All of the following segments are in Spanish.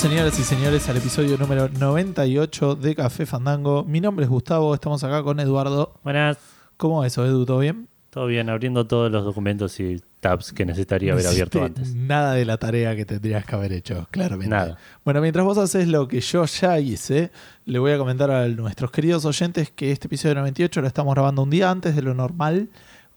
Señoras y señores, al episodio número 98 de Café Fandango. Mi nombre es Gustavo, estamos acá con Eduardo. Buenas, ¿Cómo es eso, Edu? ¿Todo bien? todo bien, abriendo todos los documentos y tabs que necesitaría haber abierto antes. Nada de la tarea que tendrías que haber hecho, claramente. Nada. Bueno, mientras vos haces lo que yo ya hice, le voy a comentar a nuestros queridos oyentes que este episodio 98 lo estamos grabando un día antes de lo normal.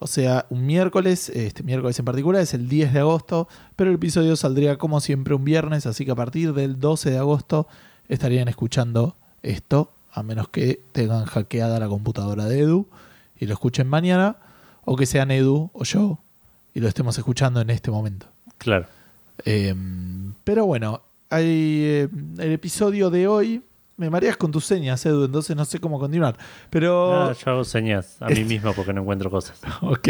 O sea, un miércoles, este miércoles en particular es el 10 de agosto, pero el episodio saldría como siempre un viernes, así que a partir del 12 de agosto estarían escuchando esto, a menos que tengan hackeada la computadora de Edu y lo escuchen mañana, o que sean Edu o yo y lo estemos escuchando en este momento. Claro. Eh, pero bueno, hay, eh, el episodio de hoy. Me mareas con tus señas, Edu, entonces no sé cómo continuar. Pero. Ah, yo hago señas a mí mismo porque no encuentro cosas. Ok,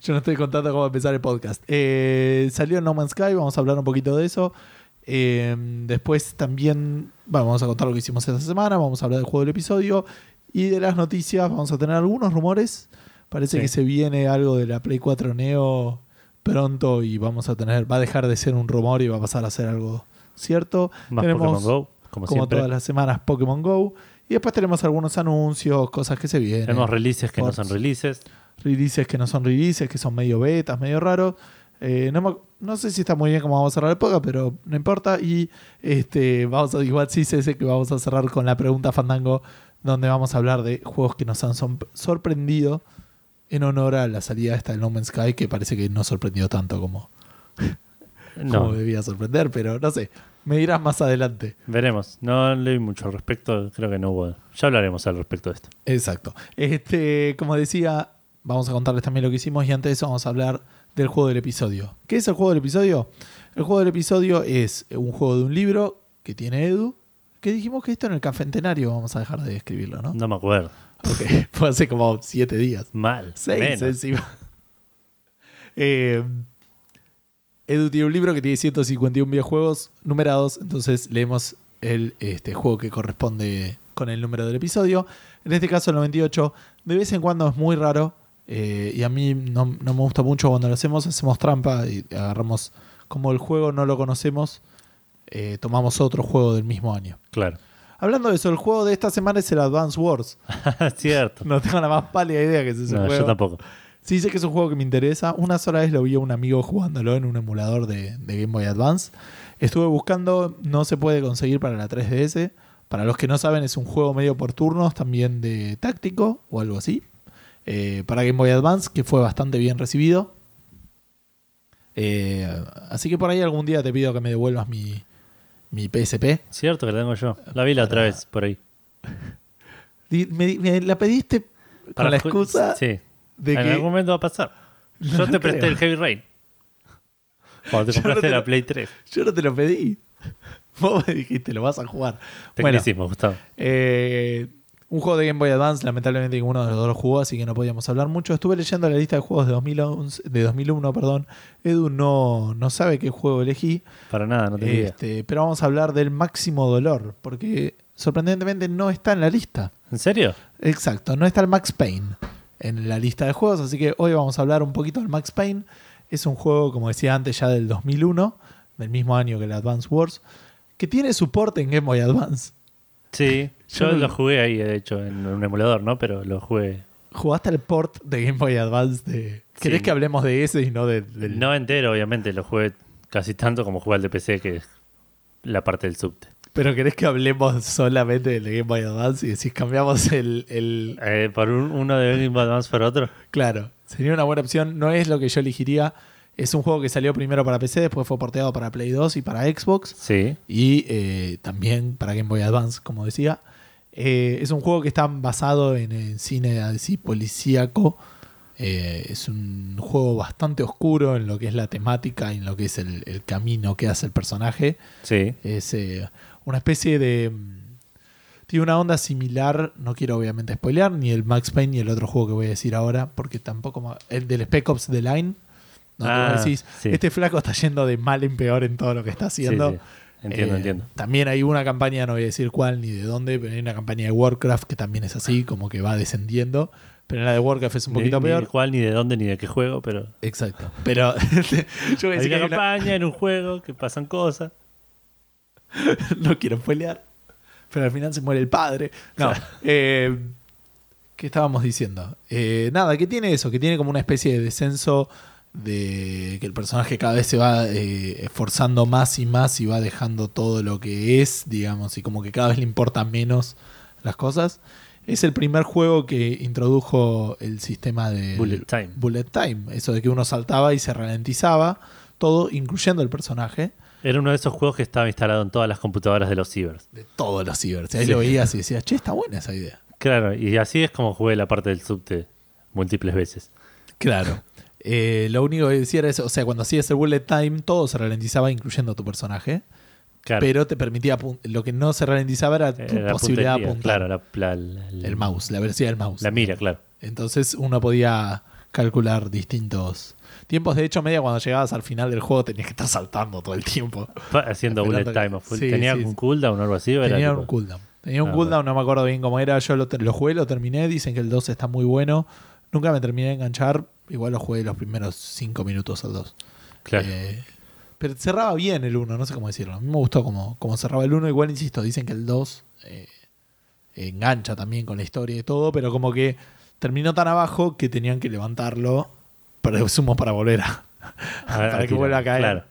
yo no estoy contando cómo empezar el podcast. Eh, salió No Man's Sky, vamos a hablar un poquito de eso. Eh, después también bueno, vamos a contar lo que hicimos esta semana, vamos a hablar del juego del episodio y de las noticias. Vamos a tener algunos rumores. Parece Sí. que se viene algo de la Play 4 Neo pronto y vamos a tener, va a dejar de ser un rumor y va a pasar a ser algo cierto. Más Tenemos, Pokémon Go, como, como siempre. todas las semanas, Pokémon Go. Y después tenemos algunos anuncios, cosas que se vienen. Tenemos releases que no son releases. releases que no son releases, que son medio betas, medio raros. Eh, no, no sé si está muy bien cómo vamos a cerrar el podcast, pero no importa. Y este, vamos a, igual sí sé que vamos a cerrar con la pregunta Fandango, donde vamos a hablar de juegos que nos han sorprendido en honor a la salida esta del No Man's Sky, que parece que no sorprendió tanto como, No, como debía sorprender, pero no sé. Me dirás más adelante. veremos. No leí mucho al respecto. Creo que no hubo. Ya hablaremos al respecto de esto. Exacto. Este, como decía, vamos a contarles también lo que hicimos y antes de eso vamos a hablar del juego del episodio. ¿Qué es el juego del episodio? El juego del episodio es un juego de un libro que tiene Edu. Que dijimos que esto en el cafentenario vamos a dejar de escribirlo, ¿no? No me acuerdo. Ok, fue hace como siete días. Mal. Seis menos. encima. Eh, Edu tiene un libro que tiene 151 videojuegos numerados, entonces leemos el este, juego que corresponde con el número del episodio. En este caso el 98. De vez en cuando es muy raro eh, y a mí no, no me gusta mucho cuando lo hacemos. Hacemos trampa y agarramos, como el juego no lo conocemos, eh, tomamos otro juego del mismo año. Claro. Hablando de eso, el juego de esta semana es el Advance Wars. Cierto. No tengo la más pálida idea que es ese No, juego. yo tampoco. Sí, sé que es un juego que me interesa. Una sola vez lo vi a un amigo jugándolo en un emulador de, de Game Boy Advance. Estuve buscando, no se puede conseguir para la 3DS. Para los que no saben, es un juego medio por turnos, también de táctico o algo así. Eh, para Game Boy Advance, que fue bastante bien recibido. Eh, así que por ahí algún día te pido que me devuelvas mi, mi PSP. Cierto que la tengo yo. La vi la otra vez por ahí. Me, me la pediste con la excusa Sí. De en que... algún momento va a pasar. Yo No te presté creo. el Heavy Rain. Cuando te Yo no te la lo- Play 3. Yo no te lo pedí. Vos me dijiste, lo vas a jugar. Te Bueno, hicimos, Gustavo. Eh, un juego de Game Boy Advance, lamentablemente ninguno de los dos lo jugó, así que no podíamos hablar mucho. Estuve leyendo la lista de juegos de, 2011, de 2001, perdón. Edu no, no sabe qué juego elegí, Para nada, no tenía idea. este, pero vamos a hablar del máximo dolor, porque sorprendentemente no está en la lista. ¿En serio? Exacto, no está el Max Payne en la lista de juegos, así que hoy vamos a hablar un poquito del Max Payne. Es un juego, como decía antes, ya del 2001, del mismo año que el Advance Wars, que tiene soporte en Game Boy Advance. Sí, Yo lo jugué ahí, de hecho, en un emulador, ¿no? Pero lo jugué. ¿Jugaste el port de Game Boy Advance? De... ¿Querés Sí. que hablemos de ese y no de- del.? No entero, obviamente, lo jugué casi tanto como jugué al de PC, que es la parte del subte. Pero querés que hablemos solamente del de Game Boy Advance y decís cambiamos el. el- Eh, por un- uno de Game Boy Advance por otro. Claro, sería una buena opción. No es lo que yo elegiría. Es un juego que salió primero para PC, después fue porteado para Play 2 y para Xbox. Sí. Y eh, también para Game Boy Advance, como decía. Eh, es un juego que está basado en el cine así policíaco. Eh, es un juego bastante oscuro en lo que es la temática y en lo que es el, el camino que hace el personaje. Sí. Es eh, una especie de. mm, Tiene una onda similar, no quiero obviamente spoilear, ni el Max Payne ni el otro juego que voy a decir ahora, porque tampoco. El del Spec Ops The Line. Donde Ah, vos decís, sí. este flaco está yendo de mal en peor en todo lo que está haciendo. Sí, sí. Entiendo, Eh, entiendo. También hay una campaña, no voy a decir cuál ni de dónde, pero hay una campaña de Warcraft que también es así, como que va descendiendo. Pero en la de Warcraft es un Ni- poquito ni, peor. de cuál, ni de dónde, ni de qué juego, pero. Exacto. Pero yo voy a Hay decir que hay una- campaña en un juego que pasan cosas. no quiero pelear. Pero al final se muere el padre. No. eh, ¿Qué estábamos diciendo? Eh, nada, que tiene eso, que tiene como una especie de descenso de que el personaje cada vez se va eh, esforzando más y más y va dejando todo lo que es, digamos, y como que cada vez le importan menos las cosas. Es el primer juego que introdujo el sistema de Bullet time. bullet time, eso de que uno saltaba y se ralentizaba, todo incluyendo el personaje Era uno de esos juegos que estaba instalado en todas las computadoras de los cibers. de todos los cibers. Ahí Sí. lo veías y decías, che, está buena esa idea. Claro, y así es como jugué la parte del subte múltiples veces. Claro. Eh, lo único que decía era eso, o sea, cuando hacías el bullet time, todo se ralentizaba, incluyendo tu personaje, Claro. pero te permitía, lo que no se ralentizaba era tu Era posibilidad de apuntar. Claro, la, la- la- El mouse, la velocidad del mouse. La mira, claro. Entonces uno podía calcular distintos tiempos. De hecho, media cuando llegabas al final del juego tenías que estar saltando todo el tiempo. Haciendo bullet que- time. Sí, ¿Tenía sí, un cooldown o algo así? era Tenía tipo- un cooldown. Tenía un Ah, cooldown, no me acuerdo bien cómo era. Yo lo jugué, lo terminé. Dicen que el 2 está muy bueno. Nunca me terminé de enganchar. Igual lo jugué los primeros 5 minutos al 2. Claro. Eh, pero cerraba bien el 1, no sé cómo decirlo. A mí me gustó como, como cerraba el 1. Igual, insisto, dicen que el 2 eh, engancha también con la historia y todo, pero como que terminó tan abajo que tenían que levantarlo, presumo, para volver a... A- para que vuelva a caer. Claro.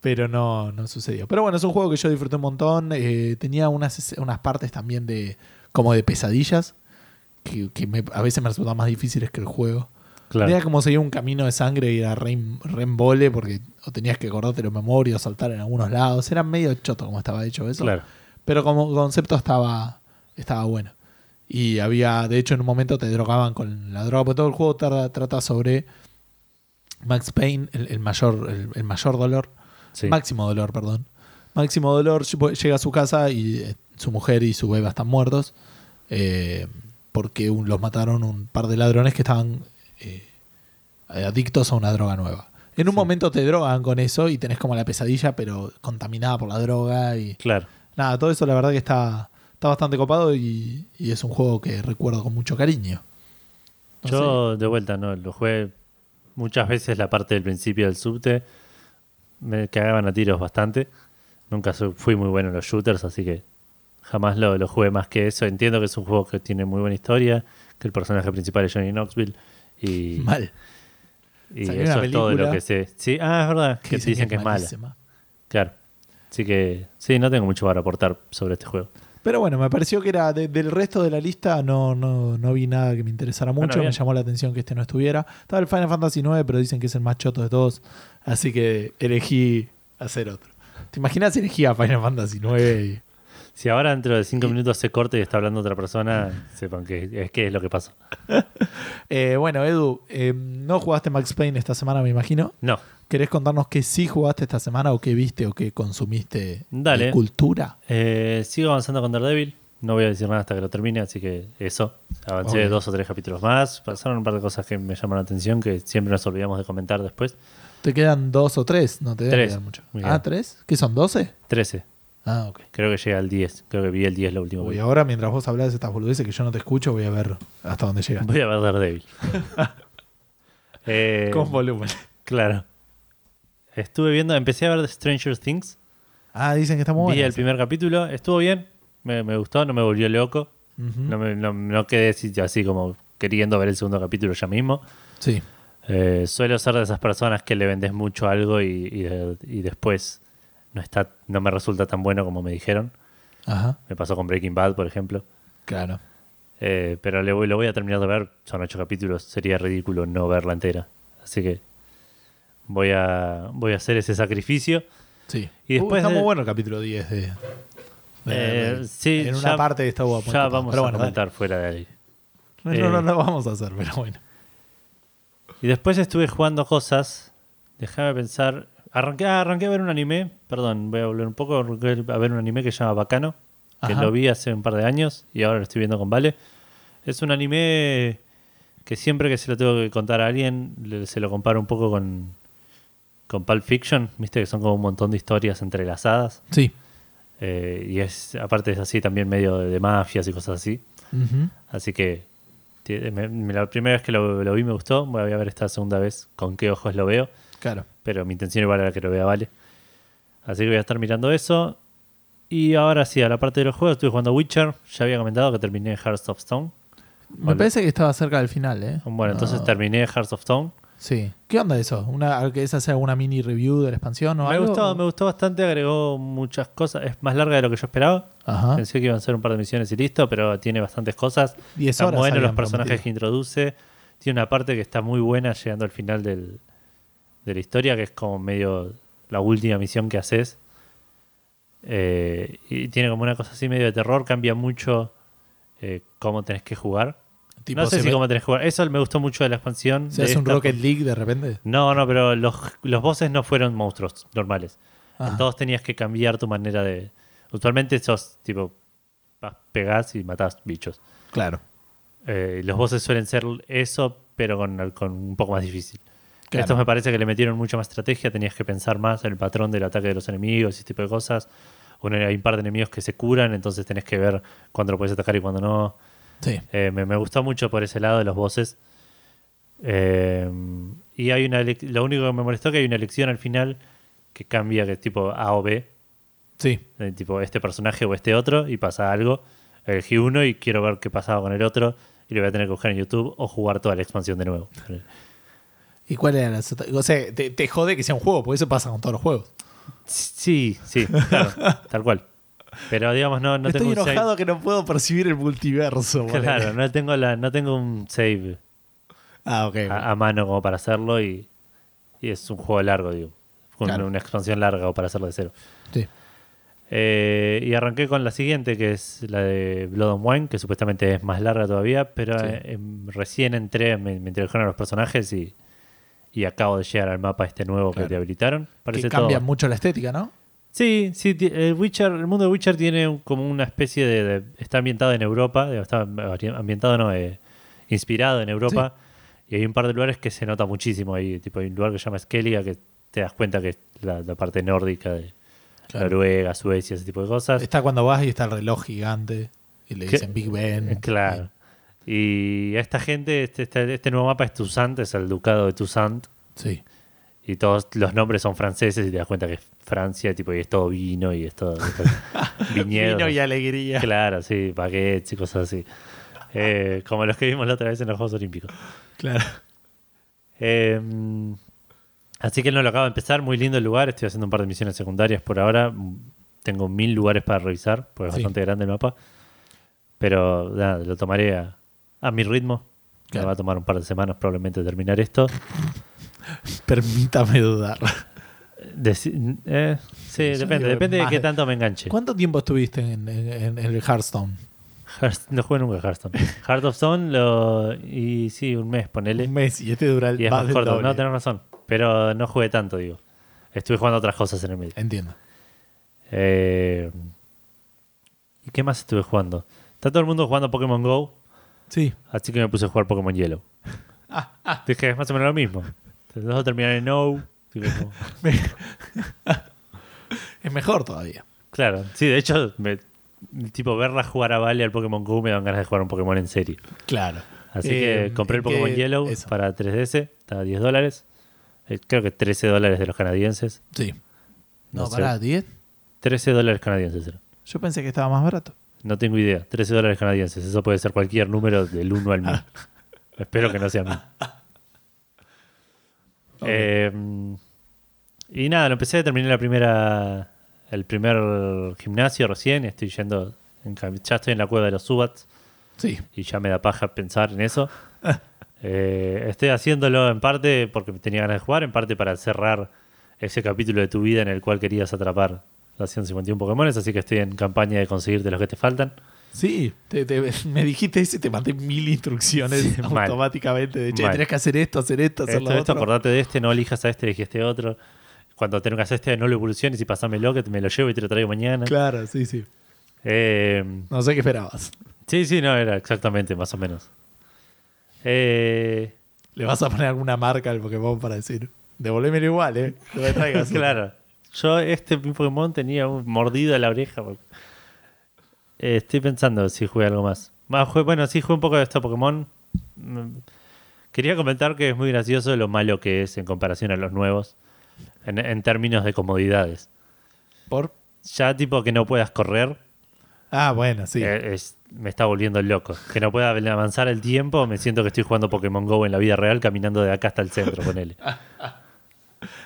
Pero no, no sucedió. Pero bueno, es un juego que yo disfruté un montón. eh, tenía unas, unas partes también de como de pesadillas, que, que me- a veces me resultaban más difíciles que el juego. claro. Era como seguir un camino de sangre y era re, re embole porque o tenías que acordarte de memoria o saltar en algunos lados. Era medio choto como estaba hecho eso. Claro. Pero como concepto estaba, estaba bueno. Y había, de hecho, en un momento te drogaban con la droga, porque todo el juego trata, trata sobre Max Payne, el, el mayor, el, el mayor dolor, Sí. máximo dolor, perdón. Máximo dolor llega a su casa y eh, su mujer y su beba están muertos eh, porque un- los mataron un par de ladrones que estaban eh, adictos a una droga nueva. En un Sí. momento te drogan con eso y tenés como la pesadilla, pero contaminada por la droga y Claro. nada, todo eso la verdad que está, está bastante copado y, y es un juego que recuerdo con mucho cariño. No Yo, de vuelta, no, lo jugué muchas veces la parte del principio del subte. Me cagaban a tiros bastante. Nunca fui muy bueno en los shooters, así que jamás lo, lo jugué más que eso. Entiendo que es un juego que tiene muy buena historia, que el personaje principal es Johnny Knoxville. Y. Mal. y Salió eso es todo de lo que sé. Sí, ah, es verdad, que dicen que es mala. malísima. Claro. Así que sí, no tengo mucho para aportar sobre este juego. Pero bueno, me pareció que era de- del resto de la lista, no, no, no vi nada que me interesara mucho. me llamó la atención que este no estuviera. Estaba el Final Fantasy IX, pero dicen que es el más choto de todos. Así que elegí hacer otro. ¿Te imaginas si elegí a Final Fantasy IX? Si ahora dentro de cinco minutos se corta y está hablando otra persona, sepan que es que es lo que pasó. Eh, bueno, Edu, eh, no jugaste Max Payne esta semana, me imagino. No, ¿Querés contarnos qué sí jugaste esta semana o qué viste o qué consumiste Dale. de cultura? Eh, sigo avanzando con Daredevil. No voy a decir nada hasta que lo termine, así que eso. Avancé dos o tres capítulos más. Pasaron un par de cosas que me llamaron la atención que siempre nos olvidamos de comentar después. ¿Te quedan dos o tres? No te Tres. quedar mucho. Ah. ¿tres? ¿Qué son? ¿12? 13. Ah, ok. Creo que llega al 10. Creo que vi el 10 lo último. que Uy, vi. ahora mientras vos hablás de estas boludeces que yo no te escucho, voy a ver hasta dónde llegas. Voy a ver Daredevil. Eh, Con volumen. Claro. Estuve viendo, empecé a ver Stranger Things. Ah, dicen que está muy vi buena el primer capítulo. Estuvo bien. Me, me gustó, no me volvió loco. No, me- no- no quedé así, así como queriendo ver el segundo capítulo ya mismo. Sí. Eh, suelo ser de esas personas que le vendes mucho algo y, y y después no está no me resulta tan bueno como me dijeron. Ajá. Me pasó con Breaking Bad, por ejemplo. Claro. Eh, pero le voy, lo voy a terminar de ver. Son ocho capítulos. Sería ridículo no verla entera. Así que voy a, voy a hacer ese sacrificio. Sí. Y después Uh, está muy bueno el capítulo 10 de. de- Eh, de- sí, en una ya- parte estaba muy Ya vamos Pero a bueno, comentar fuera de ahí. No, no, Eh, no lo vamos a hacer, pero bueno. Y después estuve jugando cosas. Déjame pensar. Arranqué, ah, arranqué a ver un anime. Perdón, voy a volver un poco. Arranqué a ver un anime que se llama Bacano. Que Ajá. lo vi hace un par de años y ahora lo estoy viendo con Vale. Es un anime que siempre que se lo tengo que contar a alguien, le- se lo comparo un poco con, con Pulp Fiction. Viste que son como un montón de historias entrelazadas. Sí. Eh, y es aparte es así también medio de, de mafias y cosas así. Así que ti- me- me- la primera vez que lo, lo vi me gustó. Voy a ver esta segunda vez con qué ojos lo veo. Claro. Pero mi intención igual era que lo vea Vale. Así que voy a estar mirando eso. Y ahora sí, a la parte de los juegos, estuve jugando Witcher. Ya había comentado que terminé Hearts of Stone. Me parece que estaba cerca del final, ¿eh? Bueno, entonces Ah, terminé Hearts of Stone. Sí. ¿Qué onda eso? ¿Una, ¿Que es hacer alguna mini review de la expansión o Me algo? gustó, me gustó bastante, agregó muchas cosas. Es más larga de lo que yo esperaba. Ajá. Pensé que iban a ser un par de misiones y listo, pero tiene bastantes cosas. 10 Están horas. buenos los personajes que introduce. Tiene una parte que está muy buena llegando al final del- de la historia, que es como medio la última misión que haces. Eh, y tiene como una cosa así medio de terror, cambia mucho eh, cómo tenés que jugar. Tipo, no sé si cómo tenés que jugar. Eso me gustó mucho de la expansión. ¿Se de hace un Rocket League de repente? No, no, pero los, los bosses no fueron monstruos normales. Ajá. En todos tenías que cambiar tu manera de. Usualmente sos tipo. vas, Pegás y matás bichos. Claro. Eh, los bosses suelen ser eso, pero con, con un poco más difícil. Claro. Estos me parece que le metieron mucha más estrategia, tenías que pensar más en el patrón del ataque de los enemigos y ese tipo de cosas. Hay un par de enemigos que se curan, entonces tenés que ver cuándo lo puedes atacar y cuándo no. Sí. Eh, me, me gustó mucho por ese lado de los bosses. Eh, y hay una lo único que me molestó que hay una elección al final que cambia que es tipo A o B, Sí. eh, tipo este personaje o este otro, y pasa algo. Elegí uno y quiero ver qué pasaba con el otro, y lo voy a tener que buscar en YouTube o jugar toda la expansión de nuevo. ¿Y cuál era la otra- O sea, te, te jode que sea un juego, porque eso pasa con todos los juegos. Sí, sí, claro, tal cual. Pero digamos, no, no Estoy tengo un save. enojado que no puedo percibir el multiverso. Claro, no tengo, la, no tengo un save Ah, a, a mano como para hacerlo y, y es un juego largo, digo. Con Claro. una expansión larga o para hacerlo de cero. Sí. Eh, y arranqué con la siguiente, que es la de Blood and Wine, que supuestamente es más larga todavía, pero Sí. eh, recién entré, me, me introdujeron a los personajes y, y acabo de llegar al mapa este nuevo Claro. que te habilitaron. Parece que todo- cambia mucho la estética, ¿no? Sí, sí, el Witcher, el mundo de Witcher tiene como una especie de, de- está ambientado en Europa, está ambientado no, eh, inspirado en Europa y hay un par de lugares que se nota muchísimo ahí, tipo hay un lugar que se llama Skellige que te das cuenta que es la, la parte nórdica de Claro. Noruega, Suecia, ese tipo de cosas. Está cuando vas y está el reloj gigante y le ¿Qué? dicen Big Ben. Claro. Y a esta gente, este, este, este nuevo mapa es Toussaint, es el ducado de Toussaint. Sí. Y todos los nombres son franceses y te das cuenta que es Francia, tipo, y es todo vino y es todo viñedos. Vino y alegría. Claro, sí, baguettes y cosas así. Eh, como los que vimos la otra vez en los Juegos Olímpicos. Claro. Eh, así que no lo acabo de empezar, muy lindo el lugar. Estoy haciendo un par de misiones secundarias por ahora. Tengo mil lugares para revisar, porque es Sí. bastante grande el mapa. Pero nada, lo tomaré a, a mi ritmo. Claro. Me va a tomar un par de semanas probablemente terminar esto. Permítame dudar. Deci- eh, sí, depende, depende de qué tanto me enganche. ¿Cuánto tiempo estuviste en, en- en el Hearthstone? Hearth- no jugué nunca Hearthstone. Heart of Stone lo, y sí, un mes, ponele. Un mes y este dura el Y es más corto. No, tenés razón. Pero no jugué tanto, digo. Estuve jugando otras cosas en el medio. Entiendo. Eh, ¿Y qué más estuve jugando? Está todo el mundo jugando Pokémon Go, Sí. así que me puse a jugar Pokémon Yellow. Dije, es más o menos lo mismo. Los dos terminan en No. Como- Es mejor todavía. Claro, sí, de hecho, me- tipo verla jugar a Vale al Pokémon Go me dan ganas de jugar un Pokémon en serio. Claro. Así Eh, que compré el que- Pokémon Yellow eso. para 3DS, está a 10 dólares. Eh, creo que 13 dólares de los canadienses. Sí. No, No sé. pará, ¿10? 13 dólares canadienses. Yo pensé que estaba más barato. No tengo idea. 13 dólares canadienses. Eso puede ser cualquier número del 1 al 1000. Espero que no sea 1000. Ok. Eh, y nada, lo empecé, terminé la primera, el primer gimnasio recién. Estoy yendo, en ya estoy en la cueva de los Subats Sí. y ya me da paja pensar en eso. Eh, estoy haciéndolo en parte porque tenía ganas de jugar, en parte para cerrar ese capítulo de tu vida en el cual querías atrapar los 151 Pokémon, así que estoy en campaña de conseguirte los que te faltan. Sí, te- te- me dijiste eso y te mandé mil instrucciones Sí, automáticamente. De, che, Mal. tenés que hacer esto, hacer esto, hacer Esto, lo esto, otro. acordate de este, no elijas a este, elegí a este otro. Cuando tengas este, no lo evoluciones y pasámelo, que me lo llevo y te lo traigo mañana. Claro, sí, sí. Eh, No sé qué esperabas. sí, sí, no, era exactamente, más o menos. Eh, Le vas a poner alguna marca al Pokémon para decir, devolvémelo igual, ¿eh? No me traigas otro". claro. Yo, este Pokémon tenía un mordido a la oreja. Eh, estoy pensando si jugué algo más. jugué- bueno, sí jugué un poco de este Pokémon. Mm, Quería comentar que es muy gracioso lo malo que es en comparación a los nuevos. En, en términos de comodidades. Por. Ya tipo que no puedas correr, Ah, bueno, sí. eh, es- me está volviendo loco. Que no pueda avanzar el tiempo, me siento que estoy jugando Pokémon Go en la vida real, caminando de acá hasta el centro, ponele.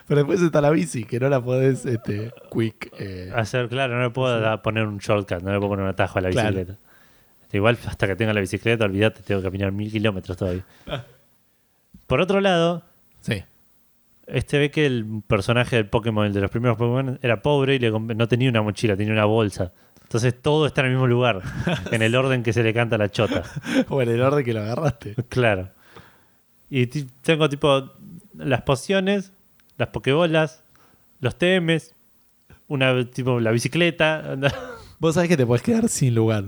Pero después está la bici, que no la podés este, quick. eh, Hacer, claro, no le puedo poner un shortcut, no le puedo poner un atajo a la Claro. bicicleta. Igual hasta que tenga la bicicleta, olvídate, tengo que caminar mil kilómetros todavía. Por otro lado, sí. este ve que el personaje del Pokémon, el de los primeros Pokémon, era pobre y le no tenía una mochila, tenía una bolsa. Entonces todo está en el mismo lugar, en el orden que se le canta a la chota. O en el orden que lo agarraste. Claro. Y tengo tipo las pociones, las pokebolas, los TMs, una tipo la bicicleta. Vos sabés que te podés quedar sin lugar.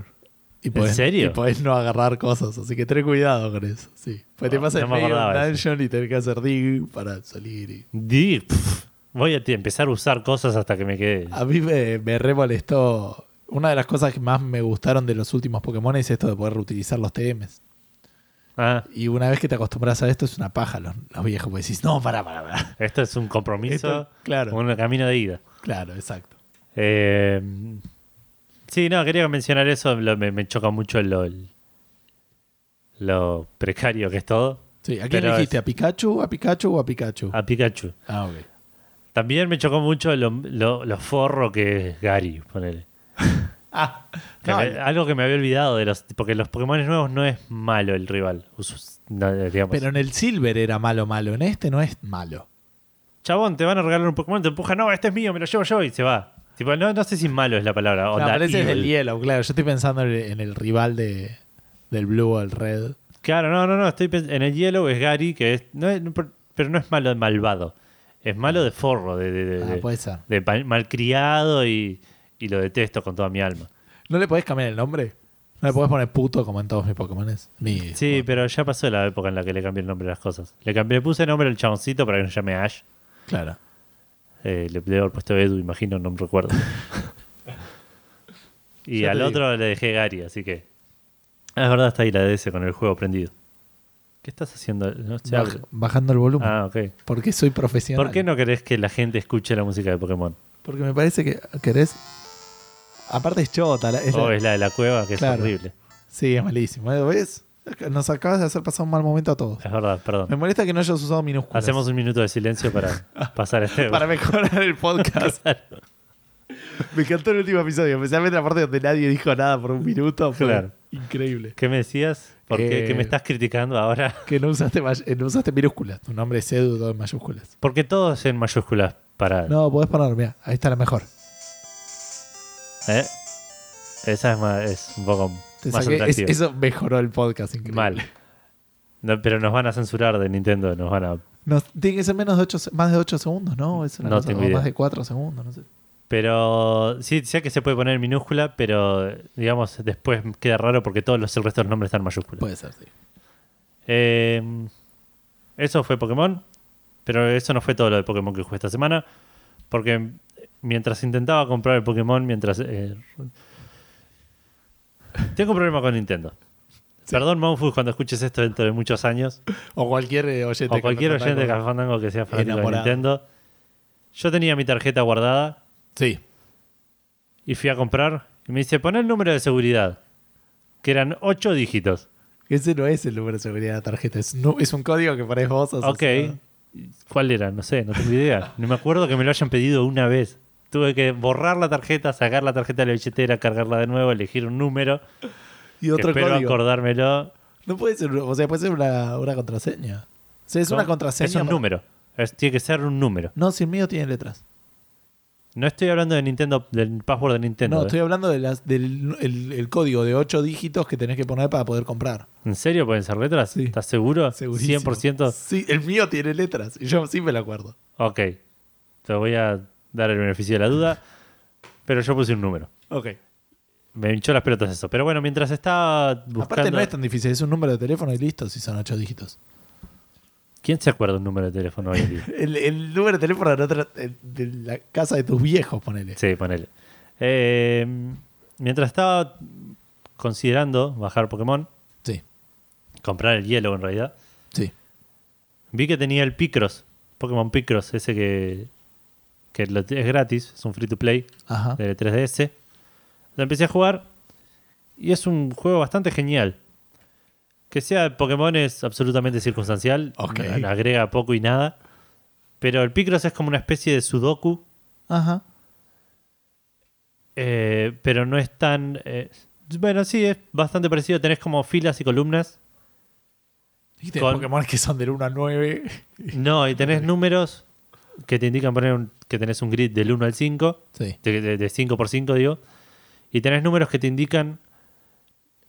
Y podés, serio? Y podés no agarrar cosas, así que ten cuidado con eso. Sí. Pues te No, pasa no en eso. dungeon y tenés que hacer dig para salir. y- Di, pf, voy a empezar a usar cosas hasta que me quede. A mí me, me re molestó. Una de las cosas que más me gustaron de los últimos Pokémon es esto de poder reutilizar los TMs. Ah, Y una vez que te acostumbras a esto es una paja los, los viejos. Porque decís, no, para, para, para. esto es un compromiso, Esto- claro. un camino de ida. Claro, exacto. Eh, sí, no, quería mencionar eso. lo- me, me choca mucho lo, lo precario que es todo. Sí, ¿a quién elegiste? ¿A Pikachu, a Pikachu o a Pikachu? A Pikachu. Ah, ok. También me chocó mucho lo, lo- lo forro que es Gary, ponele. Ah, Que no, me- algo que me había olvidado de los. Porque los Pokémon nuevos no es malo el rival. No, digamos. pero en el Silver era malo, malo. En este no es malo. Chabón, te van a regalar un Pokémon, te empuja, no, este es mío, me lo llevo yo y se va. Tipo, no, no sé si malo es la palabra. No, onda evil. el Yellow, claro. Yo estoy pensando en el, rival de, del Blue o el Red. Claro, no, no, no. Estoy en el Yellow es Gary, que es. No es- pero- no es malo de malvado. Es malo de forro, de, de, de- Ah, de- malcriado y, y lo detesto con toda mi alma. ¿No le podés cambiar el nombre? ¿No le podés poner puto como en todos mis Pokémon? Mi, Sí, pero ya pasó la época en la que le cambié el nombre a las cosas. Le cambié, le puse nombre al chaboncito para que no llame Ash. Claro. Eh, le debe haber puesto Edu, imagino, no me recuerdo. y Ya al otro le dejé Gary, así que. Ah, es verdad, está ahí la DS con el juego prendido. ¿Qué estás haciendo? No Baj- bajando el volumen. Ah, ok. Porque soy profesional. ¿Por qué no querés que la gente escuche la música de Pokémon? Porque me parece que querés. Aparte es chota. la- es la- O es la de la cueva, que Claro. es horrible. Sí, es malísimo. ¿eh? ¿Ves? Nos acabas de hacer pasar un mal momento a todos. Es verdad, Me perdón. molesta que no hayas usado minúsculas. Hacemos un minuto de silencio para pasar este. Para mejorar el podcast. Me encantó el último episodio, especialmente la parte donde nadie dijo nada por un minuto. Fue Claro. increíble. ¿Qué me decías? ¿Por qué? Eh, ¿Qué me estás criticando ahora? Que no usaste, eh, no usaste minúsculas. Tu nombre es Edu, todo en mayúsculas. Porque todo es en mayúsculas para. No, podés poner, mira, ahí está la mejor. ¿Eh? Esa es, más, es un poco Te más saqué- es- eso mejoró el podcast, increíble. Mal. No, pero nos van a censurar de Nintendo, nos van a... Tiene que ser menos de ocho, se- más de 8 segundos, ¿no? Es una No cosa- tengo idea. más de 4 segundos, no sé. Pero sí, sé que se puede poner en minúscula, pero digamos, después queda raro porque todos los, el resto de los nombres están en mayúsculas. Puede ser, sí. Eh, eso fue Pokémon, pero eso no fue todo lo de Pokémon que jugué esta semana, porque mientras intentaba comprar el Pokémon, mientras... eh, tengo un problema con Nintendo. Sí. Perdón, Monfus, cuando escuches esto dentro de muchos años, O cualquier eh, oyente. o cualquier oyente de Café Fandango que sea fanático Enamorado. de Nintendo. Yo tenía mi tarjeta guardada Sí. y fui a comprar y me dice, pon el número de seguridad, que eran ocho dígitos. Ese no es el número de seguridad de la tarjeta. Es, un código que pones vos. Ok. asociado. ¿Cuál era? No sé, no tengo idea. No me acuerdo que me lo hayan pedido una vez. Tuve que borrar la tarjeta, sacar la tarjeta de la billetera, cargarla de nuevo, elegir un número. Y que otro espero código. acordármelo. No puede ser, o sea, puede ser una, una contraseña. O sea, es ¿no? una contraseña. Es un para- número. Es- tiene que ser un número. No, si el mío tiene letras. No estoy hablando de Nintendo, del password de Nintendo. no, ¿eh? estoy hablando de las, del el, el código de 8 dígitos que tenés que poner para poder comprar. ¿En serio pueden ser letras? Sí. ¿Estás seguro? Segurísimo. ¿100%? Sí, el mío tiene letras. Y yo sí me lo acuerdo. Ok. Te voy a dar el beneficio de la duda. Pero yo puse un número. Ok. Me hinchó las pelotas eso. Pero bueno, mientras estaba buscando... Aparte no es tan difícil, es un número de teléfono y listo si son 8 dígitos. ¿Quién se acuerda un número de teléfono hoy en día? El, el número de teléfono de, otra- de- de la casa de tus viejos, ponele. Sí, ponele. Eh, mientras estaba considerando bajar Pokémon, Sí, comprar el hielo en realidad, sí. vi que tenía el Picross, Pokémon Picross, ese que, que es gratis, es un free to play Ajá. de 3DS. Lo empecé a jugar y es un juego bastante genial. Que sea de Pokémon es absolutamente circunstancial, agrega poco y nada. Pero el Picross es como una especie de Sudoku, Ajá. eh, pero no es tan... eh, bueno, sí, es bastante parecido. Tenés como filas y columnas. Y tenés Con- Pokémon que son del 1 al 9. No, y tenés números que te indican poner un- que tenés un grid del 1 al 5. Sí. de, de, de 5 por 5 digo, y tenés números que te indican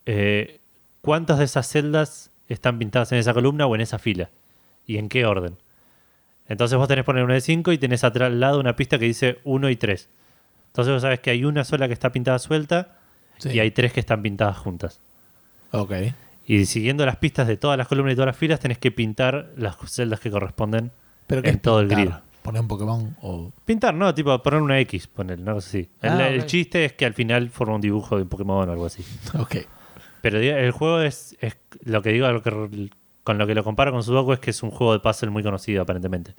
eh, cuántas de esas celdas están pintadas en esa columna o en esa fila, y en qué orden. Entonces vos tenés que poner una de 5 y tenés atrás al lado una pista que dice 1 y 3. Entonces vos sabés que hay una sola que está pintada suelta sí. y hay tres que están pintadas juntas. Ok. Y siguiendo las pistas de todas las columnas y todas las filas, tenés que pintar las celdas que corresponden Pero en es todo el grid. Poner un Pokémon o. Pintar, ¿no? Tipo poner una X, poner, cosa así. El, Ah, el chiste es que al final forma un dibujo de un Pokémon o algo así. Ok. Pero el juego es, es lo que digo, lo que- con lo que lo comparo con Sudoku es que es un juego de puzzle muy conocido aparentemente.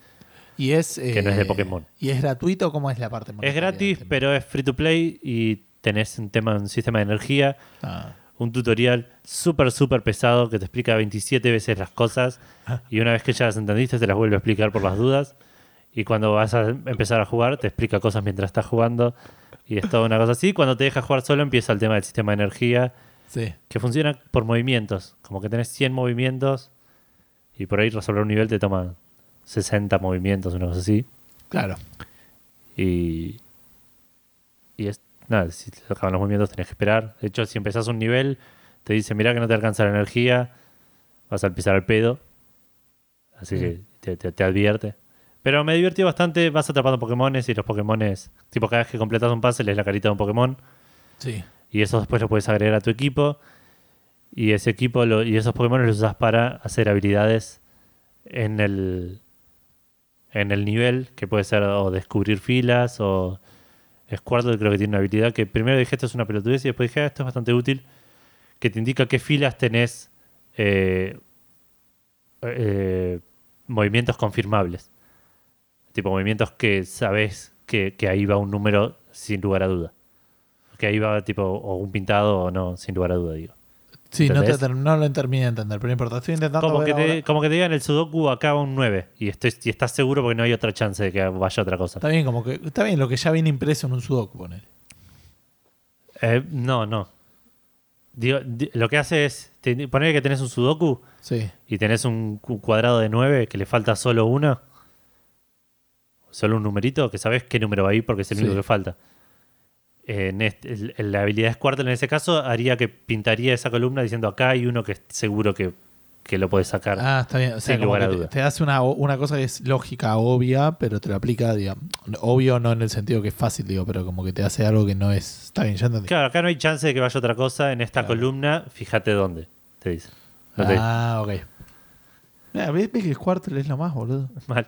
Y es. Que no es de eh, Pokémon. ¿Y es gratuito? ¿Cómo es la parte Es gratis, pero es free to play y tenés un tema, un sistema de energía, Ah, un tutorial súper, súper pesado que te explica 27 veces las cosas Ah. y una vez que ya las entendiste te las vuelve a explicar por las dudas y cuando vas a empezar a jugar te explica cosas mientras estás jugando y es toda una cosa así. Cuando te deja jugar solo empieza el tema del sistema de energía sí. que funciona por movimientos. Como que tenés 100 movimientos y por ahí resolver un nivel te toma 60 movimientos, una cosa así. Claro. Y, y es nada, si te acaban los movimientos tenés que esperar. De hecho, si empezás un nivel, te dice, mirá que no te alcanza la energía, vas a empezar al pedo. Así que te, te- te advierte. Pero me divirtió bastante, vas atrapando Pokémones y los Pokémones, tipo cada vez que completas un puzzle es la carita de un Pokémon. Sí. Y eso después lo puedes agregar a tu equipo. Y ese equipo lo- y esos Pokémon los usas para hacer habilidades en el en el nivel, que puede ser o descubrir filas o Squirtle creo que tiene una habilidad que primero dije esto es una pelotudez y después dije "Ah, esto es bastante útil, que te indica qué filas tenés eh, eh, movimientos confirmables. Tipo movimientos que sabes que, que ahí va un número sin lugar a duda. Que ahí va tipo o un pintado o no, sin lugar a duda, digo. Sí, no, te, no lo terminé de entender, pero no importa. Estoy intentando. Como ver que, te, como que te digan el Sudoku acá va un 9 y, estoy, y estás seguro porque no hay otra chance de que vaya otra cosa. Está bien, como que. Está bien lo que ya viene impreso en un Sudoku, ponele. Eh, no, no. Digo, di- lo que hace es poner que tenés un Sudoku Sí. y tenés un cu- cuadrado de 9 que le falta solo una, solo un numerito, que sabes qué número va ahí porque es el Sí. único que falta. En este- el- el- la habilidad Squirtle en ese caso haría que pintaría esa columna diciendo acá hay uno que es seguro que, que lo puedes sacar. Ah, está bien. O sea, Sin lugar a te, duda. te hace una, una cosa que es lógica, obvia, pero te lo aplica, digamos. Obvio no en el sentido que es fácil, digo, pero como que te hace algo que no es. Está bien, ya entendí. Claro, acá no hay chance de que vaya otra cosa. En esta Claro. columna, fíjate dónde, te dice. No te- Ah, ok. Mira, ¿ves, ves que Squirtle es lo más, boludo? Mal.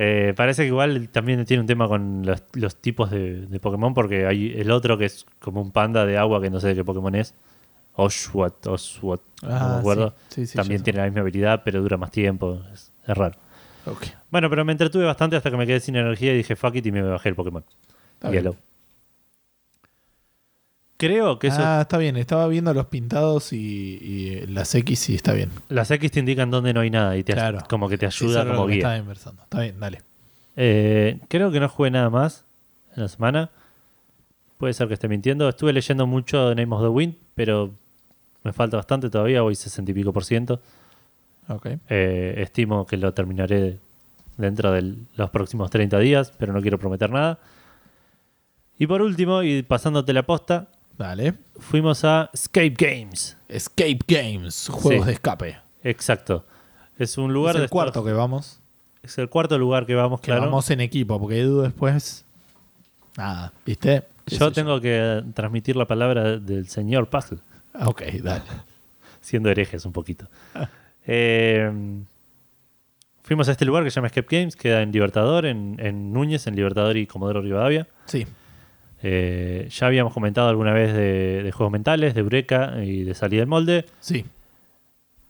Eh, parece que igual también tiene un tema con los, los tipos de, de Pokémon, porque hay el otro que es como un panda de agua que no sé de qué Pokémon es. Oshwat, Oswat, no me Ah, acuerdo. sí, sí, sí, también sé. tiene la misma habilidad, pero dura más tiempo. Es, es raro. Bueno, pero me entretuve bastante hasta que me quedé sin energía y dije fuck it y me bajé el Pokémon. Está. Creo que eso. Ah, está bien. Estaba viendo los pintados y, y las X y está bien. Las X te indican dónde no hay nada y te, Claro. como que te Eso ayuda era como guía. Estaba inversando. Está bien, dale. Eh, creo que no jugué nada más en la semana. Puede ser que esté mintiendo. Estuve leyendo mucho de Name of the Wind, pero me falta bastante todavía. Voy 60 y pico por ciento. Ok. Eh, estimo que lo terminaré dentro de los próximos 30 días, pero no quiero prometer nada. Y por último, y pasándote la posta, Dale. fuimos a Escape Games. Escape Games, juegos Sí. de escape. Exacto. Es un lugar es el de cuarto que vamos. Es el cuarto lugar que vamos, Que claro. vamos en equipo, porque Edu después. Nada, ¿viste? ¿Qué Yo tengo que transmitir la palabra del señor Puzzle. Ok, dale. siendo herejes un poquito. Eh, fuimos a este lugar que se llama Escape Games, queda en Libertador, en, en Núñez, en Libertador y Comodoro Rivadavia. Sí. Eh, ya habíamos comentado alguna vez de, de juegos mentales, de Eureka y de salida del molde. Sí.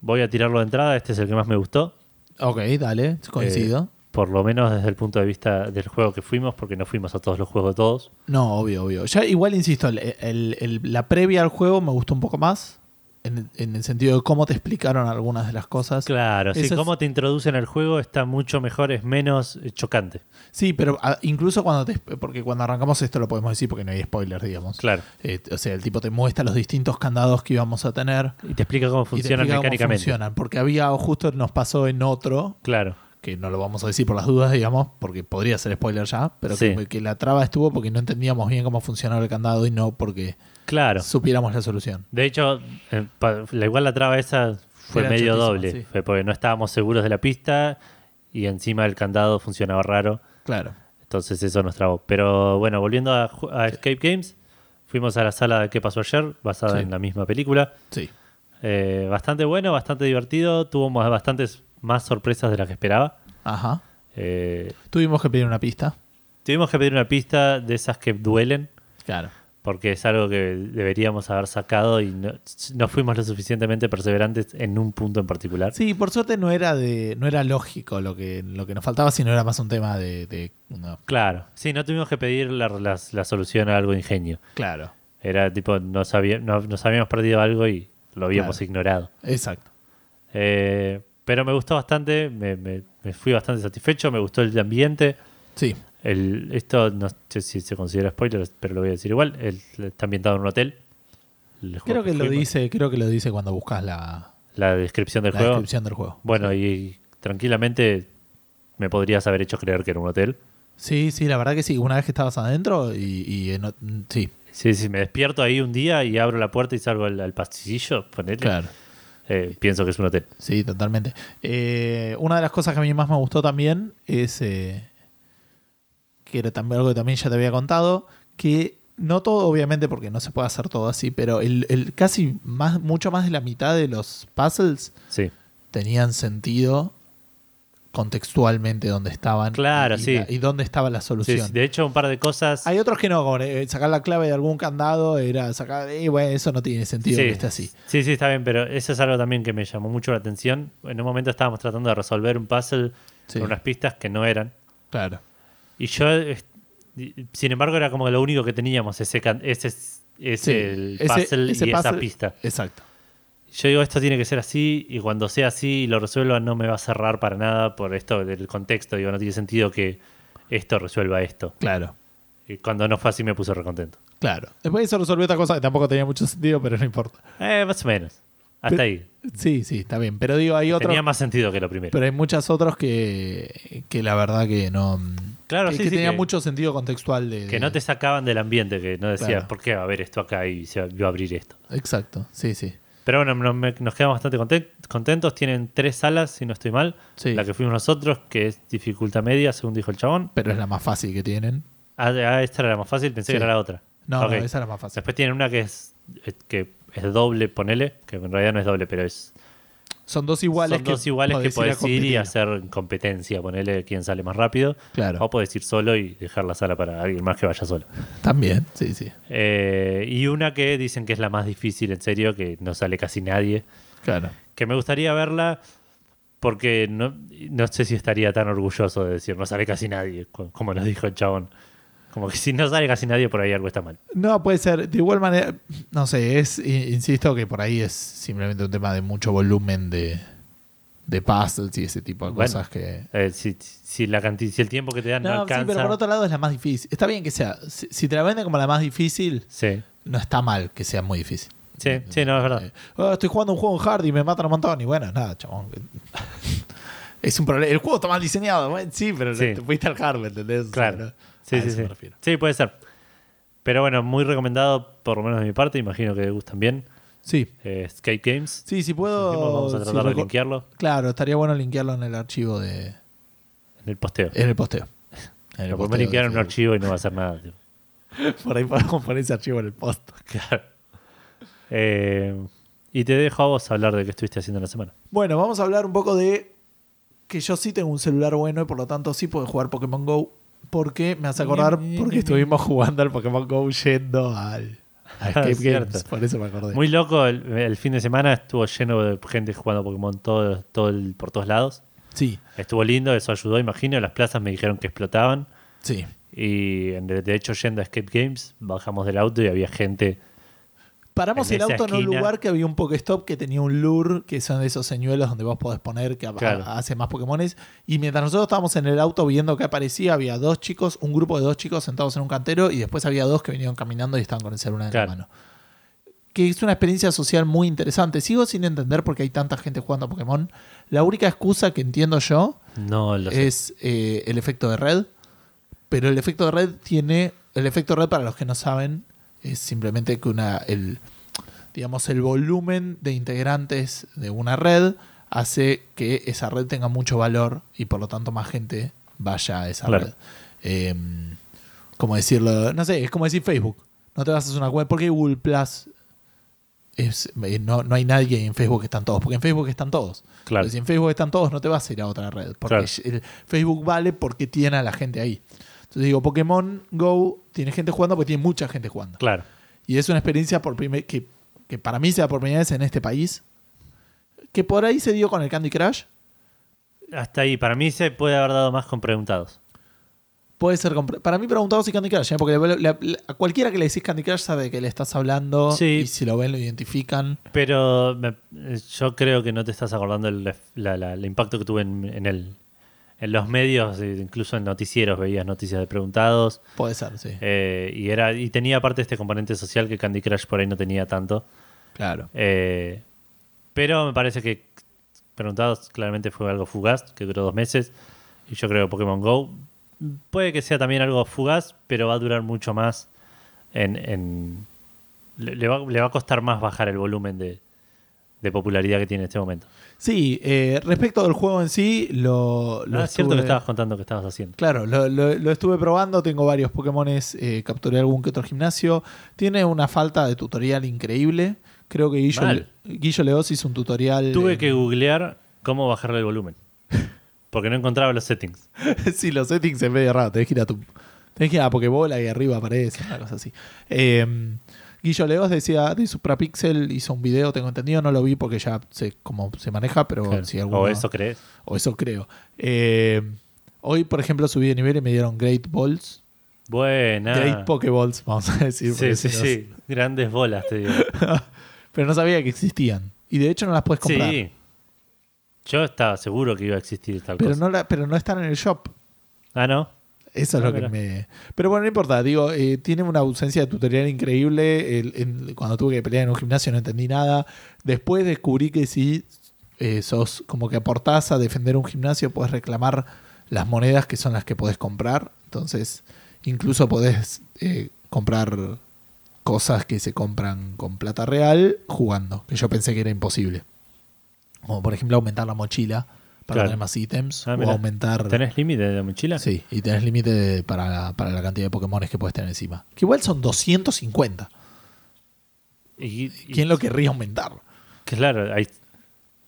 Voy a tirarlo de entrada, este es el que más me gustó, Ok, dale. Coincido. por lo menos desde el punto de vista del juego que fuimos, porque no fuimos a todos los juegos de todos. No, obvio, obvio. Ya igual insisto, el- el- el- la previa al juego me gustó un poco más. En, en el sentido de cómo te explicaron algunas de las cosas. Claro, sí, es- cómo te introducen al juego está mucho mejor, es menos eh, chocante. Sí, pero ah, incluso cuando te. Porque cuando arrancamos esto lo podemos decir porque no hay spoilers, digamos. Claro. Eh, o sea, el tipo te muestra los distintos candados que íbamos a tener. Y te explica cómo y te funcionan explica cómo mecánicamente. funcionan. Porque había, justo nos pasó en otro, Claro. Que no lo vamos a decir por las dudas, digamos, porque podría ser spoiler ya, pero Sí. que, que la traba estuvo porque no entendíamos bien cómo funcionaba el candado y no porque Claro. supiéramos la solución. De hecho, eh, la, igual la traba esa fue Era medio doble. sí. Fue porque no estábamos seguros de la pista y encima el candado funcionaba raro. Claro. Entonces eso nos trabó. Pero bueno, volviendo a, Escape Games, fuimos a la sala de ¿Qué pasó ayer? Basada Sí. en la misma película. Sí. Eh, bastante bueno, bastante divertido. Tuvo bastantes más sorpresas de las que esperaba. Ajá. Eh, Tuvimos que pedir una pista. tuvimos que pedir una pista de esas que duelen. Claro. Porque es algo que deberíamos haber sacado y no, no fuimos lo suficientemente perseverantes en un punto en particular. Sí, por suerte no era de, no era lógico lo que, lo que nos faltaba, sino era más un tema de, de- no. Claro, sí, no tuvimos que pedir la, la- la solución a algo de ingenio. Claro. Era tipo, nos, había- no- nos habíamos perdido algo y lo habíamos Claro. ignorado. Exacto. Eh, pero me gustó bastante, me, me- me fui bastante satisfecho, me gustó el ambiente. Sí. El, esto no sé si se considera spoiler, pero lo voy a decir igual. El- está ambientado en un hotel. Creo que lo fuimos. dice, creo que lo dice cuando buscas la, La descripción del la juego. descripción del juego. Bueno, y tranquilamente me podrías haber hecho creer que era un hotel. Sí, sí, la verdad que sí. Una vez que estabas adentro y, y en- sí, Sí, sí, me despierto ahí un día y abro la puerta y salgo al, al pasillo, ponele, claro. Eh, pienso que es un hotel. Sí, totalmente. Eh, una de las cosas que a mí más me gustó también es eh, que era también algo que también ya te había contado, que no todo, obviamente, porque no se puede hacer todo así, pero el, el casi más, mucho más de la mitad de los puzzles Sí, tenían sentido contextualmente donde estaban Claro, y, sí. la- y dónde estaba la solución. sí, de hecho un par de cosas... Hay otros que no, como eh, sacar la clave de algún candado era sacar, y bueno, eso no tiene sentido sí, que esté así. sí, sí, está bien, pero eso es algo también que me llamó mucho la atención. En un momento estábamos tratando de resolver un puzzle con unas pistas que no eran. Claro. Y yo, eh, sin embargo, era como lo único que teníamos, ese, ese, ese el puzzle ese y esa pista. Exacto. Yo digo, esto tiene que ser así, y cuando sea así y lo resuelva, no me va a cerrar para nada por esto del contexto. Digo, no tiene sentido que esto resuelva esto. Claro. Y cuando no fue así, me puse recontento. Claro. Después eso resolvió otra cosa que tampoco tenía mucho sentido, pero no importa. Eh, más o menos. Hasta Pero- ahí. Sí, sí, está bien. Pero digo, hay otros. Tenía más sentido que lo primero. Pero hay muchos otros que, que la verdad que no. Claro, que, sí, que sí, tenían que- mucho sentido contextual de. que no te sacaban del ambiente, que no decías, Claro. ¿por qué va a haber esto acá y se va a abrir esto? Exacto, sí, sí. Pero bueno, no- me- nos quedamos bastante conten- contentos. Tienen tres salas, si no estoy mal. Sí. La que fuimos nosotros, que es dificultad media, según dijo el chabón. Pero es la más fácil que tienen. Ah, ah, esta era la más fácil, pensé Sí. que era la otra. No, no, esa es la más fácil. Después tienen una que es, eh, que es doble, ponele, que en realidad no es doble, pero es Son dos iguales son dos iguales que ir a puedes ir y hacer competencia, ponele quién sale más rápido. Claro. O puedes ir solo y dejar la sala para alguien más que vaya solo. También, sí, sí. Eh, y una que dicen que es la más difícil, en serio, que no sale casi nadie. Claro. Que me gustaría verla porque no, no sé si estaría tan orgulloso de decir no sale casi nadie, co- como nos dijo el chabón. Como que si no sale casi nadie, por ahí algo está mal. No, puede ser. De igual manera, no sé, es, insisto que por ahí es simplemente un tema de mucho volumen de, de puzzles y ese tipo de Bueno. cosas que. Eh, si, si, la canti- si el tiempo que te dan no, No, sí, alcanza. pero por otro lado es la más difícil. Está bien que sea. Si, si te la venden como la más difícil, Sí, no está mal que sea muy difícil. sí, sí, no, es verdad. Eh, "Oh, estoy jugando un juego en hard y me matan un montón. Y bueno, nada, chabón. es un problema. El juego está mal diseñado. Bueno, sí, pero Sí. te fuiste al hard, ¿me entendés? O sea, Claro. no- Sí, a sí, eso sí. me refiero. Sí, puede ser. Pero bueno, muy recomendado, por lo menos de mi parte. Imagino que gustan bien. Sí. Eh, Escape Games. Sí, si puedo. Dijimos, vamos a si tratar de linkearlo Claro, estaría bueno linkearlo en el archivo de. en el posteo. En el posteo. En el Lo linkear en un archivo y no va a hacer nada. tío. Por ahí podemos poner ese archivo en el post. Claro. Eh, y te dejo a vos hablar de qué estuviste haciendo en la semana. Bueno, vamos a hablar un poco de que yo sí tengo un celular bueno y por lo tanto sí puedo jugar Pokémon Go. Porque me hace acordar porque estuvimos jugando al Pokémon Go yendo al a Escape Cierto. Games. Por eso me acordé. Muy loco, el, el fin de semana estuvo lleno de gente jugando Pokémon todo, todo el- por todos lados. Sí, Estuvo lindo, eso ayudó, imagino. Las plazas me dijeron que explotaban. sí. Y de hecho, yendo a Escape Games, bajamos del auto y había gente. Paramos En el auto en un lugar que había un Pokestop que tenía un lure, que son de esos señuelos donde vos podés poner que Claro. hace más Pokémones. Y mientras nosotros estábamos en el auto viendo que aparecía, había dos chicos, un grupo de dos chicos sentados en un cantero y después había dos que venían caminando y estaban con el celular en la mano. Que es una experiencia social muy interesante. Sigo sin entender por qué hay tanta gente jugando a Pokémon. La única excusa que entiendo yo No es eh, el efecto de red. Pero el efecto de red tiene. El efecto de red, para los que no saben, es simplemente que una. El, digamos, el volumen de integrantes de una red hace que esa red tenga mucho valor y por lo tanto más gente vaya a esa Claro. red. Eh, como decirlo, no sé, es como decir Facebook. No te vas a hacer una web. porque Google Plus? Es, eh, no, no hay nadie en Facebook que están todos, porque en Facebook están todos. Claro. Pero si en Facebook están todos, no te vas a ir a otra red. Porque Claro. el Facebook vale porque tiene a la gente ahí. Entonces digo, Pokémon Go tiene gente jugando porque tiene mucha gente jugando. Claro. Y es una experiencia por que, que para mí sea por primera vez en este país. Que por ahí se dio con el Candy Crush. Hasta ahí. Para mí se puede haber dado más con preguntados. Puede ser. Para mí, preguntado si Candy Crush, ¿eh? porque le- le- le- a cualquiera que le decís Candy Crush sabe que le estás hablando. Sí. Y si lo ven, lo identifican. Pero me- yo creo que no te estás acordando el, la- la- el impacto que tuve en, en el, en los medios, eh, incluso en noticieros veías noticias de preguntados. Puede ser, sí. eh, y, era, y tenía aparte este componente social que Candy Crush por ahí no tenía tanto. Claro. Eh, pero me parece que Preguntados claramente fue algo fugaz, que duró dos meses. Y yo creo que Pokémon Go puede que sea también algo fugaz, pero va a durar mucho más. En, en- le, le va, le va a costar más bajar el volumen de, de popularidad que tiene en este momento. Sí, eh, respecto del juego en sí, lo, lo Ah, es cierto que estabas contando que estabas haciendo. Claro, lo, lo- lo estuve probando, tengo varios Pokémones, eh, capturé algún que otro gimnasio. Tiene una falta de tutorial increíble. Creo que Guillo, Mal. Guillo Leos hizo un tutorial. Tuve que googlear cómo bajarle el volumen. Porque no encontraba los settings. sí, los settings es medio raro. Tenés que ir a tu. Tenés que ir a Pokébola y arriba aparece, una cosa así. Eh, Guillo Leos decía de Suprapixel, hizo un video, tengo entendido, no lo vi porque ya sé cómo se maneja, pero Claro. si alguno, O eso crees. o eso creo. Eh, hoy, por ejemplo, subí de nivel y me dieron Great Balls. Buena. Great Pokeballs, vamos a decir. Sí, sí, si sí. Grandes bolas, te digo. Pero no sabía que existían. Y de hecho no las puedes comprar. Sí. Yo estaba seguro que iba a existir tal Pero cosa. no, la- pero no están en el shop. Ah, no. Eso es Ah, lo que me. Pero bueno, no importa. Digo, eh, tiene una ausencia de tutorial increíble. El- cuando tuve que pelear en un gimnasio no entendí nada. Después descubrí que si eh, sos como que aportás a defender un gimnasio, puedes reclamar las monedas que son las que podés comprar. Entonces, incluso podés eh, comprar cosas que se compran con plata real jugando. Que yo pensé que era imposible. Como por ejemplo aumentar la mochila para Claro. tener más ítems. Ah, o mira. aumentar. ¿Tenés límite de la mochila? Sí, y tenés límite para, la- para la cantidad de Pokémon que puedes tener encima. Que igual son 250. Y, y- ¿Quién lo querría aumentar? Claro, hay,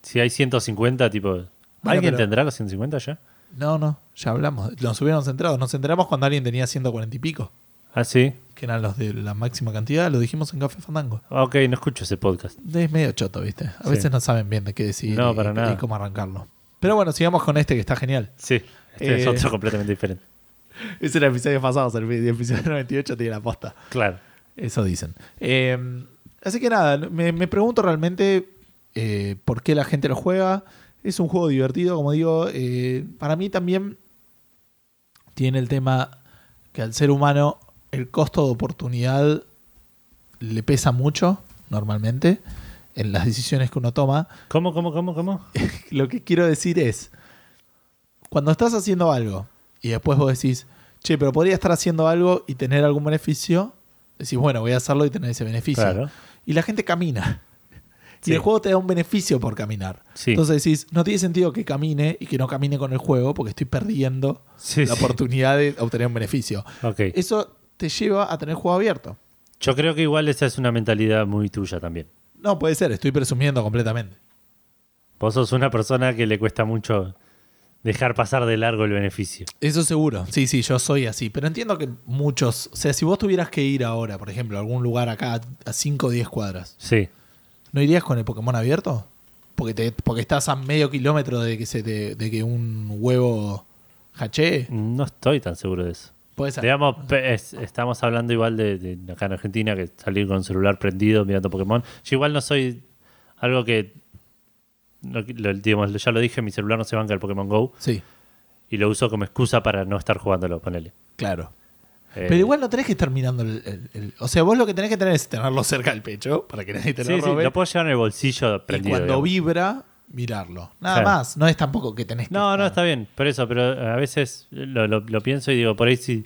si hay 150, tipo. ¿Alguien pero- tendrá los 150 ya? No, no, ya hablamos. Nos hubiéramos enterado. Nos enteramos cuando alguien tenía 140 y pico, Ah, sí. que eran los de la máxima cantidad. Lo dijimos en Café Fandango. Ah, Ok, no escucho ese podcast. Es medio choto, ¿viste? A Sí. veces no saben bien de qué decir No, y, para y nada. cómo arrancarlo. Pero bueno, sigamos con este que está genial. Sí, este es Eh. otro completamente diferente. Ese era el episodio pasado, el episodio 98 tiene la posta. Claro. Eso dicen. Eh, así que nada, me, me pregunto realmente eh, por qué la gente lo juega. Es un juego divertido, como digo. eh, para mí también tiene el tema que al ser humano el costo de oportunidad le pesa mucho, normalmente, en las decisiones que uno toma. ¿Cómo, cómo, cómo, cómo? Lo que quiero decir es, cuando estás haciendo algo y después vos decís, che, pero podría estar haciendo algo y tener algún beneficio, decís, bueno, voy a hacerlo y tener ese beneficio. Claro. Y la gente camina. Sí. Y el juego te da un beneficio por caminar. Sí. Entonces decís, no tiene sentido que camine y que no camine con el juego porque estoy perdiendo Sí, la oportunidad de obtener un beneficio. Eso te lleva a tener juego abierto. Yo creo que igual esa es una mentalidad muy tuya también. No, puede ser, estoy presumiendo completamente. Vos sos una persona que le cuesta mucho dejar pasar de largo el beneficio. Eso seguro. Sí, sí, yo soy así. Pero entiendo que muchos. O sea, si vos tuvieras que ir ahora, por ejemplo, a algún lugar acá a 5 o 10 cuadras, Sí. ¿no irías con el Pokémon abierto? porque, te, porque estás a medio kilómetro de que, se te- de que un huevo hachee. No estoy tan seguro de eso. Puede ser. Digamos, es- estamos hablando igual de, de acá en Argentina, que salir con el celular prendido mirando Pokémon. Yo igual no soy algo que, no- lo- digamos, ya lo dije, mi celular no se banca el Pokémon Go Sí, y lo uso como excusa para no estar jugándolo, ponele. claro. Eh, Pero igual no tenés que estar mirando el, el- el- O sea, vos lo que tenés que tener es tenerlo cerca del pecho para que nadie te sí, lo sí, robe. lo puedo llevar en el bolsillo y prendido. cuando digamos. vibra, mirarlo. Nada Claro. más. No es tampoco que tenés que. No, no, estar- está bien, por eso, pero a veces lo, lo- lo pienso y digo, por ahí sí,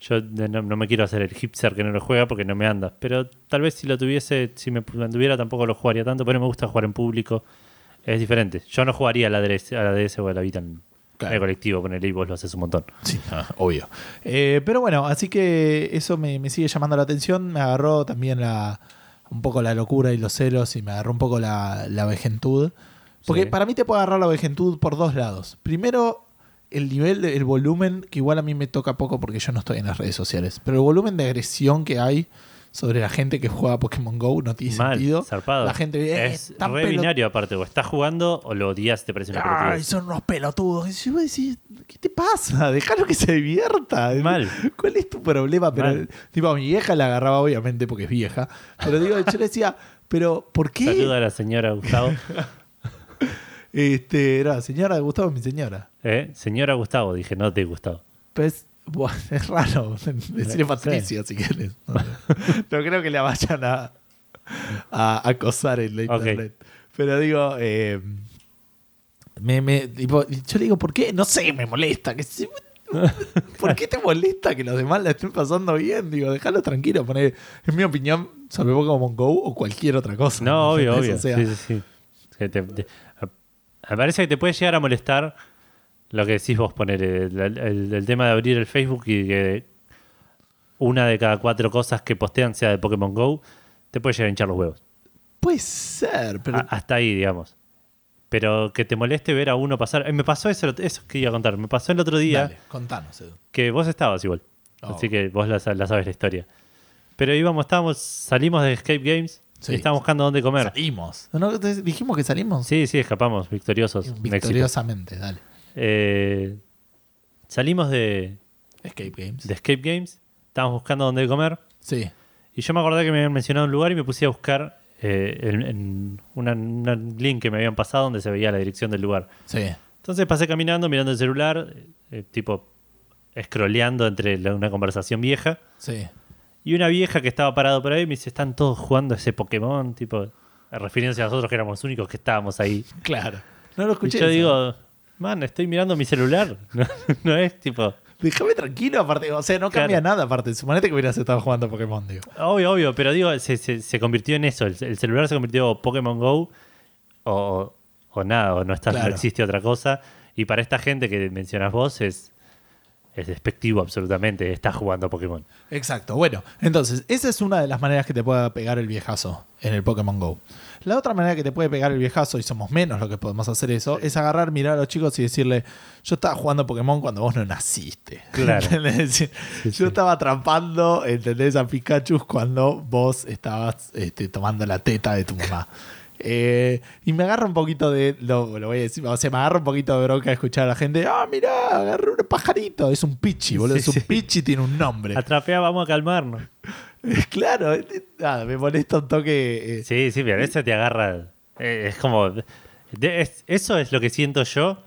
yo no, no me quiero hacer el hipster que no lo juega porque no me anda, pero tal vez si lo tuviese, si me mantuviera tampoco lo jugaría tanto, pero me gusta jugar en público, es diferente. Yo no jugaría a la DS, a la DS o a la Vita en, Claro. el colectivo, con el y vos lo haces un montón. Sí, ah, obvio. Eh, pero bueno, así que eso me, me sigue llamando la atención. Me agarró también la, un poco la locura y los celos y me agarró un poco la, la vejentud. Porque Sí. para mí te puede agarrar la vejentud por dos lados. Primero, el nivel, de- el volumen, que igual a mí me toca poco porque yo no estoy en las redes sociales, pero el volumen de agresión que hay sobre la gente que juega Pokémon Go no tiene Mal, sentido. zarpado. La gente eh, es tan re binario aparte, o estás jugando o lo odias te parece una Ay, son unos pelotudos. Y yo voy a decir, ¿qué te pasa? Déjalo que se divierta. Mal. ¿Cuál es tu problema? Pero, Mal. tipo, a mi vieja la agarraba obviamente porque es vieja. Pero digo, yo le decía, ¿pero por qué? Saluda a la señora Gustavo. Este, era, señora, Gustavo mi señora. Eh, Señora Gustavo, dije, no de Gustavo. Pues, bueno, es raro decirle Sí. Patricia si quieres. No, no creo que la vayan a, a acosar en la internet. Pero digo, eh, me, me- tipo, yo le digo, ¿por qué? No sé, me molesta. Que se- ¿Por qué te molesta que los demás la estén pasando bien? Digo, déjalo tranquilo. Poner, en mi opinión, sobre Pokémon Go o cualquier otra cosa. No, obvio, obvio. O sea, sí, sí, sí. Te- te- me parece que te puede llegar a molestar lo que decís vos, poner el, el- el tema de abrir el Facebook y que una de cada cuatro cosas que postean sea de Pokémon Go, te puede llegar a hinchar los huevos. Puede ser, pero A- hasta ahí, digamos. Pero que te moleste ver a uno pasar. eh, me pasó eso, eso que iba a contar. Me pasó el otro día dale, contanos, Edu. que vos estabas igual. Oh. Así que vos la, la sabes la historia. Pero íbamos, estábamos, salimos de Escape Games Sí. buscando dónde comer. Salimos. ¿No? ¿Te- Dijimos que salimos. Sí, sí, escapamos, victoriosos. Victoriosamente, dale. Eh, salimos de, Escape Games. de Escape Games, estábamos buscando dónde comer. Sí. Y yo me acordé que me habían mencionado un lugar y me puse a buscar eh, en, en una- una link que me habían pasado donde se veía la dirección del lugar. Sí. Entonces pasé caminando, mirando el celular, eh, tipo scrolleando entre la- una conversación vieja. Sí. Y una vieja que estaba parado por ahí me dice, están todos jugando ese Pokémon, tipo, referencia a nosotros que éramos los únicos que estábamos ahí. Claro. No lo Y escuché. yo eso. digo, man, estoy mirando mi celular. No, no es tipo, Déjame tranquilo, aparte. O sea, no Claro. cambia nada, aparte. Suponete que hubieras estado jugando Pokémon, digo. obvio, obvio, pero digo, se, se- se convirtió en eso. El, el celular se convirtió o Pokémon Go o, o nada, o no, está, Claro. no existe otra cosa. Y para esta gente que mencionas vos es, es despectivo absolutamente, está jugando a Pokémon. Exacto. Bueno, entonces, esa es una de las maneras que te pueda pegar el viejazo en el Pokémon Go. La otra manera que te puede pegar el viejazo, y somos menos los que podemos hacer eso, es agarrar, mirar a los chicos y decirle: Yo estaba jugando Pokémon cuando vos no naciste. Claro. ¿Entendés? Decir, Sí, Yo sí. estaba atrapando, ¿entendés? A Pikachu cuando vos estabas este, tomando la teta de tu mamá. Eh, y me agarra un poquito de. Lo, lo voy a decir. O sea, me agarra un poquito de bronca escuchar a la gente. Ah, mirá, agarré un pajarito. Es un pichi, boludo. Sí, es un sí. pichi, tiene un nombre. Atrapea, vamos a calmarnos. claro, eh, nada, me molesta un toque. eh, Sí, sí, pero eso te agarra. eh, Es como. de- es- eso es lo que siento yo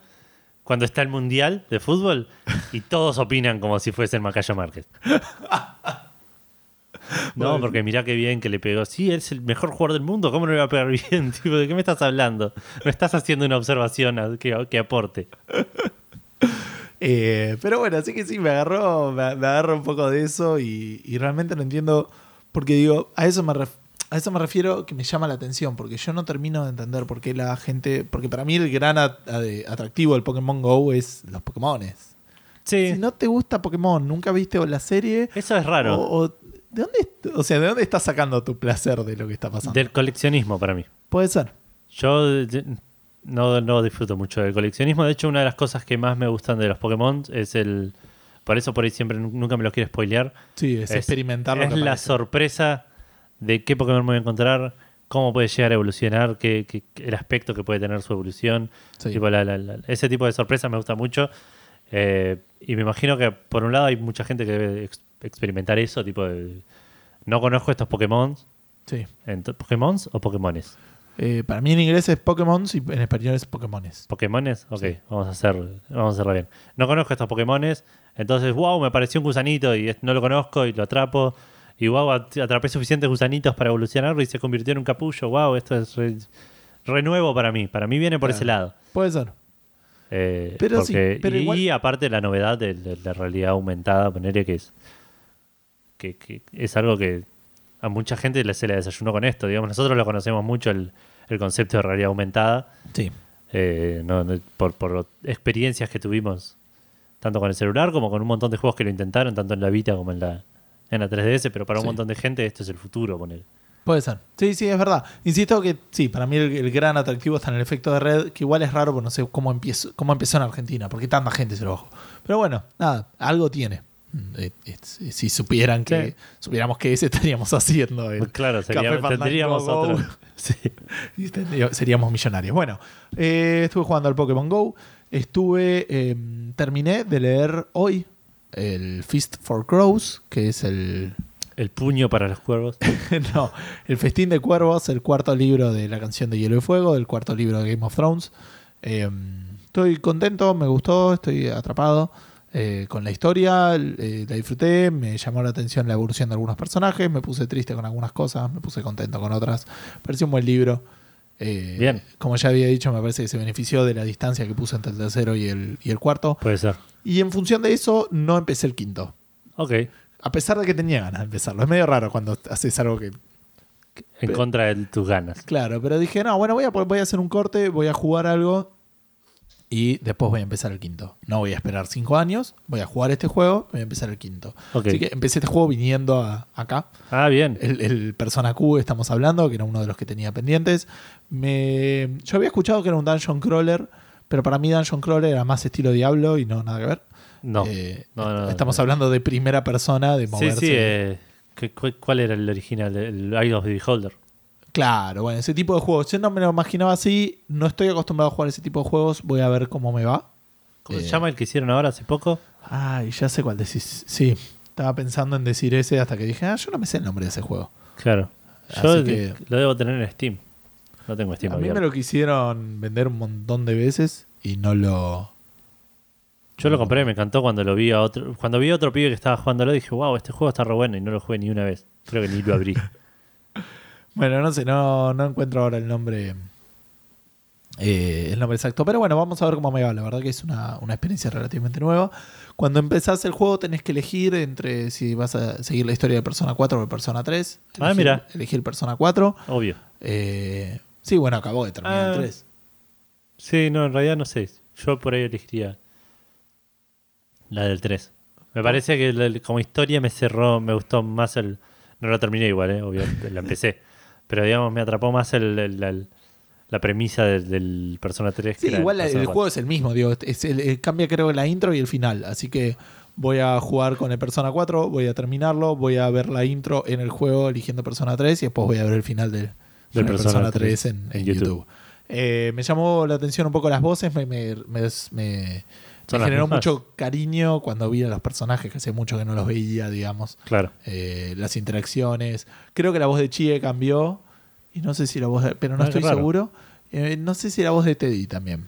cuando está el mundial de fútbol y todos opinan como si fuese el Macayo Márquez. No, porque mirá qué bien que le pegó. Sí, él es el mejor jugador del mundo. ¿Cómo no le va a pegar bien? Tipo, ¿De qué me estás hablando? No estás haciendo una observación que, que aporte. Eh, pero bueno, así que sí, me agarró, me, agarró un poco de eso y, y realmente no entiendo, porque digo, a eso, me ref- a eso me refiero que me llama la atención, porque yo no termino de entender por qué la gente, porque para mí el gran atractivo del Pokémon Go es los Pokémones. Sí, Si no te gusta Pokémon, nunca viste la serie, eso es raro. o, o- ¿de dónde, o sea, ¿de dónde estás sacando tu placer de lo que está pasando? Del coleccionismo para mí. Puede ser. Yo no, no disfruto mucho del coleccionismo. De hecho, una de las cosas que más me gustan de los Pokémon es el. Por eso por ahí siempre nu- nunca me los quiero spoilear. Sí, es, experimentar lo es la sorpresa de qué Pokémon me voy a encontrar, cómo puede llegar a evolucionar, qué, qué- el aspecto que puede tener su evolución. Sí. Tipo, la- la- la- ese tipo de sorpresas me gusta mucho. Eh, y me imagino que por un lado hay mucha gente que debe experimentar eso, tipo de, no conozco estos Pokémon. Sí. ¿Pokémons o Pokémones? Eh, para mí en inglés es Pokémon y en español es Pokémones. ¿Pokémones? Ok, Sí. vamos a hacer, vamos a hacerlo bien. No conozco estos Pokémones, entonces, wow, me apareció un gusanito y no lo conozco y lo atrapo. Y wow, at- atrapé suficientes gusanitos para evolucionarlo y se convirtió en un capullo. Wow, esto es re, re nuevo para mí. Para mí viene por Claro. ese lado. Puede ser. Eh, Pero porque- sí, pero y, igual- y aparte la novedad de, de la realidad aumentada, ponerle que es que, que es algo que a mucha gente le- se le desayunó con esto. Digamos, nosotros lo conocemos mucho el, el concepto de realidad aumentada, Sí. eh, no- por, por experiencias que tuvimos tanto con el celular como con un montón de juegos que lo intentaron, tanto en la Vita como en la, en la 3DS, pero para un Sí. montón de gente esto es el futuro, poner. Puede ser. Sí, sí, es verdad. Insisto que sí, para mí el, el gran atractivo está en el efecto de red, que igual es raro, porque no sé cómo, empiezo, cómo empezó en Argentina, porque tanta gente se lo bajó. Pero bueno, nada, algo tiene. Eh, eh, si supieran que Sí. supiéramos que ese estaríamos haciendo el Claro, sería- Café tendríamos Go. otro. Sí. seríamos millonarios. Bueno, eh, estuve jugando al Pokémon Go. Estuve, eh, terminé de leer hoy el Feast for Crows, que es el, El puño para los cuervos. no, El Festín de Cuervos, el cuarto libro de la canción de Hielo y Fuego, el cuarto libro de Game of Thrones. Eh, estoy contento, me gustó, estoy atrapado eh, con la historia, eh, la disfruté, me llamó la atención la evolución de algunos personajes, me puse triste con algunas cosas, me puse contento con otras. Pareció un buen libro. Eh, Bien. Como ya había dicho, me parece que se benefició de la distancia que puse entre el tercero y el, y el cuarto. Puede ser. Y en función de eso, no empecé el quinto. Ok. A pesar de que tenía ganas de empezarlo. Es medio raro cuando haces algo que En contra de tus ganas. Claro, pero dije, no, bueno, voy a, voy a hacer un corte, voy a jugar algo y después voy a empezar el quinto. No voy a esperar cinco años, voy a jugar este juego, voy a empezar el quinto. Así que empecé este juego viniendo a- acá. Ah, bien. El, el Persona Q estamos hablando, que era uno de los que tenía pendientes. Me, yo había escuchado que era un Dungeon Crawler, pero para mí Dungeon Crawler era más estilo Diablo y no nada que ver. No. Eh, No, no, no, estamos hablando de primera persona, de Sí, moverse. sí. eh, ¿qué- cu- ¿Cuál era el original? El Eye of the Beholder. Claro, bueno, ese tipo de juegos. Yo no me lo imaginaba así, no estoy acostumbrado a jugar ese tipo de juegos, voy a ver cómo me va. ¿Cómo Eh, se llama el que hicieron ahora hace poco? Ay, ya sé cuál decís. Sí, estaba pensando en decir ese hasta que dije, ah, yo no me sé el nombre de ese juego. Claro. Así Yo que- lo debo tener en Steam. No tengo Steam a mí me lo quisieron vender un montón de veces y no lo... Yo lo compré, me encantó cuando lo vi a otro. Cuando vi a otro pibe que estaba jugándolo, dije, wow, este juego está re bueno y no lo jugué ni una vez. Creo que ni lo abrí. Bueno, no sé, no, no encuentro ahora el nombre eh, el nombre exacto. Pero bueno, vamos a ver cómo me va. La verdad que es una, una experiencia relativamente nueva. Cuando empezás el juego tenés que elegir entre si vas a seguir la historia de Persona 4 o de Persona 3. Ah, Elegir- mira. Elegir Persona 4. Obvio. Eh, sí, bueno, acabó de terminar Ah. el 3. Sí, no, en realidad no sé. Yo por ahí elegiría la del 3. Me parece que la- como historia me cerró, me gustó más el... No lo terminé igual, ¿eh? obvio, la empecé. Pero digamos, me atrapó más el, el- el- la premisa del, del Persona 3. Sí, que igual el, 4. juego es el mismo, digo, es el- eh, cambia creo la intro y el final, así que voy a jugar con el Persona 4, voy a terminarlo, voy a ver la intro en el juego eligiendo Persona 3 y después voy a ver el final del, Del Persona Persona 3 en, YouTube. YouTube. Eh, me llamó la atención un poco las voces, me, me, me- generó mismas. mucho cariño cuando vi a los personajes, que hace mucho que no los veía, digamos. Claro. Eh, las interacciones. Creo que la voz de Chie cambió. Y no sé si la voz de, Pero no Ah, estoy seguro. Eh, no sé si la voz de Teddy también.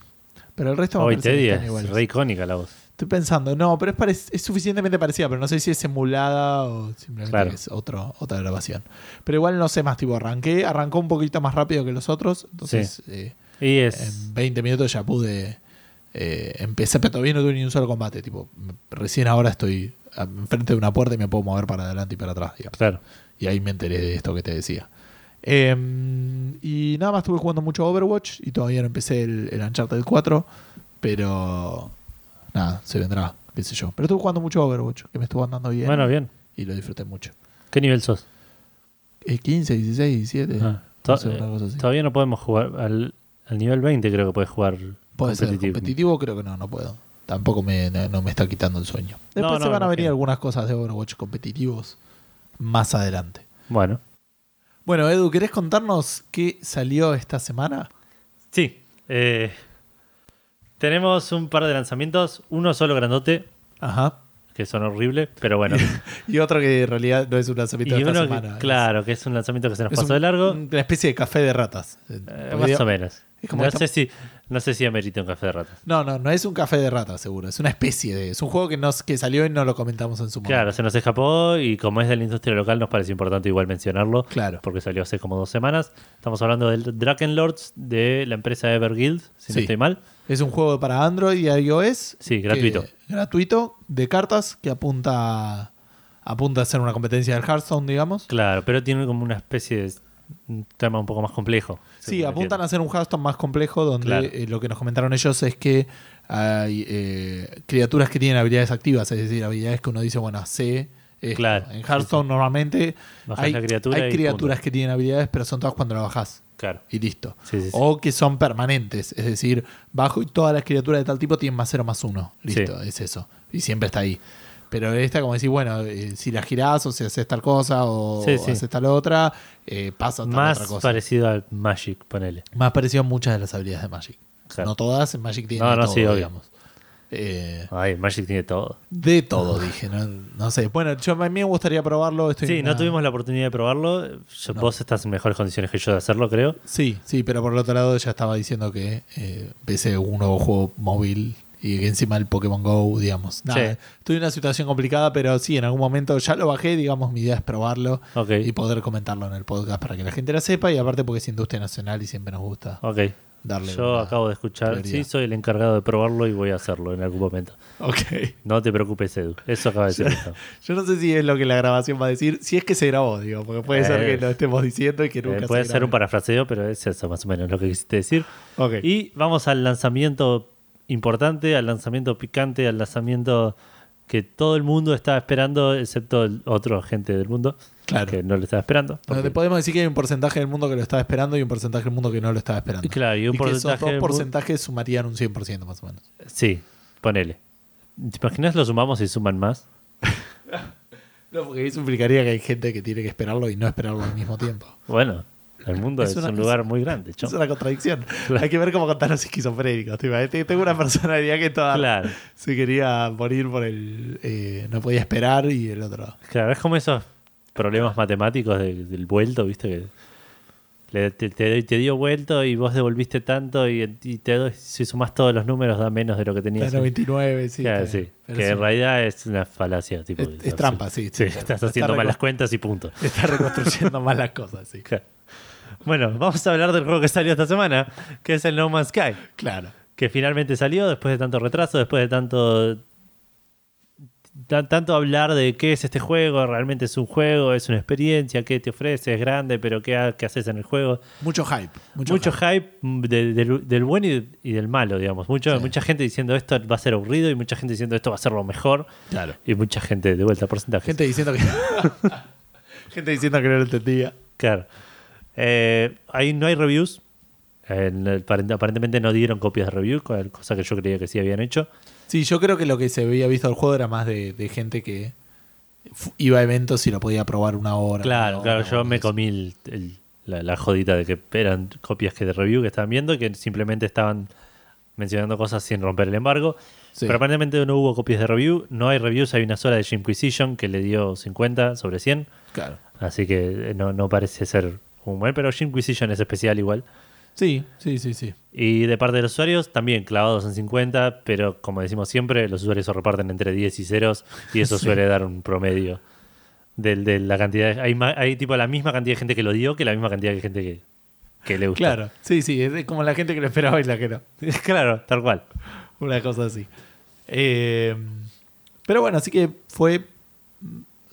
Pero el resto me Hoy que Teddy es iguales. re icónica la voz. Estoy pensando, no, pero es, suficientemente parecida, pero no sé si es emulada o simplemente Claro. es otro, otra grabación. Pero igual no sé más, tipo, arranqué, arrancó un poquito más rápido que los otros, entonces eh, Y es... en 20 minutos ya pude eh, empecé, pero todavía no tuve ni un solo combate, tipo, recién ahora estoy enfrente de una puerta y me puedo mover para adelante y para atrás, digamos. Claro. Y ahí me enteré de esto que te decía. Eh, y nada más estuve jugando mucho Overwatch y todavía no empecé el, el Uncharted 4, pero nada, se vendrá, qué sé yo. Pero estuve jugando mucho Overwatch, que me estuvo andando bien Bueno, bien. y lo disfruté mucho. ¿Qué nivel sos? Eh, 15, 16, 17, Ah, no to- sé, una cosa así. Todavía no podemos jugar. Al, al nivel 20 creo que puedes jugar Puede ser competitivo. creo que no, no puedo. Tampoco me, no, no me está quitando el sueño. Después No, se van a venir algunas cosas de Overwatch competitivos más adelante. Bueno, Bueno, Edu, ¿querés contarnos qué salió esta semana? Sí. eh, tenemos un par de lanzamientos. Uno solo grandote, Ajá. que son horribles, pero bueno. Y otro que en realidad no es un lanzamiento y de esta uno, semana. claro, que es un lanzamiento que se nos es pasó un- de largo. Una especie de café de ratas. Eh, más o menos. es como No esta- sé, si, no sé si amerita un café de ratas. No, no, no es un café de ratas, seguro. Es una especie de. Es un juego que, nos, que salió y no lo comentamos en su momento. Claro, se nos escapó y como es de la industria local nos parece importante igual mencionarlo. Claro. Porque salió hace como dos semanas. Estamos hablando del Drakenlords de la empresa Everguild, si Sí. no estoy mal. Es un juego para Android y iOS. Sí, que- gratuito. gratuito, de cartas, que apunta, apunta a ser una competencia del Hearthstone, digamos. Claro, pero tiene como una especie de un tema un poco más complejo. Sí, apuntan a ser un Hearthstone más complejo donde Claro. eh, lo que nos comentaron ellos es que hay eh, criaturas que tienen habilidades activas, es decir, habilidades que uno dice, bueno, sé. esto. Claro, En sí, Hearthstone normalmente Bajás hay, criatura criaturas punto. que tienen habilidades, pero son todas cuando la bajás Claro. y listo. Sí. O que son permanentes, es decir, bajo y todas las criaturas de tal tipo tienen más 0 más 1. Listo, es eso. Y siempre está ahí. Pero esta, como decir, bueno, eh, si la girás o si haces tal cosa o, Sí, sí. haces tal otra, eh, pasa tal Más otra cosa. parecido al Magic, ponele. Más parecido a muchas de las habilidades de Magic. Claro. No todas, en Magic tiene No, no, todo, sí, digamos. Eh, Ay, Magic tiene todo. de todo, dije. No, no sé. Bueno, yo, a mí me gustaría probarlo. Estoy Sí, no tuvimos la oportunidad de probarlo. Yo- No. Vos estás en mejores condiciones que yo de hacerlo, creo. Sí, sí, pero por el otro lado ya estaba diciendo que eh, empecé un nuevo juego móvil y encima el Pokémon Go, digamos. Nada, Sí. Estoy en una situación complicada, pero sí, en algún momento ya lo bajé, digamos, mi idea es probarlo Ok. y poder comentarlo en el podcast para que la gente la sepa y aparte porque es industria nacional y siempre nos gusta Ok. darle Yo acabo de escuchar. prioridad. Sí, soy el encargado de probarlo y voy a hacerlo en algún momento. Ok. No te preocupes, Edu. Eso acaba de decir esto. Yo no sé si es lo que la grabación va a decir, si es que se grabó, digo, porque puede ser Eh, que lo estemos diciendo y que nunca Eh, se puede ser un parafraseo, pero es eso más o menos lo que quisiste decir. Ok. Y vamos al lanzamiento importante, al lanzamiento picante, al lanzamiento que todo el mundo estaba esperando, excepto el otro gente del mundo Claro. que no lo estaba esperando. Porque- podemos decir que hay un porcentaje del mundo que lo estaba esperando y un porcentaje del mundo que no lo estaba esperando. Claro, y un que esos porcentaje dos porcentajes sumarían un 100% más o menos. Sí, ponele. ¿Te imaginas lo sumamos y suman más? No, porque eso implicaría que hay gente que tiene que esperarlo y no esperarlo al mismo tiempo. Bueno, el mundo Es un lugar muy grande, chon. Es una contradicción. Hay que ver cómo contar los esquizofrénicos. Imaginas, Tengo una personalidad que toda Claro, se quería morir por el... eh, no podía esperar y el otro... claro, es como esos problemas matemáticos de- del vuelto, ¿viste? Que le- te, te- te dio vuelto y vos devolviste tanto y, y te doy- si sumás todos los números da menos de lo que tenías. Está en 99, sí. Claro, está bien. sí. Pero Que sí. en realidad es una falacia. Tipo, Es- es trampa, sí, Sí, estás Está haciendo mal reco- las cuentas y punto. Está reconstruyendo mal las cosas, sí. Claro. Bueno, vamos a hablar del juego que salió esta semana, que es el No Man's Sky. Claro. que finalmente salió después de tanto retraso, después de tanto ta- tanto hablar de qué es este juego, realmente es un juego, es una experiencia, qué te ofrece, es grande, pero qué, ha- qué haces en el juego. Mucho hype. Mucho, Mucho, hype. hype, de- del, del bueno y, y del malo, digamos. Mucho, Sí. Mucha gente diciendo esto va a ser aburrido y mucha gente diciendo esto va a ser lo mejor. Claro. Y mucha gente, de vuelta, porcentaje. Gente diciendo que... gente diciendo que no lo entendía. Claro. Eh, ahí no hay reviews. En el- aparent- aparentemente no dieron copias de review, cosa que yo creía que sí habían hecho. Sí, yo creo que lo que se había visto del juego era más de, de gente que iba a eventos y lo podía probar una hora. Claro, una claro, hora, yo me eso. comí el- el- la, la jodita de que eran copias que de review que estaban viendo, que simplemente estaban mencionando cosas sin romper el embargo. Sí. Pero aparentemente no hubo copias de review, no hay reviews, hay una sola de Inquisition que le dio 50 sobre 100, Claro. así que eh, no, no parece ser buen, pero Inquisition es especial igual. Sí, sí, sí, sí. Y de parte de los usuarios, también clavados en 50, pero como decimos siempre, los usuarios se reparten entre 10 y ceros y eso Sí. suele dar un promedio de, la cantidad. Hay, ma- hay tipo la misma cantidad de gente que lo dio que la misma cantidad de gente que, que le gusta. Claro, sí, sí, es de- como la gente que lo esperaba y la que no. claro, tal cual. Una cosa así. Eh, pero bueno, así que fue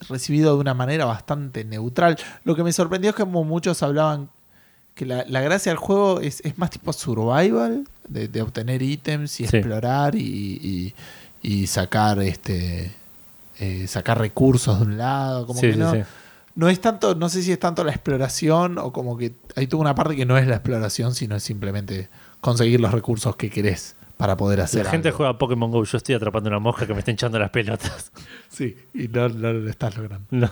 recibido de una manera bastante neutral. Lo que me sorprendió es que como muchos hablaban que la, la gracia del juego es, es más tipo survival, de, de obtener ítems y Sí. explorar y, y- y sacar este eh, sacar recursos de un lado. Como Sí, que sí, no, no es tanto, no sé si es tanto la exploración o como que hay toda una parte que no es la exploración, sino es simplemente conseguir los recursos que querés para poder hacer La gente algo. juega Pokémon Go, yo estoy atrapando una mosca que me está hinchando las pelotas. Sí, y no, no lo estás logrando. No.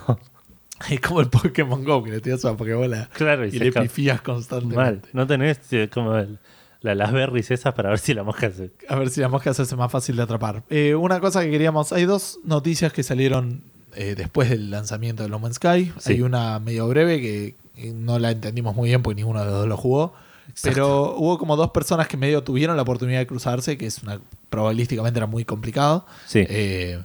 Es como el Pokémon Go, que le tiras una Pokébola Claro, y, y le pifías Mal. constantemente. No tenés eh, como el- la- las berries esas para ver si la mosca se. A ver si la mosca se hace más fácil de atrapar. Eh, una cosa que queríamos, hay dos noticias que salieron eh, después del lanzamiento de No Man's Sky. Sí. Hay una medio breve que eh, no la entendimos muy bien porque ninguno de los dos lo jugó. Pero hubo como dos personas que medio tuvieron la oportunidad de cruzarse, que es una probabilísticamente era muy complicado. Sí. Eh,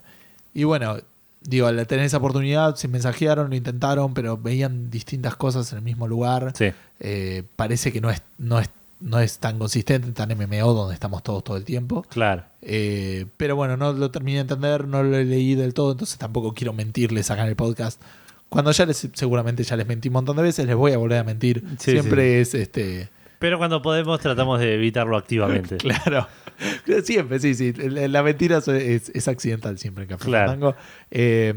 y bueno, digo, al tener esa oportunidad, se mensajearon, lo intentaron, pero veían distintas cosas en el mismo lugar. sí. Eh, parece que no es, no, es, no es tan consistente, tan MMO donde estamos todos todo el tiempo. Claro. Eh, pero bueno, no lo terminé de entender, no lo leí del todo, entonces tampoco quiero mentirles acá en el podcast. Cuando ya les, seguramente ya les mentí un montón de veces, les voy a volver a mentir. Sí, Siempre es este. Pero cuando podemos tratamos de evitarlo activamente. Claro. Siempre, sí, sí. La mentira es, es- es accidental siempre en Café Claro. Fandango. Eh,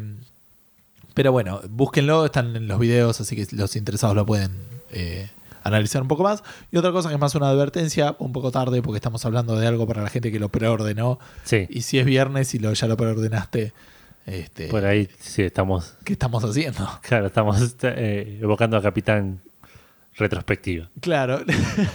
pero bueno, búsquenlo, están en los videos, así que los interesados lo pueden eh, analizar un poco más. Y otra cosa que es más una advertencia, un poco tarde, porque estamos hablando de algo para la gente que lo preordenó. Sí. Y si es viernes y lo, ya lo preordenaste, este, Por ahí sí estamos. ¿qué estamos haciendo? Claro, estamos eh, evocando a Capitán retrospectiva. Claro.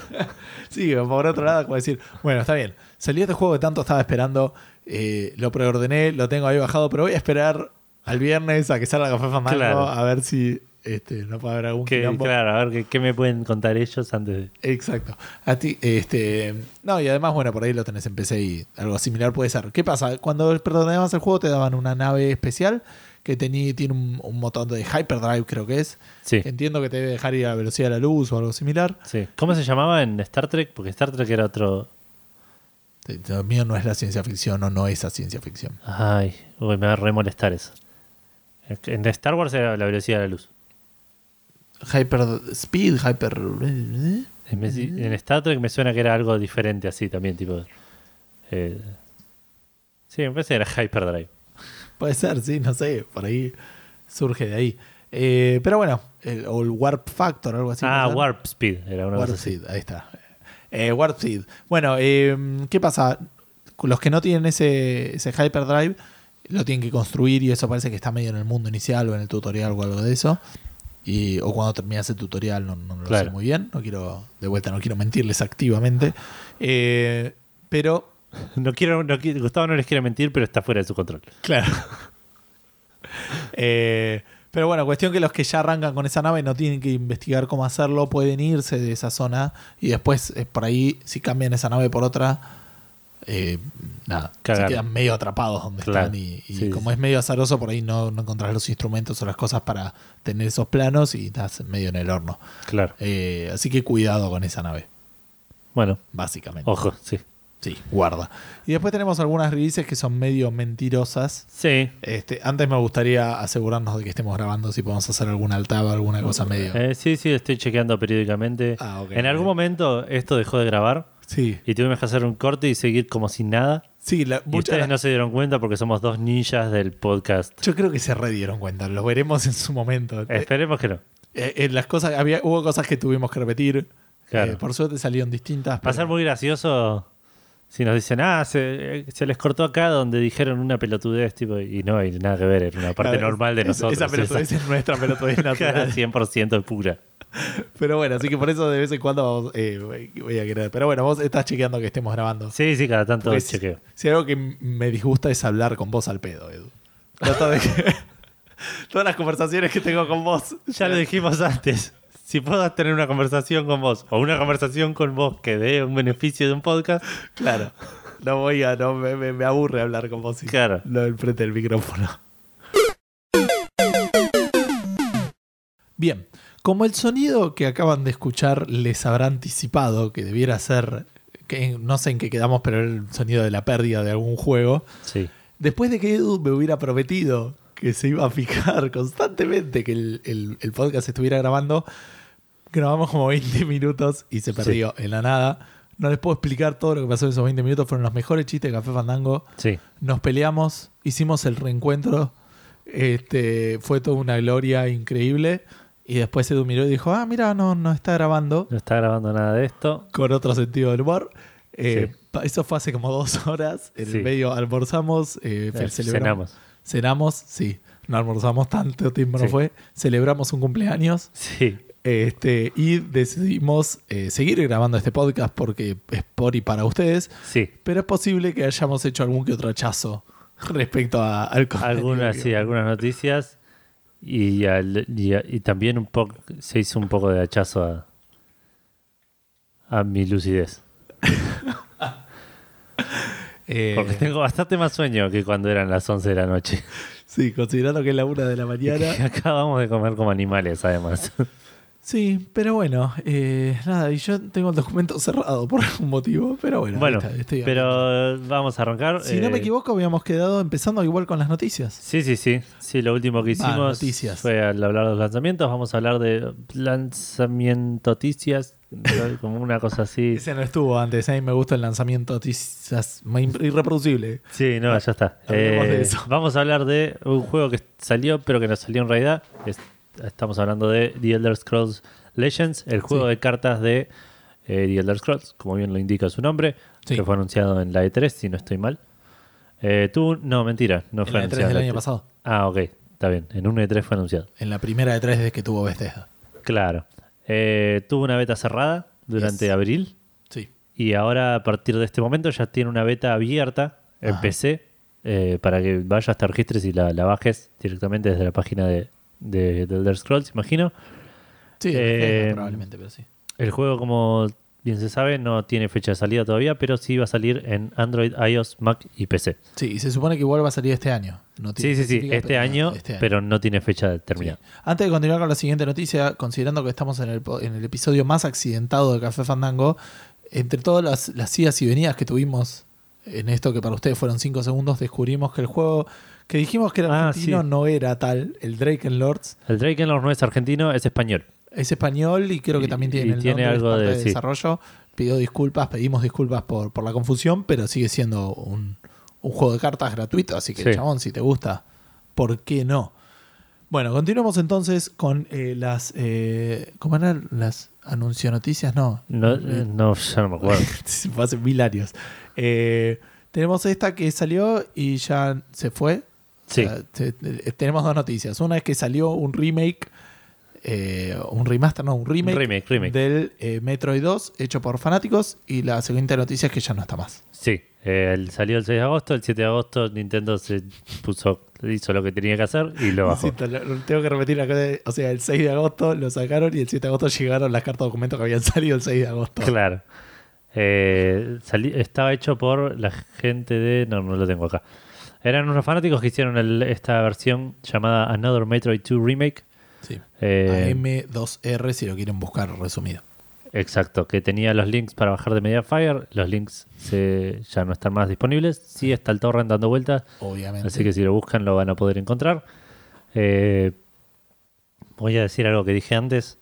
sí, por otro lado, como decir, bueno, está bien. Salió este juego que tanto estaba esperando, eh, lo preordené, lo tengo ahí bajado, pero voy a esperar al viernes a que salga Café Fandango Claro. a ver si este, no puede haber algún Que, claro, a ver ¿qué, qué me pueden contar ellos antes de. Exacto. A ti, este. No, y además, bueno, por ahí lo tenés en PC y algo similar puede ser. ¿Qué pasa? Cuando preordenabas el juego te daban una nave especial que tenía, tiene un, un botón de Hyperdrive, creo que es. Sí. Entiendo que te debe dejar ir a la velocidad de la luz o algo similar. sí. ¿Cómo se llamaba en Star Trek? Porque Star Trek era otro. Lo mío no es la ciencia ficción o no es la ciencia ficción. Ay, uy, me va a remolestar eso. En Star Wars era la velocidad de la luz. Hyper Speed, Hyper. en Star Trek me suena que era algo diferente así también, tipo. eh, sí, me parece que era Hyperdrive. Puede ser, sí, no sé. Por ahí surge de ahí. Eh, pero bueno, el- o el Warp Factor, algo así. ah. Warp Speed, era una Warp cosa así. Seed, ahí está. Eh, Warp Seed. Bueno, eh, ¿qué pasa? Los que no tienen ese, ese Hyperdrive lo tienen que construir y eso parece que está medio en el mundo inicial o en el tutorial o algo de eso. Y, o cuando terminas el tutorial, no, no lo Claro. sé muy bien. No quiero, de vuelta, no quiero mentirles activamente. Eh, pero No quiero, no Gustavo no les quiere mentir, pero está fuera de su control. Claro. Eh, pero bueno, cuestión que los que ya arrancan con esa nave no tienen que investigar cómo hacerlo, pueden irse de esa zona y después eh, por ahí, si cambian esa nave por otra, eh, nada, se quedan medio atrapados donde Claro. están y, y Sí, como es medio azaroso, por ahí no, no encontrás los instrumentos o las cosas para tener esos planos y estás medio en el horno. Claro. Eh, así que cuidado con esa nave, Bueno, básicamente. ojo, sí. Sí, guarda. Y después tenemos algunas releases que son medio mentirosas. Sí. Este, antes me gustaría asegurarnos de que estemos grabando si podemos hacer alguna altava, alguna cosa medio. Eh, sí, sí, estoy chequeando periódicamente. Ah, ok, en algún momento esto dejó de grabar Sí, y tuvimos que hacer un corte y seguir como sin nada. sí, la- Y ustedes no se dieron cuenta porque somos dos ninjas del podcast. yo creo que se re dieron cuenta, lo veremos en su momento. Eh, Esperemos que no. eh, en las cosas, había, hubo cosas que tuvimos que repetir. Claro. Eh, por suerte salieron distintas. Va a ser muy gracioso si nos dicen, ah, se, se les cortó acá donde dijeron una pelotudez, tipo, y no hay nada que ver, era una parte Claro, normal de es- nosotros. Esa pelotudez es nuestra pelotudez natural. 100% pura. Pero bueno, así que por eso de vez en cuando vamos, eh, voy- a querer. Pero bueno, vos estás chequeando que estemos grabando. Sí, sí, cada tanto si, chequeo. si algo que me disgusta es hablar con vos al pedo, Edu. Trato de que todas las conversaciones que tengo con vos. Ya lo dijimos antes. Si puedo tener una conversación con vos o una conversación con vos que dé un beneficio de un podcast, Claro. No voy a, no, me, me- me aburre hablar con vos y Claro. no enfrente del micrófono. Bien, como el sonido que acaban de escuchar les habrá anticipado que debiera ser, que no sé en qué quedamos, pero era el sonido de la pérdida de algún juego, sí. después de que Edu me hubiera prometido que se iba a fijar constantemente que el, el- el podcast estuviera grabando, grabamos como 20 minutos y se perdió en la nada. No les puedo explicar todo lo que pasó en esos 20 minutos. Fueron los mejores chistes de Café Fandango. Sí. Nos peleamos, hicimos el reencuentro. Este, fue toda una gloria increíble. Y después Edu miró y dijo, ah, mira, no, no está grabando. No está grabando nada de esto. Con otro sentido del humor. Eh, Sí. Eso fue hace como dos horas. En Sí. el medio almorzamos, eh, Eh, cenamos. Cenamos, sí. no almorzamos tanto tiempo, no fue. Celebramos un cumpleaños Sí, este, y decidimos eh, seguir grabando este podcast porque es por y para ustedes. sí. Pero es posible que hayamos hecho algún que otro hachazo respecto a- al Algunas, que- sí, algunas noticias. Y, al- y, y también un poco se hizo un poco de hachazo a, a mi lucidez. Eh, Porque tengo bastante más sueño que cuando eran las 11 de la noche. Sí, considerando que es la una de la mañana. Acabamos de comer como animales, además. Sí, pero bueno, eh, nada, y yo tengo el documento cerrado por algún motivo, pero bueno. Bueno, está, estoy pero vamos a arrancar. Si no me Eh, equivoco, habíamos quedado empezando igual con las noticias. Sí, sí, sí. Sí, lo último que hicimos noticias. fue al hablar de los lanzamientos. Vamos a hablar de lanzamiento noticias, como una cosa así. Ese no estuvo antes, a mí me gusta el lanzamiento noticias irreproducible. Sí, no, ya está. Eh, eso. Vamos a hablar de un juego que salió, pero que no salió en realidad. Es- estamos hablando de The Elder Scrolls Legends, el juego Sí. de cartas de eh, The Elder Scrolls, como bien lo indica su nombre, Sí. que fue anunciado en la E3, si no estoy mal. Eh, tú, no, mentira, no En fue la E3 anunciado. en del la año E3. pasado. Ah, ok, está bien. En un E3 fue anunciado. En la primera de tres desde que tuvo Bethesda. Claro. Eh, tuvo una beta cerrada durante Yes. abril Sí. y ahora a partir de este momento ya tiene una beta abierta en Ajá. PC eh, para que vayas, te registres y la, la bajes directamente desde la página de, de, de Elder Scrolls, imagino. Sí, Eh, probablemente, pero sí. El juego, como bien se sabe, no tiene fecha de salida todavía, pero sí va a salir en Android, iOS, Mac y PC. Sí, y se supone que igual va a salir este año. No Sí, tiene sí, sí, este año, este año. pero no tiene fecha Sí. determinada. Antes de continuar con la siguiente noticia, considerando que estamos en el, en el episodio más accidentado de Café Fandango, entre todas las, las idas y venidas que tuvimos en esto que para ustedes fueron 5 segundos, descubrimos que el juego que dijimos que era Ah, argentino sí. no era tal, el Draken Lords, El Drakenlord no es argentino, es español. es español y creo que también y tiene el tiene algo parte de- desarrollo. Pidió disculpas, pedimos disculpas por, por la confusión, pero sigue siendo un, un juego de cartas gratuito, así que Sí. chabón, si te gusta, ¿por qué no? Bueno, continuamos entonces con eh, las. Eh, ¿Cómo eran? Las anuncio noticias, no. No, eh, no, ya no me acuerdo. Fue hace mil años. Tenemos esta que salió y ya se fue. Sí. O sea, te- eh, tenemos dos noticias. Una es que salió un remake, eh, un remaster, no, un remake, Un remake, remake. del eh, Metroid 2 hecho por fanáticos. Y la siguiente noticia es que ya no está más. Sí, eh, el- salió el 6 de agosto, el 7 de agosto Nintendo se puso, hizo lo que tenía que hacer y lo bajó. Tengo que repetir de- O sea, el 6 de agosto lo sacaron y el 7 de agosto llegaron las cartas de documentos que habían salido el 6 de agosto. Claro. Eh, estaba hecho por la gente de... No, no lo tengo acá. Eran unos fanáticos que hicieron el- esta versión llamada Another Metroid 2 Remake. Sí. Eh, AM2R si lo quieren buscar resumido. Exacto, que tenía los links para bajar de Mediafire. Los links se- ya no están más disponibles. Sí está el torrent dando vueltas. Obviamente. Así que si lo buscan lo van a poder encontrar. Eh, voy a decir algo que dije antes.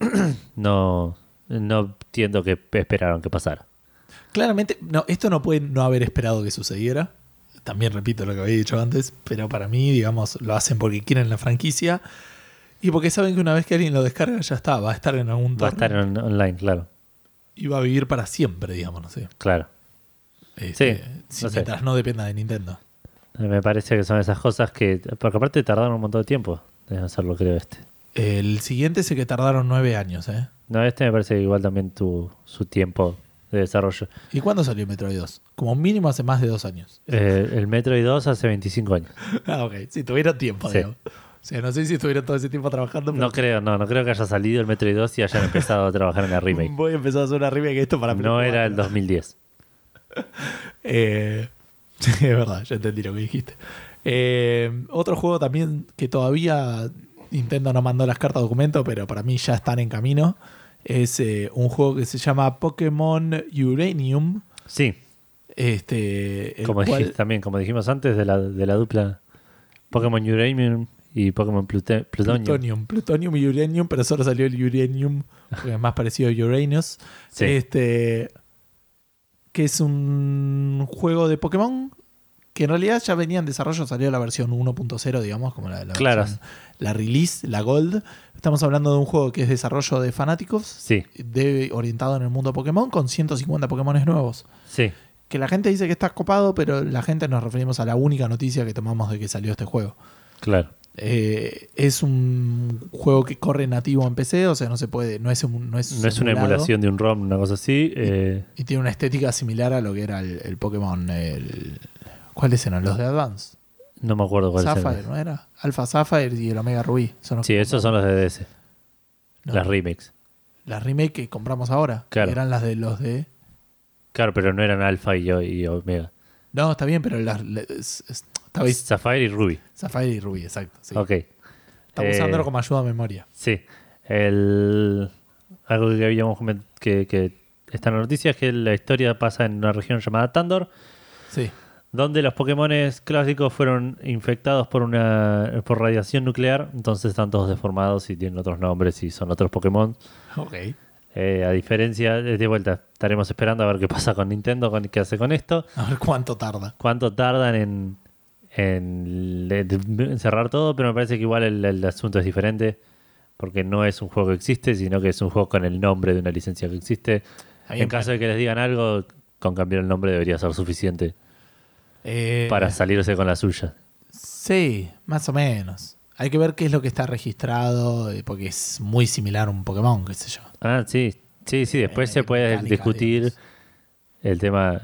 no, no entiendo que esperaron que pasara. Claramente, no, esto no puede no haber esperado que sucediera. También repito lo que había dicho antes, pero para mí, digamos, lo hacen porque quieren la franquicia y porque saben que una vez que alguien lo descarga ya está, va a estar en algún Va a estar en- online, claro. y va a vivir para siempre, digamos, no sé. Claro. Este, Sí, si- no sé. mientras no dependa de Nintendo. Me parece que son esas cosas que. Porque aparte tardaron un montón de tiempo en hacerlo, creo, este. El siguiente el que tardaron nueve años, ¿eh? No, este me parece que igual también tuvo su tiempo de desarrollo. ¿Y cuándo salió Metroid 2? Como mínimo hace más de dos años. Eh, el Metroid 2 hace 25 años. ah, ok. Sí, tuvieron tiempo, Sí. digamos. O sea, no sé si estuvieron todo ese tiempo trabajando, pero No creo, no, no creo que haya salido el Metroid 2 y hayan empezado a trabajar en la remake. voy a empezar a hacer una remake esto para No era el 2010. Eh, sí, es verdad, ya entendí lo que dijiste. Eh, otro juego también que todavía Nintendo no mandó las cartas de documento, pero para mí ya están en camino. Es eh, un juego que se llama Pokémon Uranium. Sí, Este, el como cual- dijiste también, como dijimos antes de la, de la dupla Pokémon Uranium y Pokémon Plute- Plutonium. Plutonium. Plutonium y Uranium, pero solo salió el Uranium, porque es más parecido a Uranus. Sí. Este, que es un juego de Pokémon que en realidad ya venía en desarrollo, salió la versión 1.0, digamos, como la, la, Claro. versión- la release, la Gold. Estamos hablando de un juego que es desarrollo de fanáticos, Sí, de, orientado en el mundo Pokémon, con 150 Pokémon nuevos. sí. que la gente dice que está copado, pero la gente nos referimos a la única noticia que tomamos de que salió este juego. Claro. Eh, es un juego que corre nativo en PC, o sea, no se puede, no es, un- no es, No es una emulación de un ROM, una cosa así. eh, Y tiene una estética similar a lo que era el, el Pokémon. El, ¿Cuáles eran? Los de Advance. no me acuerdo cuál es el- Sapphire, ¿no era? Alpha Sapphire y el Omega Ruby. Son los Sí, que esos son los de DS. No. Las remakes. Las remake que compramos ahora. Claro. Eran las de los de. Claro, pero no eran Alpha y, y Omega. No, está bien, pero las. estaba Sapphire y Ruby. Sapphire y Ruby, exacto. Sí. Ok. Estamos Eh, usándolo como ayuda a memoria. Sí. El, algo que habíamos coment- que, que está en la noticia es que la historia pasa en una región llamada Tandor, Sí. Donde los Pokémon clásicos fueron infectados por una por radiación nuclear, entonces están todos deformados y tienen otros nombres y son otros Pokémon. Ok. Eh, a diferencia, de vuelta, estaremos esperando a ver qué pasa con Nintendo, con, qué hace con esto, A ver cuánto tarda. cuánto tardan en, en cerrar todo, pero me parece que igual el, el asunto es diferente, porque no es un juego que existe, sino que es un juego con el nombre de una licencia que existe. En caso de que les digan algo, con cambiar el nombre debería ser suficiente Eh, para salirse con la suya. Sí, más o menos. Hay que ver qué es lo que está registrado, eh, porque es muy similar a un Pokémon, qué sé yo. Ah, sí, sí, sí, después Eh, se puede discutir digamos. el tema,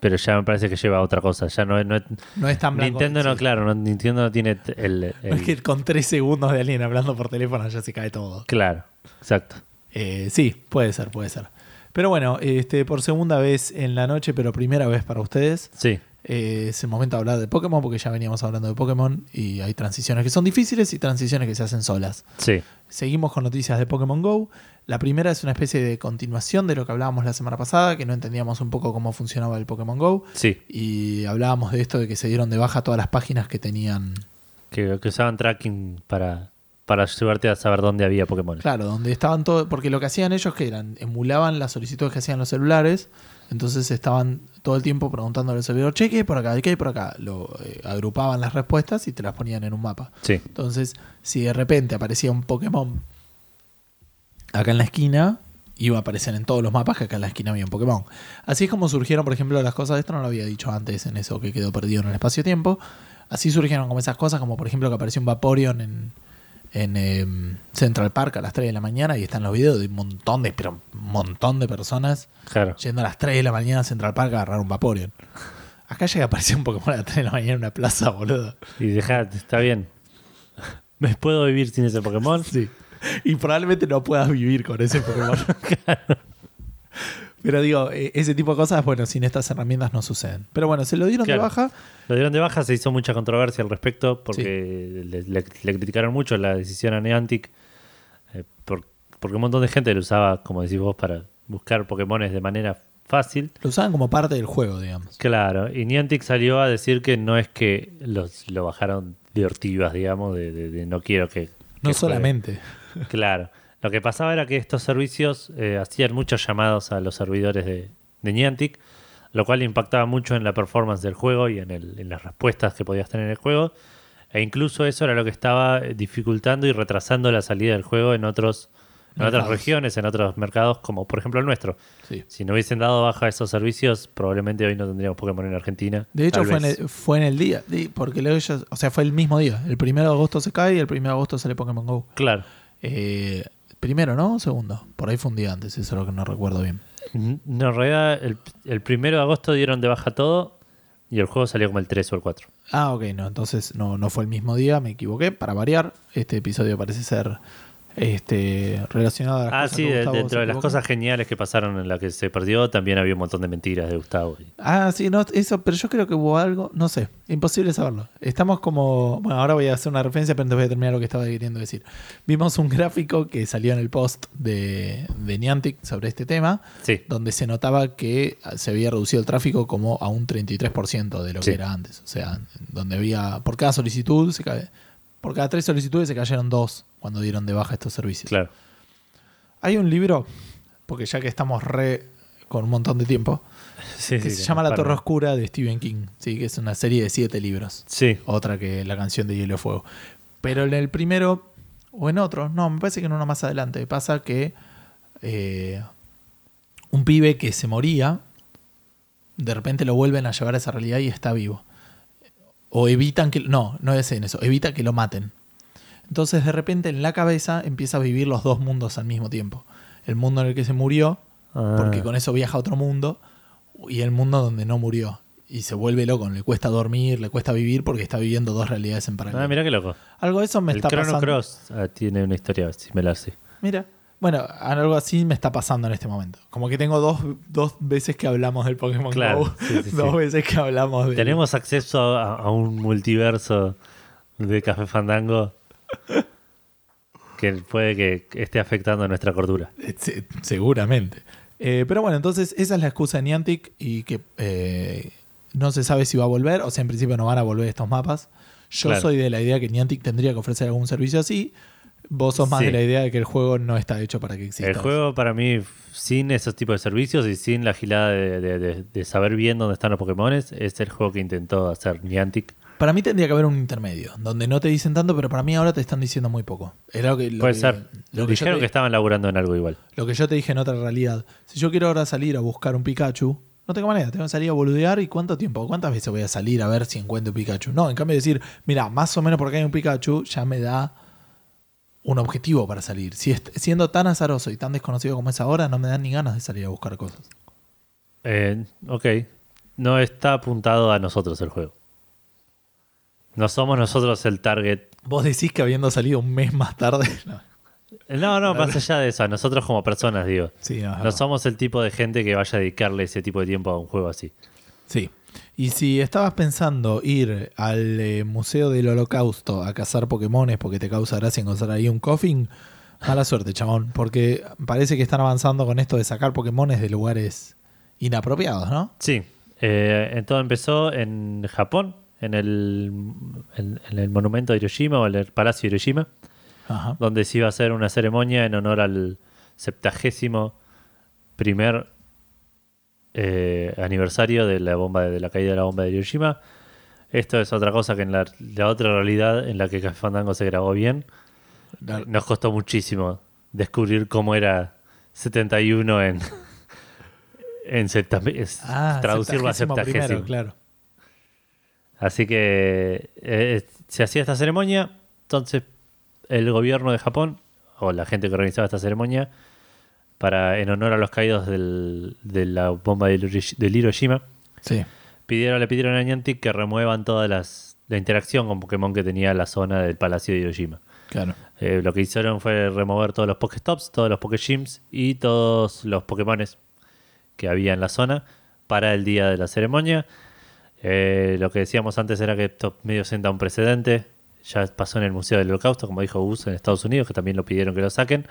pero ya me parece que lleva a otra cosa. Ya no, es- no es- No es tan blanco. Nintendo no, sí. claro, no, Nintendo no tiene el, No es que con tres segundos de alguien hablando por teléfono ya se cae todo. claro, exacto. Eh, sí, puede ser, puede ser. Pero bueno, este, por segunda vez en la noche, pero primera vez para ustedes, Sí, eh, es el momento de hablar de Pokémon, porque ya veníamos hablando de Pokémon y hay transiciones que son difíciles y transiciones que se hacen solas. sí, Seguimos con noticias de Pokémon Go. La primera es una especie de continuación de lo que hablábamos la semana pasada, que no entendíamos un poco cómo funcionaba el Pokémon Go. sí. Y hablábamos de esto de que se dieron de baja todas las páginas que tenían, Que, que usaban tracking para, para ayudarte a saber dónde había Pokémon. claro, donde estaban todos, porque lo que hacían ellos que eran, emulaban las solicitudes que hacían los celulares, entonces estaban todo el tiempo preguntando al servidor, che, ¿qué hay por acá? ¿Qué hay por acá? Lo, eh, agrupaban las respuestas y te las ponían en un mapa. Sí, Entonces, si de repente aparecía un Pokémon acá en la esquina, iba a aparecer en todos los mapas que acá en la esquina había un Pokémon. Así es como surgieron, por ejemplo, las cosas, esto no lo había dicho antes en eso que quedó perdido en el espacio-tiempo. Así surgieron como esas cosas, como por ejemplo que apareció un Vaporeon en, en em, Central Park a las 3 de la mañana y están los videos de un montón de, pero un montón de personas claro. yendo a las 3 de la mañana a Central Park a agarrar un Vaporeon. Acá llega a aparecer un Pokémon a las 3 de la mañana en una plaza, boludo. Y deja, está bien. ¿Me puedo vivir sin ese Pokémon? Sí. Y probablemente no puedas vivir con ese Pokémon. Pero digo, eh, ese tipo de cosas, bueno, sin estas herramientas no suceden. Pero bueno, se lo dieron Claro. de baja. Lo dieron de baja, se hizo mucha controversia al respecto porque le, le- le criticaron mucho la decisión a Niantic eh, por- porque un montón de gente lo usaba, como decís vos, para buscar Pokémones de manera fácil. Lo usaban como parte del juego, digamos. Claro, y Niantic salió a decir que no es que los, lo bajaron de ortivas, digamos, de, de- de no quiero que... No juegue. solamente. Claro. Lo que pasaba era que estos servicios eh, hacían muchos llamados a los servidores de, de Niantic, lo cual impactaba mucho en la performance del juego y en, el- en las respuestas que podías tener en el juego. E incluso eso era lo que estaba dificultando y retrasando la salida del juego en otros en otras regiones, en otros mercados, como por ejemplo el nuestro. Sí. Si no hubiesen dado baja esos servicios, probablemente hoy no tendríamos Pokémon en Argentina. De hecho, fue en, el, fue en el día. Porque luego ellos, o sea, fue el mismo día. El primero de agosto se cae y el primero de agosto sale Pokémon Go. Claro. Eh, primero, ¿no? Segundo. Por ahí fue un día antes, eso es lo que no recuerdo bien. No, en realidad, el, el primero de agosto dieron de baja todo y el juego salió como el 3 o el 4. Ah, ok, no, entonces no, no fue el mismo día, me equivoqué. Para variar, este episodio parece ser este, relacionado a las Ah, cosas sí, que de- Gustavo dentro de las cosas geniales que pasaron en la que se perdió, también había un montón de mentiras de Gustavo. Ah, sí, no, eso, pero yo creo que hubo algo, no sé, imposible saberlo. Estamos como, bueno, ahora voy a hacer una referencia, pero antes voy a terminar lo que estaba queriendo decir. Vimos un gráfico que salió en el post de, de Niantic sobre este tema, Sí, donde se notaba que se había reducido el tráfico como a un 33% de lo Sí. que era antes. O sea, donde había, por cada solicitud, se cae, por cada tres solicitudes se cayeron dos cuando dieron de baja estos servicios. claro. Hay un libro, porque ya que estamos re con un montón de tiempo, Sí, que sí, se que llama La Torre. Oscura de Stephen King, sí, que es una serie de siete libros. Sí, Otra que la canción de Hielo y Fuego. Pero en el primero, o en otro, no, me parece que en uno más adelante, pasa que eh, un pibe que se moría De repente lo vuelven a llevar a esa realidad y está vivo. O evitan que... No, no es en eso. Evita que lo maten. Entonces de repente en la cabeza empieza a vivir los dos mundos al mismo tiempo. El mundo en el que se murió, Ah. porque con eso viaja a otro mundo, y el mundo donde no murió. Y se vuelve loco, le cuesta dormir, le cuesta vivir porque está viviendo dos realidades en paralelo. Ah, mira qué loco. Algo de eso me el está Chrono pasando. Cross ah, tiene una historia similar, sí. Mira. Bueno, algo así me está pasando en este momento. Como que tengo dos, dos veces que hablamos del Pokémon Claro, Go. sí, sí, sí. dos veces que hablamos de. Tenemos acceso a, a un multiverso de Café Fandango que puede que esté afectando nuestra cordura. Eh, se- seguramente. Eh, pero bueno, entonces esa es la excusa de Niantic y que eh, no se sabe si va a volver. O sea, en principio no van a volver estos mapas. Yo Claro. soy de la idea que Niantic tendría que ofrecer algún servicio así. Vos sos más Sí. de la idea de que el juego no está hecho para que exista. El juego para mí, sin esos tipos de servicios y sin la gilada de, de- de- de saber bien dónde están los Pokémon, es el juego que intentó hacer Niantic. Para mí tendría que haber un intermedio, donde no te dicen tanto, pero para mí ahora te están diciendo muy poco. Era lo que, lo Puede que- ser. Lo que, Dijeron te, que estaban laburando en algo igual. lo que yo te dije en otra realidad. Si yo quiero ahora salir a buscar un Pikachu, no tengo manera. Tengo que salir a boludear y cuánto tiempo, cuántas veces voy a salir a ver si encuentro un Pikachu. No, en cambio decir, mira, más o menos porque hay un Pikachu, ya me da un objetivo para salir. Si siendo tan azaroso y tan desconocido como es ahora, no me dan ni ganas de salir a buscar cosas. Eh, ok. No está apuntado a nosotros el juego. No somos nosotros el target. Vos decís que habiendo salido un mes más tarde. No. No, no, más allá de eso, a nosotros como personas, digo. Sí, no, No somos el tipo de gente que vaya a dedicarle ese tipo de tiempo a un juego así. Sí. Y si estabas pensando ir al eh, Museo del Holocausto a cazar Pokémones porque te causa gracia encontrar ahí un coffin, mala suerte, chabón. Porque parece que están avanzando con esto de sacar Pokémones de lugares inapropiados, ¿no? Sí. Eh, todo empezó en Japón, en el, en, en el monumento de Hiroshima o en el Palacio de Hiroshima, Ajá. donde se iba a hacer una ceremonia en honor al septagésimo primer eh, aniversario de la bomba de la caída de la bomba de Hiroshima. Esto es otra cosa que en la, la otra realidad en la que Café Fandango se grabó bien. Nos costó muchísimo descubrir cómo era 71 en, en es- Ah, traducirlo a septagésimo. primero, claro. Así que eh, se hacía esta ceremonia, entonces el gobierno de Japón, o la gente que organizaba esta ceremonia, para en honor a los caídos del- de la bomba del Hiroshima, Sí. pidieron, le pidieron a Niantic que remuevan toda las, la interacción con Pokémon que tenía la zona del Palacio de Hiroshima. Claro. Eh, lo que hicieron fue remover todos los Pokéstops, todos los Pokégyms y todos los Pokémones que había en la zona para el día de la ceremonia. Eh, lo que decíamos antes era que esto medio sienta un precedente. Ya pasó en el Museo del Holocausto, como dijo Gus en Estados Unidos, que también lo pidieron que lo saquen.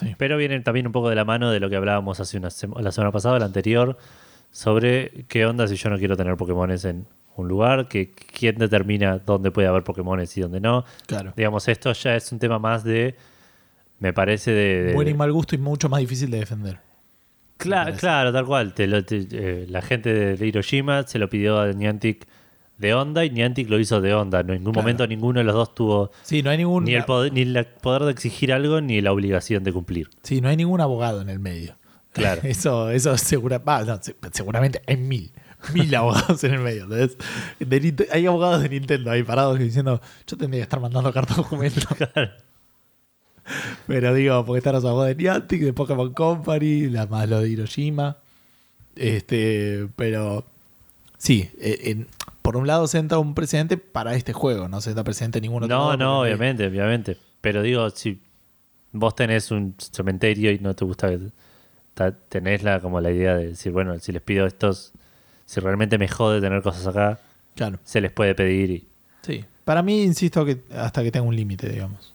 Sí. Pero viene también un poco de la mano de lo que hablábamos hace una sema- la semana pasada, la anterior, sobre qué onda si yo no quiero tener Pokémones en un lugar, que quién determina dónde puede haber Pokémones y dónde no. Claro. Digamos, esto ya es un tema más de. Me parece de. de- Buen y mal gusto y mucho más difícil de defender. Cla- parece. claro, tal cual. Te lo- te- eh, la gente de Hiroshima se lo pidió a Niantic de onda y Niantic lo hizo de onda. No, en ningún Claro. momento ninguno de los dos tuvo Sí, no hay ningún. ni el poder, ni el poder de exigir algo ni la obligación de cumplir. Sí, no hay ningún abogado en el medio. Claro. Eso, eso segura, no, seguramente hay mil, mil abogados en el medio. hay abogados de Nintendo ahí parados diciendo, yo tendría que estar mandando cartas documentos. Pero digo, porque están los abogados de Niantic, de Pokémon Company, la más lo de Hiroshima. Este, pero sí, eh, en- por un lado senta un precedente para este juego, no en ningún otro No, no, obviamente, obviamente. Pero digo, si vos tenés un cementerio y no te gusta, ta- tenés la, como la idea de decir, bueno, si les pido estos, si realmente me jode tener cosas acá, Claro. se les puede pedir y Sí. Para mí, insisto, que hasta que tenga un límite, digamos.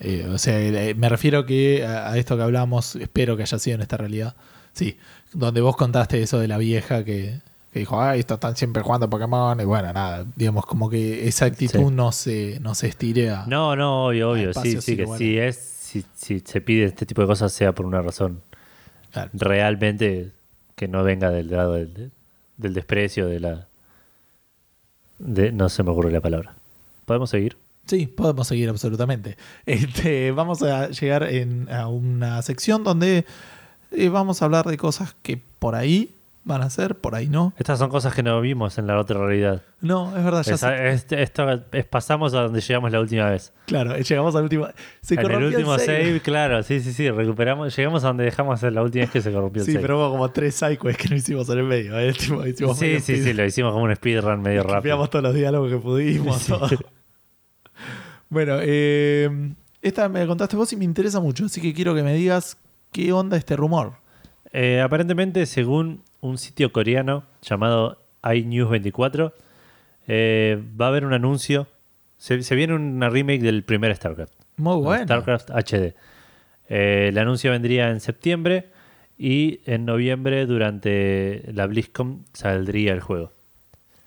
Eh, o sea, eh, me refiero que a, a esto que hablamos, espero que haya sido en esta realidad. Sí, donde vos contaste eso de la vieja que, que dijo, ay, estos están siempre jugando Pokémon. Y bueno, nada, digamos, como que esa actitud Sí. no, se, no se estire a. No, no, obvio, obvio. Sí, sí, que lugares. si es, si, si se pide este tipo de cosas sea por una razón Claro. realmente que no venga del lado del, del desprecio, de la de no se me ocurre la palabra. ¿Podemos seguir? Sí, podemos seguir absolutamente. Este, vamos a llegar en- a una sección donde eh, vamos a hablar de cosas que por ahí van a ser, por ahí no. Estas son cosas que no vimos en la otra realidad. No, es verdad, ya es- esto es- pasamos a donde llegamos la última vez. Claro, llegamos al último. Se en el último save. save, claro, sí, sí, sí, recuperamos, llegamos a donde dejamos la última vez que se corrompió el Sí, save. pero hubo como tres sidequests que no hicimos en el medio. ¿eh? Hicimos sí, medio sí, speed- sí, lo hicimos como un speedrun medio rápido. Cambiamos todos los diálogos que pudimos. Sí. todo. bueno, eh, esta me contaste vos y me interesa mucho, así que quiero que me digas qué onda este rumor. Eh, aparentemente, según un sitio coreano llamado iNews24, eh, va a haber un anuncio. Se, se viene una remake del primer StarCraft. Muy bueno. StarCraft HD. Eh, el anuncio vendría en septiembre y en noviembre, durante la BlizzCon, saldría el juego.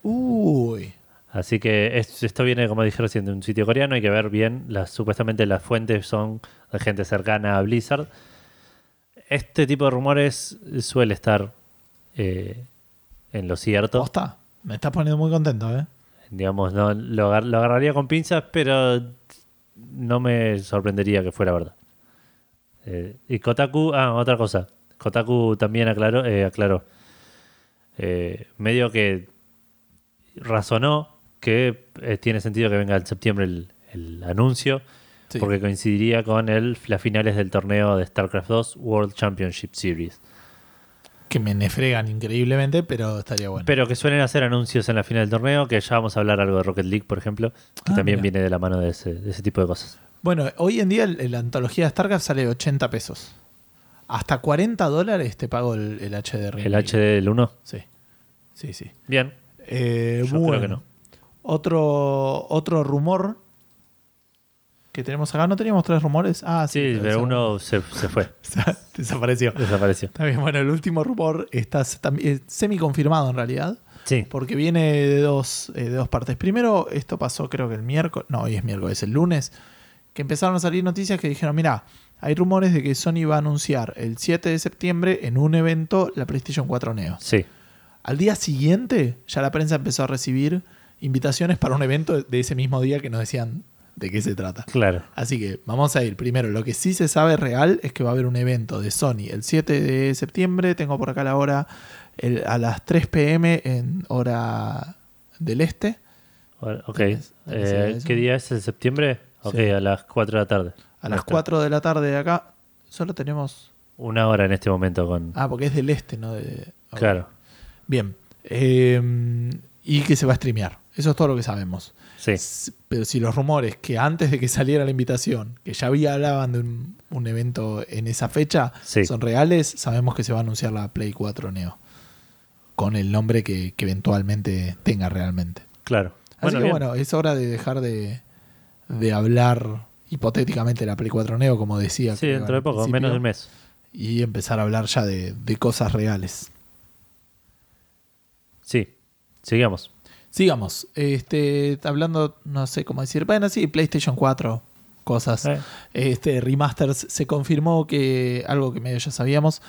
Uy. Así que es- esto viene, como dije recién, de un sitio coreano. Hay que ver bien. Las, supuestamente las fuentes son de gente cercana a Blizzard. Este tipo de rumores suele estar eh, en lo cierto. Me estás poniendo muy contento, ¿eh? Digamos, no, lo, agar- lo agarraría con pinzas, pero no me sorprendería que fuera verdad. Eh, y Kotaku, ah, otra cosa. Kotaku también aclaró, eh, aclaró. Eh, medio que razonó que tiene sentido que venga en septiembre el, el anuncio, Sí. porque coincidiría con el, las finales del torneo de StarCraft 2 World Championship Series. Que me nefregan increíblemente, pero estaría bueno. Pero que suelen hacer anuncios en la final del torneo, que ya vamos a hablar algo de Rocket League, por ejemplo, que Ah, también mira. viene de la mano de ese, de ese tipo de cosas. Bueno, hoy en día la antología de StarCraft sale 80 pesos. Hasta 40 dólares te pago el, el HD El HD del 1, Sí. Sí, sí. bien. Eh, Yo bueno. creo que no. Otro, otro rumor que tenemos acá. ¿No teníamos tres rumores? Ah, sí. Sí, pero uno se, se fue, desapareció. desapareció. Está bien, bueno, el último rumor está también semi confirmado en realidad, Sí, porque viene de dos, eh, de dos partes. Primero, esto pasó creo que el miércoles, no, hoy es miércoles, el lunes, que empezaron a salir noticias que dijeron, mira, hay rumores de que Sony va a anunciar el 7 de septiembre en un evento la PlayStation 4 Neo. sí. Al día siguiente, ya la prensa empezó a recibir invitaciones para un evento de ese mismo día que nos decían de qué se trata. Claro. Así que vamos a ir. Primero, lo que sí se sabe real es que va a haber un evento de Sony el 7 de septiembre. Tengo por acá la hora el- a las 3 pm en hora del este. Ok. ¿Tenés- tenés idea de Eh? ¿Qué día es? ¿En septiembre? Ok, Sí. a las 4 de la tarde. A las Acá. 4 de la tarde de acá. Solo tenemos. Una hora en este momento con... Ah, porque es del este, ¿no? De... Claro. Bien. Eh, y que se va a streamear. Eso es todo lo que sabemos. Sí. Pero si los rumores que antes de que saliera la invitación, que ya había hablaban de un, un evento en esa fecha, Sí. son reales, sabemos que se va a anunciar la Play 4 Neo. Con el nombre que, que eventualmente tenga realmente. Claro. Así Bueno, que bien. bueno, es hora de dejar de, de hablar hipotéticamente de la Play 4 Neo, como decía. Sí, dentro de poco, menos de un mes. Y empezar a hablar ya de, de cosas reales. Sí. Sigamos. Sigamos. Este, hablando, no sé cómo decir. Bueno, sí, PlayStation 4, cosas. Eh, Este remasters se confirmó que algo que medio ya sabíamos.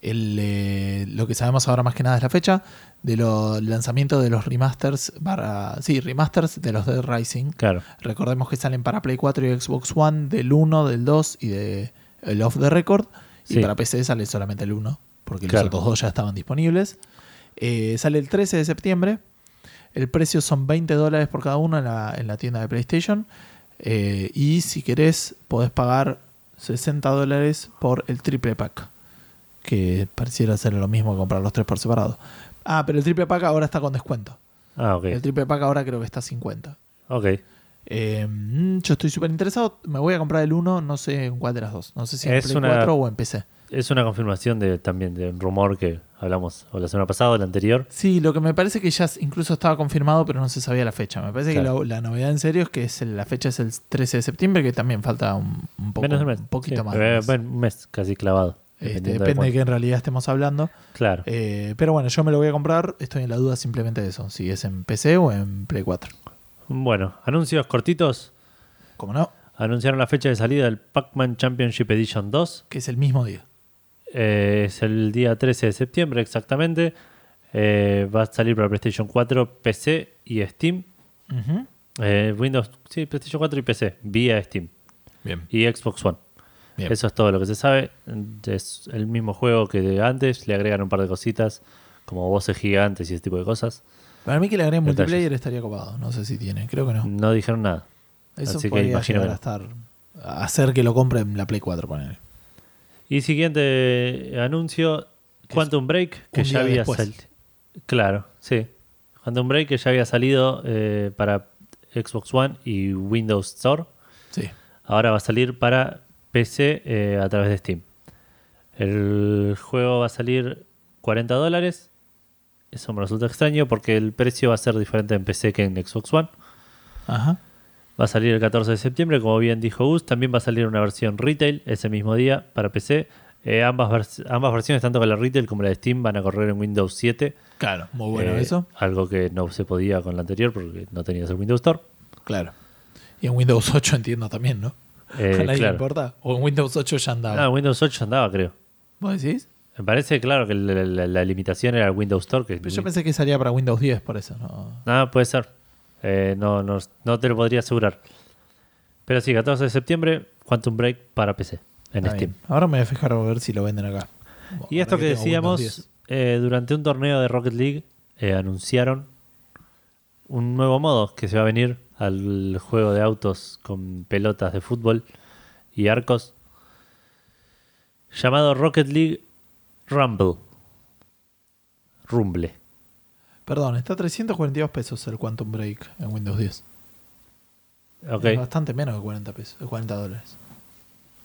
El, eh, lo que sabemos ahora más que nada es la fecha de los lanzamientos de los remasters barra, sí, remasters de los Dead Rising. claro. Recordemos que salen para Play 4 y Xbox One del 1, del 2 y de el Off the Record. Y Sí. para PC sale solamente el 1, porque Claro. los otros dos ya estaban disponibles. Eh, sale el 13 de septiembre. El precio son 20 dólares por cada uno en la, en la tienda de PlayStation. Eh, y si querés, podés pagar 60 dólares por el triple pack. Que pareciera ser lo mismo que comprar los tres por separado. Ah, pero el triple pack ahora está con descuento. Ah, ok. El triple pack ahora creo que está a 50. Ok. Eh, mm, yo estoy súper interesado. Me voy a comprar el 1, no sé en cuál de las dos. No sé si en Es Play una- 4 o en PC. Es una confirmación de también de un rumor que hablamos o la semana pasada o la anterior. Sí, lo que me parece que ya incluso estaba confirmado, pero no se sabía la fecha. Me parece Claro. que la, la novedad en serio es que es el- la fecha es el 13 de septiembre, que también falta un, un poco, Menos de un mes. un poquito Sí, más. eh, bueno, un mes casi clavado. Este, depende de, de qué en realidad estemos hablando. Claro. Eh, pero bueno, yo me lo voy a comprar. Estoy en la duda simplemente de eso. Si es en PC o en Play 4. Bueno, anuncios cortitos. Como no, Anunciaron la fecha de salida del Pac-Man Championship Edition 2. que es el mismo día. Eh, es el día 13 de septiembre exactamente. Eh, va a salir para PlayStation 4, PC y Steam. Eh, Windows, sí, PlayStation 4 y PC, vía Steam. Bien. Y Xbox One. Bien. Eso es todo lo que se sabe. Es el mismo juego que de antes. Le agregan un par de cositas como voces gigantes y ese tipo de cosas. Para mí que le agreguen Detalles. multiplayer estaría copado. No sé si tiene, creo que no. No dijeron nada. Eso Así que podría imagino que a no. estar. a hacer que lo compre en la Play 4, ponele. Y siguiente anuncio, Quantum Break, que ya había salido. Claro, sí. Quantum Break que ya había salido eh, para Xbox One y Windows Store. Sí. Ahora va a salir para PC eh, a través de Steam. El juego va a salir 40 dólares. Eso me resulta extraño porque el precio va a ser diferente en PC que en Xbox One. Ajá. Va a salir el 14 de septiembre, como bien dijo Gus. También va a salir una versión retail ese mismo día para PC. Eh, ambas, vers- ambas versiones, tanto con la retail como la de Steam, van a correr en Windows 7. Claro, muy bueno Eh, eso. Algo que no se podía con la anterior porque no tenías el Windows Store. Claro. Y en Windows 8 entiendo también, ¿no? Eh, a nadie claro. importa. O en Windows 8 ya andaba. Ah, Windows 8 andaba, creo. ¿Vos decís? Me parece, claro, que la, la- la limitación era el Windows Store. Que Pero yo pensé que salía para Windows 10, por eso. No. Ah, puede ser. Eh, no, no, no te lo podría asegurar. Pero sí, 14 de septiembre, Quantum Break para PC en Steam. Ahora me voy a fijar a ver si lo venden acá. Y esto que decíamos, 10. eh, durante un torneo de Rocket League eh, anunciaron un nuevo modo que se va a venir al juego de autos con pelotas de fútbol y arcos llamado Rocket League Rumble. Rumble. Perdón, está a 342 pesos el Quantum Break en Windows 10. Ok. Es bastante menos que 40 pesos, 40 dólares.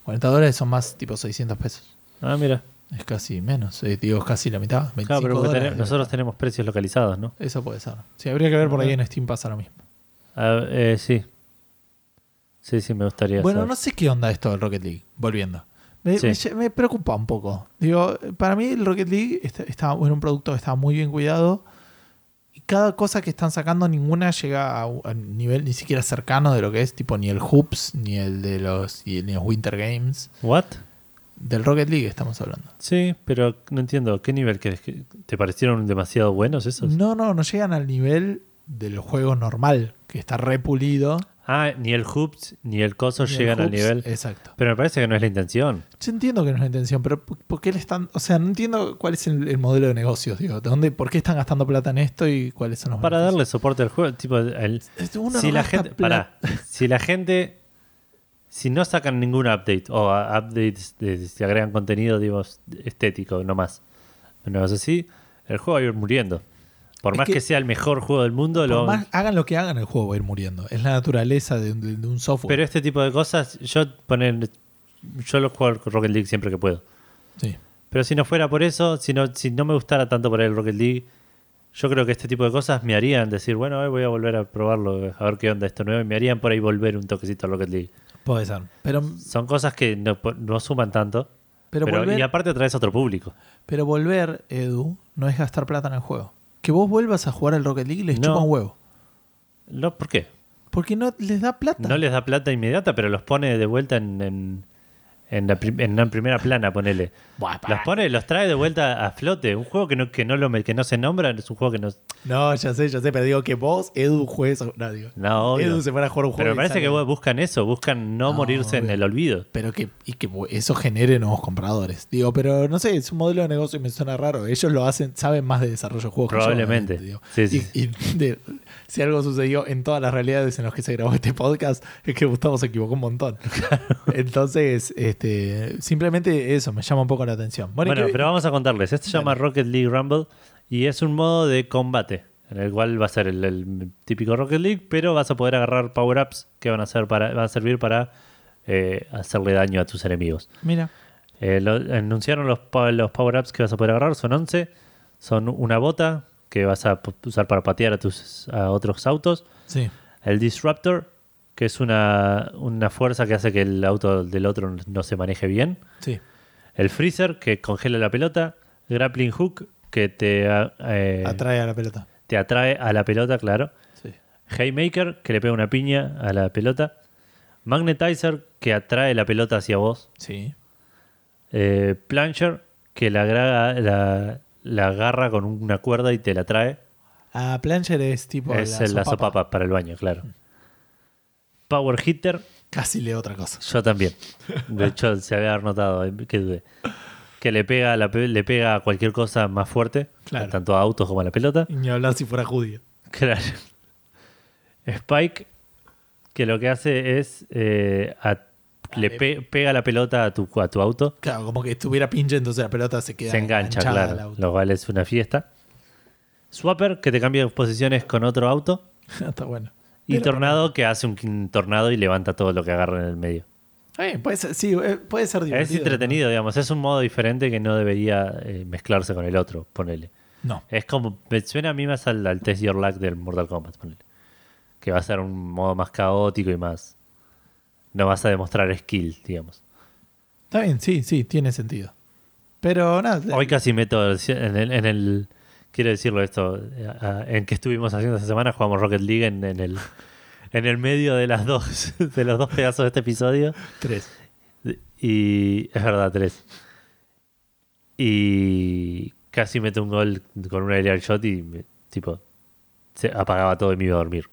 40 dólares son más tipo 600 pesos. Ah, mira. Es casi menos, eh, digo, es casi la mitad. 25 Claro, pero dólares. nosotros tenemos precios localizados, ¿no? Eso puede ser. Sí, habría que ver por ahí en Steam pasa lo mismo. Ah, eh, sí. Sí, sí, me gustaría Bueno, saber. no sé qué onda esto del Rocket League, volviendo. Me, Sí. me lle- me preocupa un poco. Digo, para mí el Rocket League está, está- era un producto que estaba muy bien cuidado. Cada cosa que están sacando, ninguna llega a un a nivel ni siquiera cercano de lo que es, tipo ni el Hoops, ni el de los, ni los Winter Games. ¿What? Del Rocket League estamos hablando. Sí, pero no entiendo. ¿Qué nivel que- ¿Te parecieron demasiado buenos esos? No, no, no llegan al nivel del juego normal, que está repulido. Ah, ni el Hoops ni el Coso Ni el llegan al nivel. Exacto. Pero me parece que no es la intención. Yo entiendo que no es la intención, pero ¿por qué le están.? O sea, no entiendo cuál es el, el modelo de negocios, digo. ¿de dónde, ¿Por qué están gastando plata en esto y cuáles son los Para beneficios? darle soporte al juego, tipo, el- uno si no la gente, pará, si la gente, si no sacan ningún update o updates, de, si agregan contenido, digo, estético, no más, no es así, el juego va a ir muriendo. Por Es más que, que- sea el mejor juego del mundo, Por lo, más hagan lo que hagan, el juego va a ir muriendo. Es la naturaleza de, un- de- de un software. pero este tipo de cosas, yo poner, yo lo juego al Rocket League siempre que puedo. sí. Pero si no fuera por eso, si no, si no me gustara tanto por el Rocket League, yo creo que este tipo de cosas me harían decir, bueno, hoy voy a volver a probarlo, a ver qué onda esto nuevo, y me harían por ahí volver un toquecito al Rocket League. Puede ser. Pero, Son cosas que no, no suman tanto, pero, pero, volver, y aparte traes otro público. pero volver, Edu, no es gastar plata en el juego. Que vos vuelvas a jugar al Rocket League les No. chupa un huevo. No, ¿Por qué? Porque no les da plata. No les da plata inmediata, pero los pone de vuelta en, en, en la, prim- en una primera plana, ponele. Buah, Los pone, los trae de vuelta a flote. Un juego que no, que no, lo, que no se nombra, es un juego que no... No, ya sé, ya sé, pero digo que vos, Edu, juegues. a- No, digo. No, obvio. Edu se fuera a jugar un juego. Pero me parece sale- que vos buscan eso, buscan no, No, morirse en el olvido. Pero que, y que eso genere nuevos compradores. Digo, pero no sé, es un modelo de negocio y me suena raro. Ellos lo hacen, saben más de desarrollo de juegos. que yo, Probablemente. obviamente, digo. Sí, sí. Y, y de- si algo sucedió en todas las realidades en las que se grabó este podcast, es que Gustavo se equivocó un montón. Entonces, este, simplemente eso me llama un poco la atención. Bueno, Bueno, ¿y qué- pero vamos a contarles. Este se llama. Rocket League Rumble y es un modo de combate en el cual va a ser el, el típico Rocket League, pero vas a poder agarrar power-ups que van a, ser para, van a servir para eh, hacerle daño a tus enemigos. Mira, Eh, lo- anunciaron los, los power-ups que vas a poder agarrar, son 11. Son una bota que vas a usar para patear a, tus, a otros autos. sí. El Disruptor, que es una, una fuerza que hace que el auto del otro no se maneje bien. Sí. El Freezer, que congela la pelota. Grappling Hook, que te, eh, Atrae a la pelota. te atrae a la pelota, claro. Sí. Haymaker, que le pega una piña a la pelota. Magnetizer, que atrae la pelota hacia vos. Sí. Eh, Plancher, que la, agra- la, la agarra con una cuerda y te la trae. A Plancher es tipo. es la el- la sopapa. sopapa para el baño, claro. Power Hitter, Casi leo otra cosa. yo también. De hecho, se había notado, eh, que dudé. que le pega, a la le pega a cualquier cosa más fuerte, Claro. tanto a autos como a la pelota. Y ni hablar si fuera judío. Claro. Spike, que lo que hace es eh, a- le pe- pega la pelota a tu, a tu auto, Claro, como que estuviera pinche, entonces la pelota se queda se engancha, al claro, auto. lo cual es una fiesta. Swapper, que te cambia posiciones con otro auto. Está bueno. Y Pero- Tornado, que hace un tornado y levanta todo lo que agarra en el medio. Eh, puede ser, sí, eh, puede ser divertido. Es entretenido, digamos. Es un modo diferente que no debería eh, mezclarse con el otro, ponele. No. Es como. Me suena a mí más al, al Test Your Luck del Mortal Kombat, ponele. Que va a ser un modo más caótico y más. No vas a demostrar skill, digamos. Está bien, sí, sí, tiene sentido. Pero nada, Hoy casi meto en el. En el quiero decirlo esto. eh, a- En que estuvimos haciendo esta semana, jugamos Rocket League en, en el. En el medio de las dos. De los dos pedazos de este episodio. tres. Y es verdad, tres. Y casi meto un gol con un aerial shot y me- tipo se apagaba todo y me iba a dormir.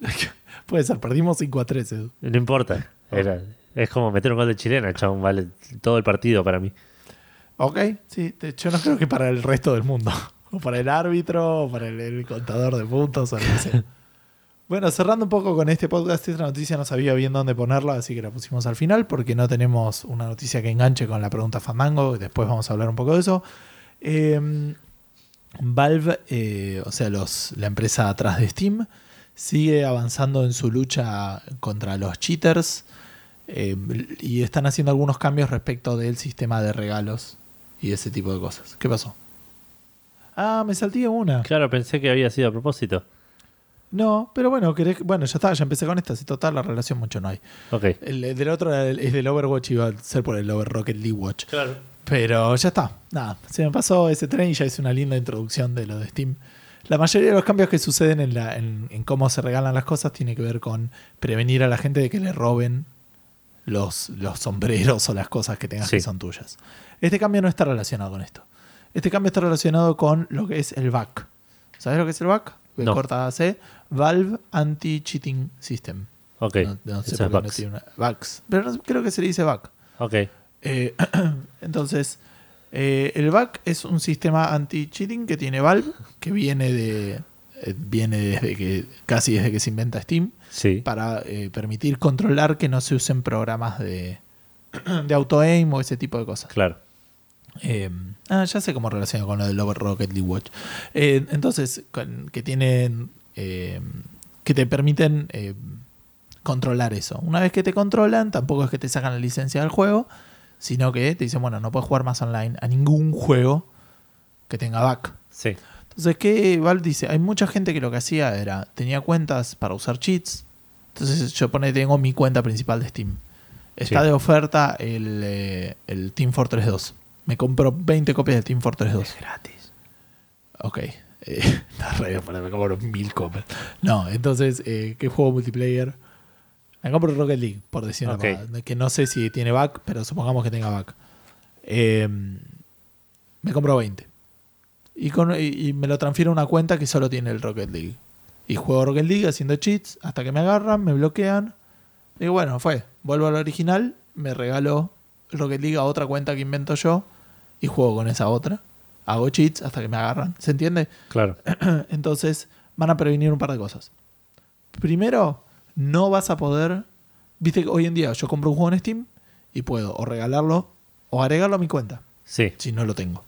Puede ser, perdimos 5 a 3. Edu. No importa. Era, es como meter un gol de chilena, chabón, vale todo el partido para mí. Ok, sí, yo no creo que para el resto del mundo. O para el árbitro, o para el, contador de puntos, o lo que sea. Bueno, cerrando un poco con este podcast, esta noticia no sabía bien dónde ponerla, así que la pusimos al final porque no tenemos una noticia que enganche con la pregunta Fandango, después vamos a hablar un poco de eso. Eh, Valve, eh, o sea, la empresa atrás de Steam, sigue avanzando en su lucha contra los cheaters eh, y están haciendo algunos cambios respecto del sistema de regalos y ese tipo de cosas. ¿Qué pasó? Ah, me salté una. Claro, pensé que había sido a propósito. No, pero bueno, querés- bueno, ya está, ya empecé con esta. Si total, la relación mucho no hay. Ok. El, el del otro era el- es del Overwatch, iba a ser por el Over Rocket League Watch. Claro. Pero ya está. Nada, se me pasó ese tren y ya es una linda introducción de lo de Steam. La mayoría de los cambios que suceden en, la, en, en cómo se regalan las cosas tiene que ver con prevenir a la gente de que le roben los, los sombreros o las cosas que tengas Sí. que son tuyas. Este cambio no está relacionado con esto. Este cambio está relacionado con lo que es el back. ¿Sabes lo que es el? B No. corta C. Valve Anti-Cheating System. Ok. No, no sé por qué no tiene una. Pero creo que se le dice back. Ok. Eh, entonces, eh, el back es un sistema anti-cheating que tiene Valve, que viene de eh, viene desde que casi desde que se inventa Steam, Sí. para permitir controlar que no se usen programas de, de auto-aim o ese tipo de cosas. Claro. Eh, ah, ya sé cómo relaciona con lo del Over Rocket League Watch. Eh, entonces, con- que tienen. eh, que te permiten controlar eso. Una vez que te controlan, tampoco es que te sacan la licencia del juego, sino que te dicen, bueno, no puedes jugar más online a ningún juego que tenga back. Sí. Entonces, ¿qué Valve dice? Hay mucha gente que lo que hacía era, tenía cuentas para usar cheats. Entonces, yo pone, tengo mi cuenta principal de Steam. Está Sí. de oferta el, el Team Fortress 2. Me compro 20 copias de Team Fortress 2. Gratis. Ok. Eh, está re bien, para me compro mil copias. No, entonces, eh, ¿qué juego multiplayer? Me compro Rocket League, por decir una Ok. pavada, Que no sé si tiene back, pero supongamos que tenga back. Eh, me compro 20. Y, con- y- y me lo transfiero a una cuenta que solo tiene el Rocket League. Y juego Rocket League haciendo cheats hasta que me agarran, me bloquean. Digo, bueno, fue. Vuelvo al original, me regalo Rocket League a otra cuenta que invento yo y juego con esa otra. Hago cheats hasta que me agarran. ¿Se entiende? Claro. Entonces van a prevenir un par de cosas. Primero, no vas a poder. Viste que hoy en día yo compro un juego en Steam y puedo o regalarlo o agregarlo a mi cuenta, Sí. si no lo tengo.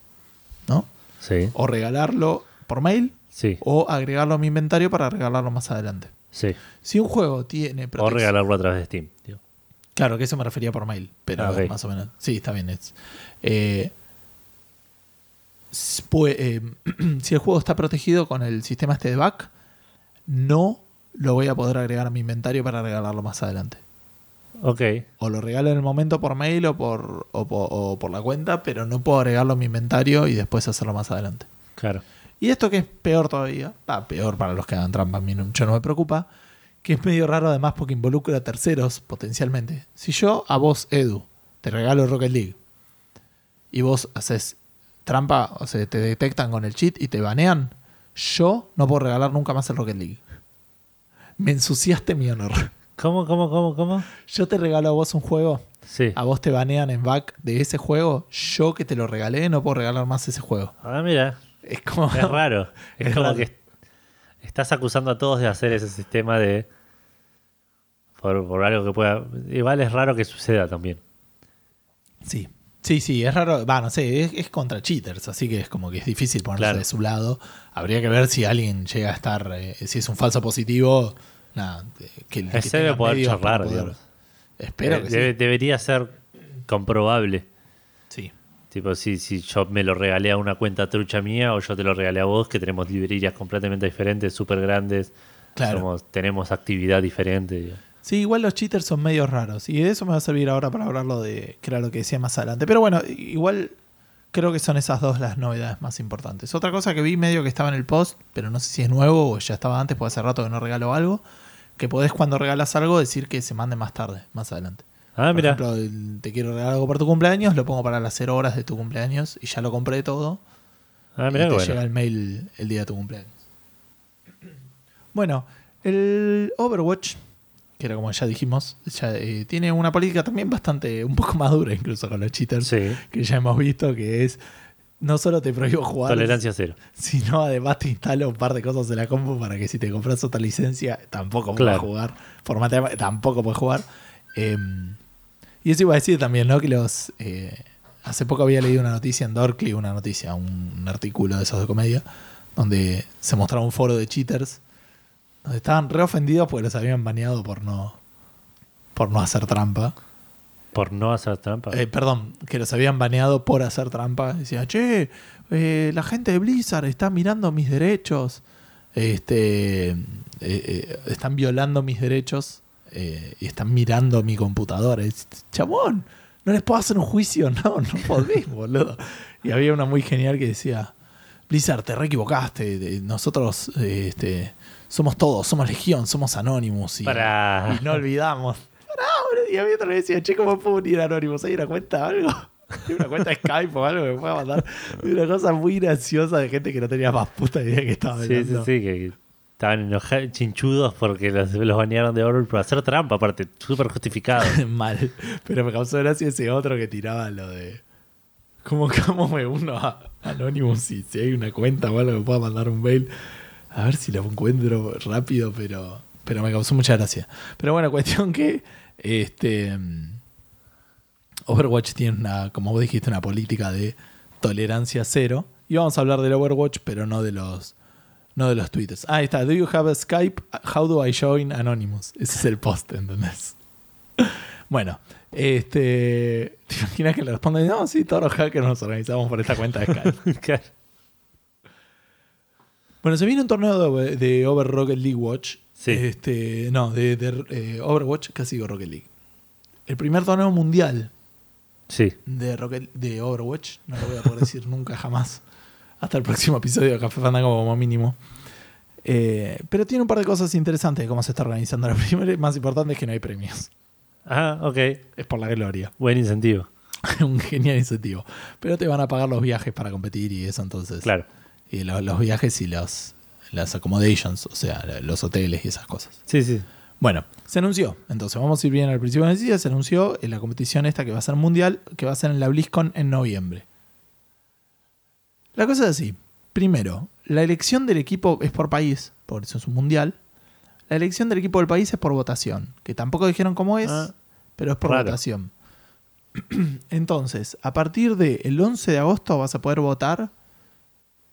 ¿No? Sí. O regalarlo por mail Sí. o agregarlo a mi inventario para regalarlo más adelante. Sí. Si un juego tiene O regalarlo a través de Steam. tío. Claro, que eso me refería por mail, pero Ah, más o menos. Sí, está bien. Es, eh, eh, si el juego está protegido con el sistema este de back, no lo voy a poder agregar a mi inventario para regalarlo más adelante. Ok. O lo regalo en el momento por mail o por, o po- o por la cuenta, pero no puedo agregarlo a mi inventario y después hacerlo más adelante. Claro. Y esto que es peor todavía, peor para los que hagan trampa, a mí mucho no me preocupa, que es medio raro además porque involucra a terceros potencialmente. Si yo a vos, Edu, te regalo Rocket League y vos haces trampa, o sea, te detectan con el cheat y te banean, yo no puedo regalar nunca más el Rocket League. Me ensuciaste mi honor. ¿Cómo, cómo, cómo, cómo? Yo te regalo a vos un juego, Sí. a vos te banean en back de ese juego, yo que te lo regalé no puedo regalar más ese juego. Ah, mira. Es como... Es raro. Es, Es como raro. que estás acusando a todos de hacer ese sistema de. Por, por algo que pueda. Igual es raro que suceda también. Sí. Sí, sí, es raro. Va, no sé, es, es contra cheaters, así que es como que es difícil ponerse Claro. de su lado. Habría que ver si alguien llega a estar, eh, si es un falso positivo, nada, eh, que, que Ese debe tenga poder chorrar, poder- digamos. Espero Eh, que debe- sí. Debería ser comprobable. Sí. Tipo, si, si yo me lo regalé a una cuenta trucha mía o yo te lo regalé a vos, que tenemos librerías completamente diferentes, súper grandes. Claro. somos- tenemos actividad diferente. Sí, igual los cheaters son medio raros. Y eso me va a servir ahora para hablarlo de, que era lo que decía más adelante. Pero bueno, igual creo que son esas dos las novedades más importantes. Otra cosa que vi medio que estaba en el post, pero no sé si es nuevo o ya estaba antes, porque hace rato que no regalo algo, que podés cuando regalas algo decir que se mande más tarde, más adelante. Ah, Por mira. ejemplo, el- te quiero regalar algo por tu cumpleaños, lo pongo para las 0 horas de tu cumpleaños y ya lo compré todo. Ah, y mira, te bueno. llega el mail el día de tu cumpleaños. Bueno, el Overwatch, que era como ya dijimos, ya, eh, tiene una política también bastante, un poco más dura incluso con los cheaters, Sí. que ya hemos visto que es, no solo te prohíbo jugar, Tolerancia cero. sino además te instalo un par de cosas en la compu para que si te compras otra licencia tampoco puedas Claro. jugar, formatea- tampoco puedes jugar. Eh, y eso iba a decir también, ¿no? Que los... eh, hace poco había leído una noticia en Dorkly, una noticia, un, un artículo de esos de comedia, donde se mostraba un foro de cheaters, donde estaban re ofendidos porque los habían baneado por no, por no hacer trampa. Por no hacer trampa. Eh, perdón, que los habían baneado por hacer trampa. Decía, che, eh, la gente de Blizzard está mirando mis derechos. Este, eh, eh, están violando mis derechos eh, y están mirando mi computadora. Es, Chabón, no les puedo hacer un juicio. No, no podés, boludo. Y había una muy genial que decía, Blizzard, te re equivocaste. Nosotros este, somos todos, somos Legión, somos Anonymous. Y, Para. y no olvidamos. Pará, boludo. Y había otro que decía, che, ¿cómo puedo unir Anonymous? ¿Hay una cuenta o algo? ¿Hay una cuenta de Skype o algo que me pueda mandar? Una cosa muy graciosa de gente que no tenía más puta idea que estaba Sí, sí, sí, que estaban enojados, chinchudos porque los, los banearon de Overwatch por hacer trampa, aparte, súper justificado. Mal. Pero me causó gracia ese otro que tiraba lo de. ¿Cómo, cómo me uno a Anonymous y si hay una cuenta o algo que me pueda mandar un mail? A ver si lo encuentro rápido, pero, pero me causó mucha gracia. Pero bueno, cuestión que este mm, Overwatch tiene una, como vos dijiste, una política de tolerancia cero. Y vamos a hablar del Overwatch, pero no de los no de los tweets. Ah, ahí está. Do you have a Skype? How do I join Anonymous? Ese es el post, ¿entendés? Bueno, este. ¿Te imaginas que le responden? No, sí, todos los hackers nos organizamos por esta cuenta de Skype. Bueno, se viene un torneo de, de Over Rocket League Watch. Sí. Este, no, de, de, eh, Overwatch, casi digo Rocket League. El primer torneo mundial sí. de, Rocket, de Overwatch. No lo voy a poder decir nunca jamás. Hasta el próximo episodio de Café Fandango como mínimo. Eh, pero tiene un par de cosas interesantes de cómo se está organizando. La primera y más importante es que no hay premios. Ah, ok. Es por la gloria. Buen incentivo. un genial incentivo. Pero te van a pagar los viajes para competir y eso entonces. Claro. Y lo- los viajes y los, las accommodations, o sea, los hoteles y esas cosas. Sí, sí. Bueno, se anunció. Entonces, vamos a ir bien al principio de la noticia. Se anunció en la competición esta que va a ser mundial, que va a ser en la BlizzCon en noviembre. La cosa es así. Primero, la elección del equipo es por país, por eso es un mundial. La elección del equipo del país es por votación, que tampoco dijeron cómo es, Ah, pero es por raro. votación. Entonces, a partir del 11 de agosto vas a poder votar.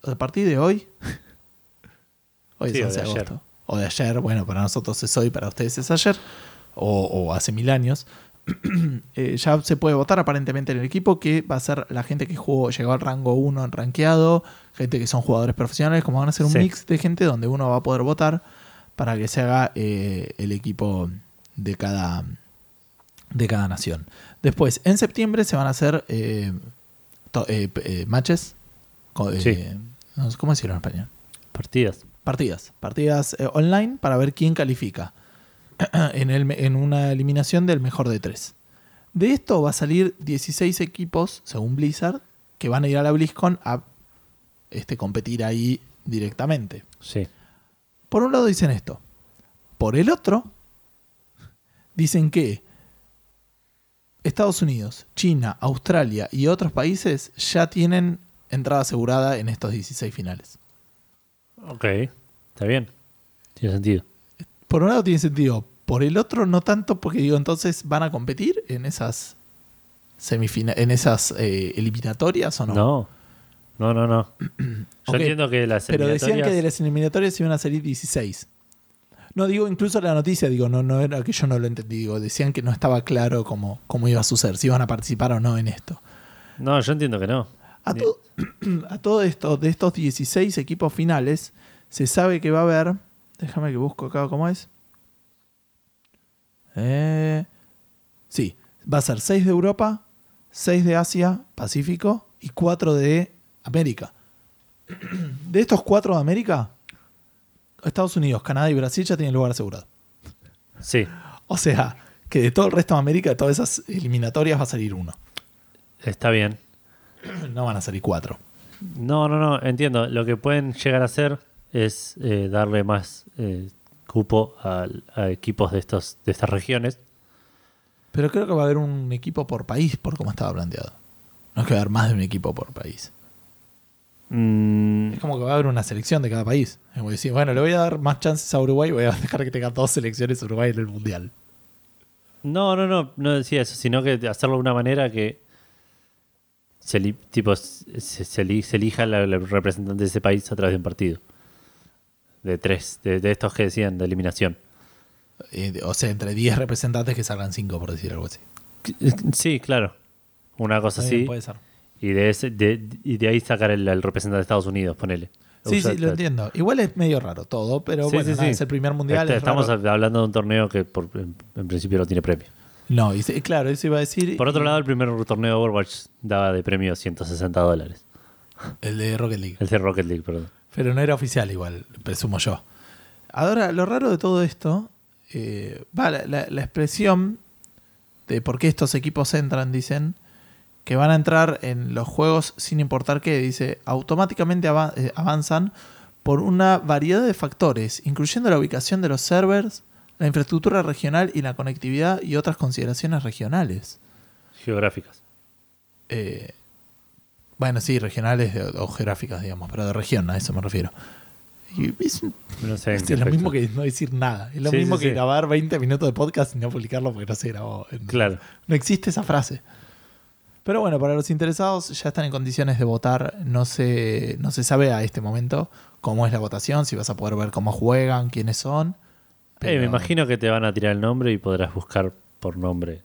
A partir de hoy. hoy Sí, es o 11 de ayer. agosto. O de ayer, bueno, para nosotros es hoy, para ustedes es ayer. O, o hace mil años. Eh, ya se puede votar aparentemente en el equipo, que va a ser la gente que jugó, llegó al rango 1 en rankeado, gente que son jugadores profesionales, como van a ser un Sí. mix de gente donde uno va a poder votar para que se haga eh, el equipo de cada, de cada nación. Después, en septiembre se van a hacer eh, to- matches. Sí. No sé, ¿Cómo decirlo en español? Partidas. Partidas. Partidas eh, online para ver quién califica en, el, me- en una eliminación del mejor de tres. De esto va a salir 16 equipos, según Blizzard, que van a ir a la BlizzCon a este, competir ahí directamente. Sí. Por un lado dicen esto. Por el otro, dicen que Estados Unidos, China, Australia y otros países ya tienen entrada asegurada en estos 16 finales. Ok, está bien. Tiene sentido. Por un lado tiene sentido, por el otro no tanto porque digo, entonces van a competir en esas semifinales, en esas eh, eliminatorias o no? No. No, no, no. Yo entiendo que las Pero decían que de las eliminatorias iban a salir 16. No, digo, incluso la noticia, digo, no, no era que yo no lo entendí, digo, decían que no estaba claro cómo, cómo iba a suceder, si iban a participar o no en esto. No, yo entiendo que no. A, Ni- to- a todo esto, de estos 16 equipos finales, se sabe que va a haber. Déjame que busco acá cómo es. Eh, sí, va a ser 6 de Europa, 6 de Asia, Pacífico y 4 de América. De estos 4 de América, Estados Unidos, Canadá y Brasil ya tienen lugar asegurado. Sí, O sea, que de todo el resto de América, de todas esas eliminatorias, va a salir uno. está bien. No van a salir 4. No, no, no, entiendo. Lo que pueden llegar a hacer es eh, darle más eh, cupo a, a equipos de, estos, de estas regiones. Pero creo que va a haber un equipo por país, por cómo estaba planteado. No es que va a haber más de un equipo por país. Mm, Es como que va a haber una selección de cada país. Es como decir, bueno, le voy a dar más chances a Uruguay, voy a dejar que tenga dos selecciones Uruguay en el Mundial. no, no, no, no decía eso, sino que hacerlo de una manera que se, tipo, se, se eli- se elija la- el representante de ese país a través de un partido. De tres, de, de estos que decían, de eliminación. Eh, o sea, entre 10 representantes que salgan 5, por decir algo así. Sí, claro. Una cosa bien, así. Puede ser. Y de, ese, de, y de ahí sacar el, el representante de Estados Unidos, ponele. Sí, Usa- sí, lo entiendo. Igual es medio raro todo, pero Sí, bueno, sí, nada, sí. es el primer mundial. Este, es estamos hablando de un torneo que por- en, en principio no tiene premio. No, y se- claro, eso iba a decir. Por otro lado, el primer torneo de Overwatch daba de premio 160 dólares. El de Rocket League. El de Rocket League, perdón. Pero no era oficial igual, presumo yo. Ahora, lo raro de todo esto, eh, va, la, la- la expresión de por qué estos equipos entran, dicen, que van a entrar en los juegos sin importar qué, dice, automáticamente ava- eh, avanzan por una variedad de factores, incluyendo la ubicación de los servers, la infraestructura regional y la conectividad y otras consideraciones regionales. Geográficas. Eh, bueno, sí, regionales o geográficas, digamos, pero de región, a eso me refiero. Y es, No sé es lo mismo que no decir nada. Es lo Sí, mismo sí, que sí. grabar 20 minutos de podcast y no publicarlo porque no se grabó. Claro. No existe esa frase. Pero bueno, para los interesados ya están en condiciones de votar. No se, no se sabe a este momento cómo es la votación, si vas a poder ver cómo juegan, quiénes son. Eh, me imagino que te van a tirar el nombre y podrás buscar por nombre.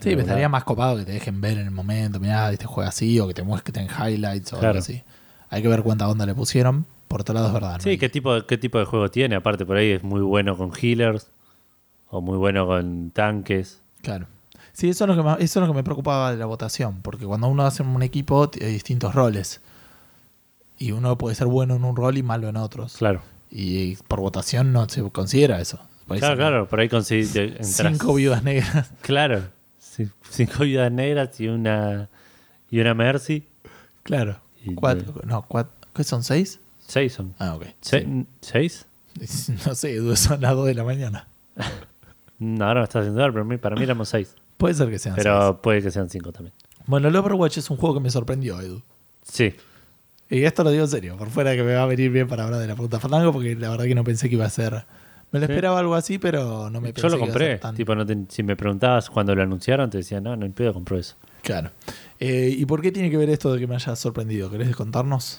Sí, me estaría más copado que te dejen ver en el momento, mirá, este juega así, o que te muestren highlights o Claro. algo así. Hay que ver cuánta onda le pusieron. Por otro lado, es verdad. ¿no? Sí, ¿qué tipo, qué tipo de juego tiene. Aparte, por ahí es muy bueno con healers o muy bueno con tanques. Claro. Sí, eso es, lo que más- eso es lo que me preocupaba de la votación, porque cuando uno hace un equipo hay distintos roles. Y uno puede ser bueno en un rol y malo en otros. Claro. Y por votación no se considera eso. Por Claro, claro. Por ahí conseguís. entras- Cinco viudas negras. Claro. Cinco viudas negras y una. Y una Mercy. Claro. Y- Cuatro, no, cuatro, ¿qué son? ¿Seis? Seis son. Ah, ok. Se- ¿Seis? No sé, son las dos de la mañana. No, ahora me estás haciendo pero para mí éramos seis. Puede ser que sean seis. Pero puede que sean cinco también. Bueno, el Overwatch es un juego que me sorprendió, Edu. Sí. Y esto lo digo en serio, por fuera que me va a venir bien para hablar de la pregunta Fandango, porque la verdad que no pensé que iba a ser. Me lo esperaba algo así, pero no me pensé Yo lo que iba a compré. ser tan- Tipo, no te- si me preguntabas cuando lo anunciaron, te decía, no, no impido compro eso. Claro. Eh, ¿Y por qué tiene que ver esto de que me haya sorprendido? ¿Querés contarnos?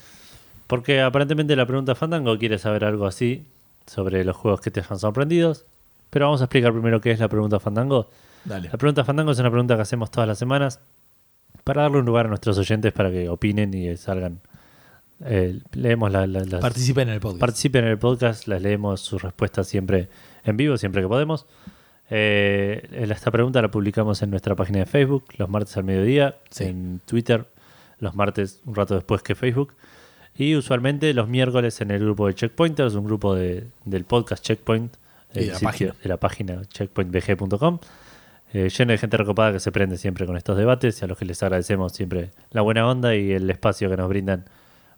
Porque aparentemente la pregunta Fandango quiere saber algo así sobre los juegos que te dejan sorprendidos. Pero vamos a explicar primero qué es la pregunta Fandango. Dale. La pregunta Fandango es una pregunta que hacemos todas las semanas para darle un lugar a nuestros oyentes para que opinen y salgan. Eh, leemos la, la- las- Participen en el podcast. participen en el podcast, las leemos sus respuestas siempre en vivo, siempre que podemos. Eh, esta pregunta la publicamos en nuestra página de Facebook los martes al mediodía, Sí. en Twitter los martes un rato después que Facebook y usualmente los miércoles en el grupo de Checkpointers, un grupo de- del podcast Checkpoint, Y el de la sitio- página. de la página checkpointbg.com. eh, lleno de gente recopada que se prende siempre con estos debates y a los que les agradecemos siempre la buena onda y el espacio que nos brindan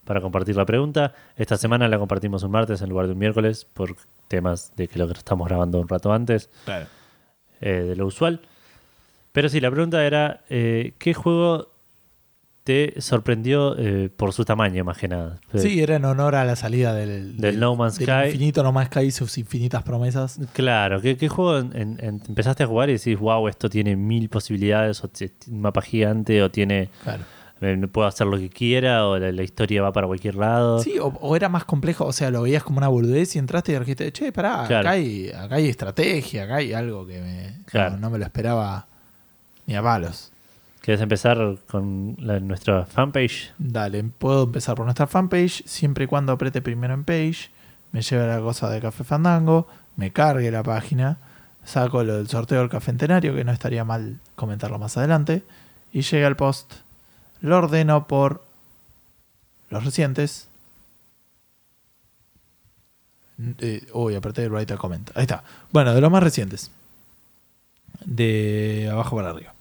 para compartir la pregunta. Esta semana la compartimos un martes en lugar de un miércoles por temas de que lo que estamos grabando un rato antes. Claro. eh, de lo usual. Pero sí, la pregunta era, eh, ¿qué juego te sorprendió eh, por su tamaño, más que nada? Sí, era en honor a la salida del, Del No Man's del Sky. infinito No Man's Sky y sus infinitas promesas. Claro, ¿qué, qué juego en- en- empezaste a jugar y decís, wow, esto tiene mil posibilidades, o un mapa gigante, o tiene, Claro. Eh, puedo hacer lo que quiera, o la, la historia va para cualquier lado? Sí, o, o era más complejo, o sea, lo veías como una boludez y entraste y dijiste, che, pará, Claro. acá, hay, acá hay estrategia, acá hay algo que me, Claro. no, no me lo esperaba ni a palos. ¿Querés empezar con la- nuestra fanpage? Dale, puedo empezar por nuestra fanpage, siempre y cuando apriete primero en page, me lleve la cosa de Café Fandango, me cargue la página, saco lo del sorteo del Café Centenario, que no estaría mal comentarlo más adelante, y llega el post, lo ordeno por los recientes. Eh, uy, apreté el write a comment. Ahí está. Bueno, de los más recientes. De abajo para arriba.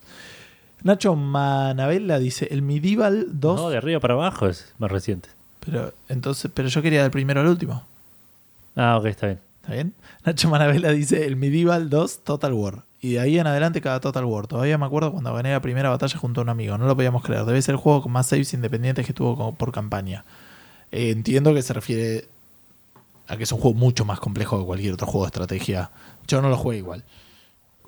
Nacho Manabella dice, el Medieval 2... No, de arriba para abajo es más reciente. Pero entonces, pero yo quería del primero al último. Ah, ok, está bien. ¿Está bien? Nacho Manabella dice el Medieval 2 Total War. Y de ahí en adelante cada Total War. Todavía me acuerdo cuando gané la primera batalla junto a un amigo. No lo podíamos creer. Debe ser el juego con más saves independientes que tuvo por campaña. Eh, entiendo que se refiere a que es un juego mucho más complejo que cualquier otro juego de estrategia. Yo no lo jugué igual.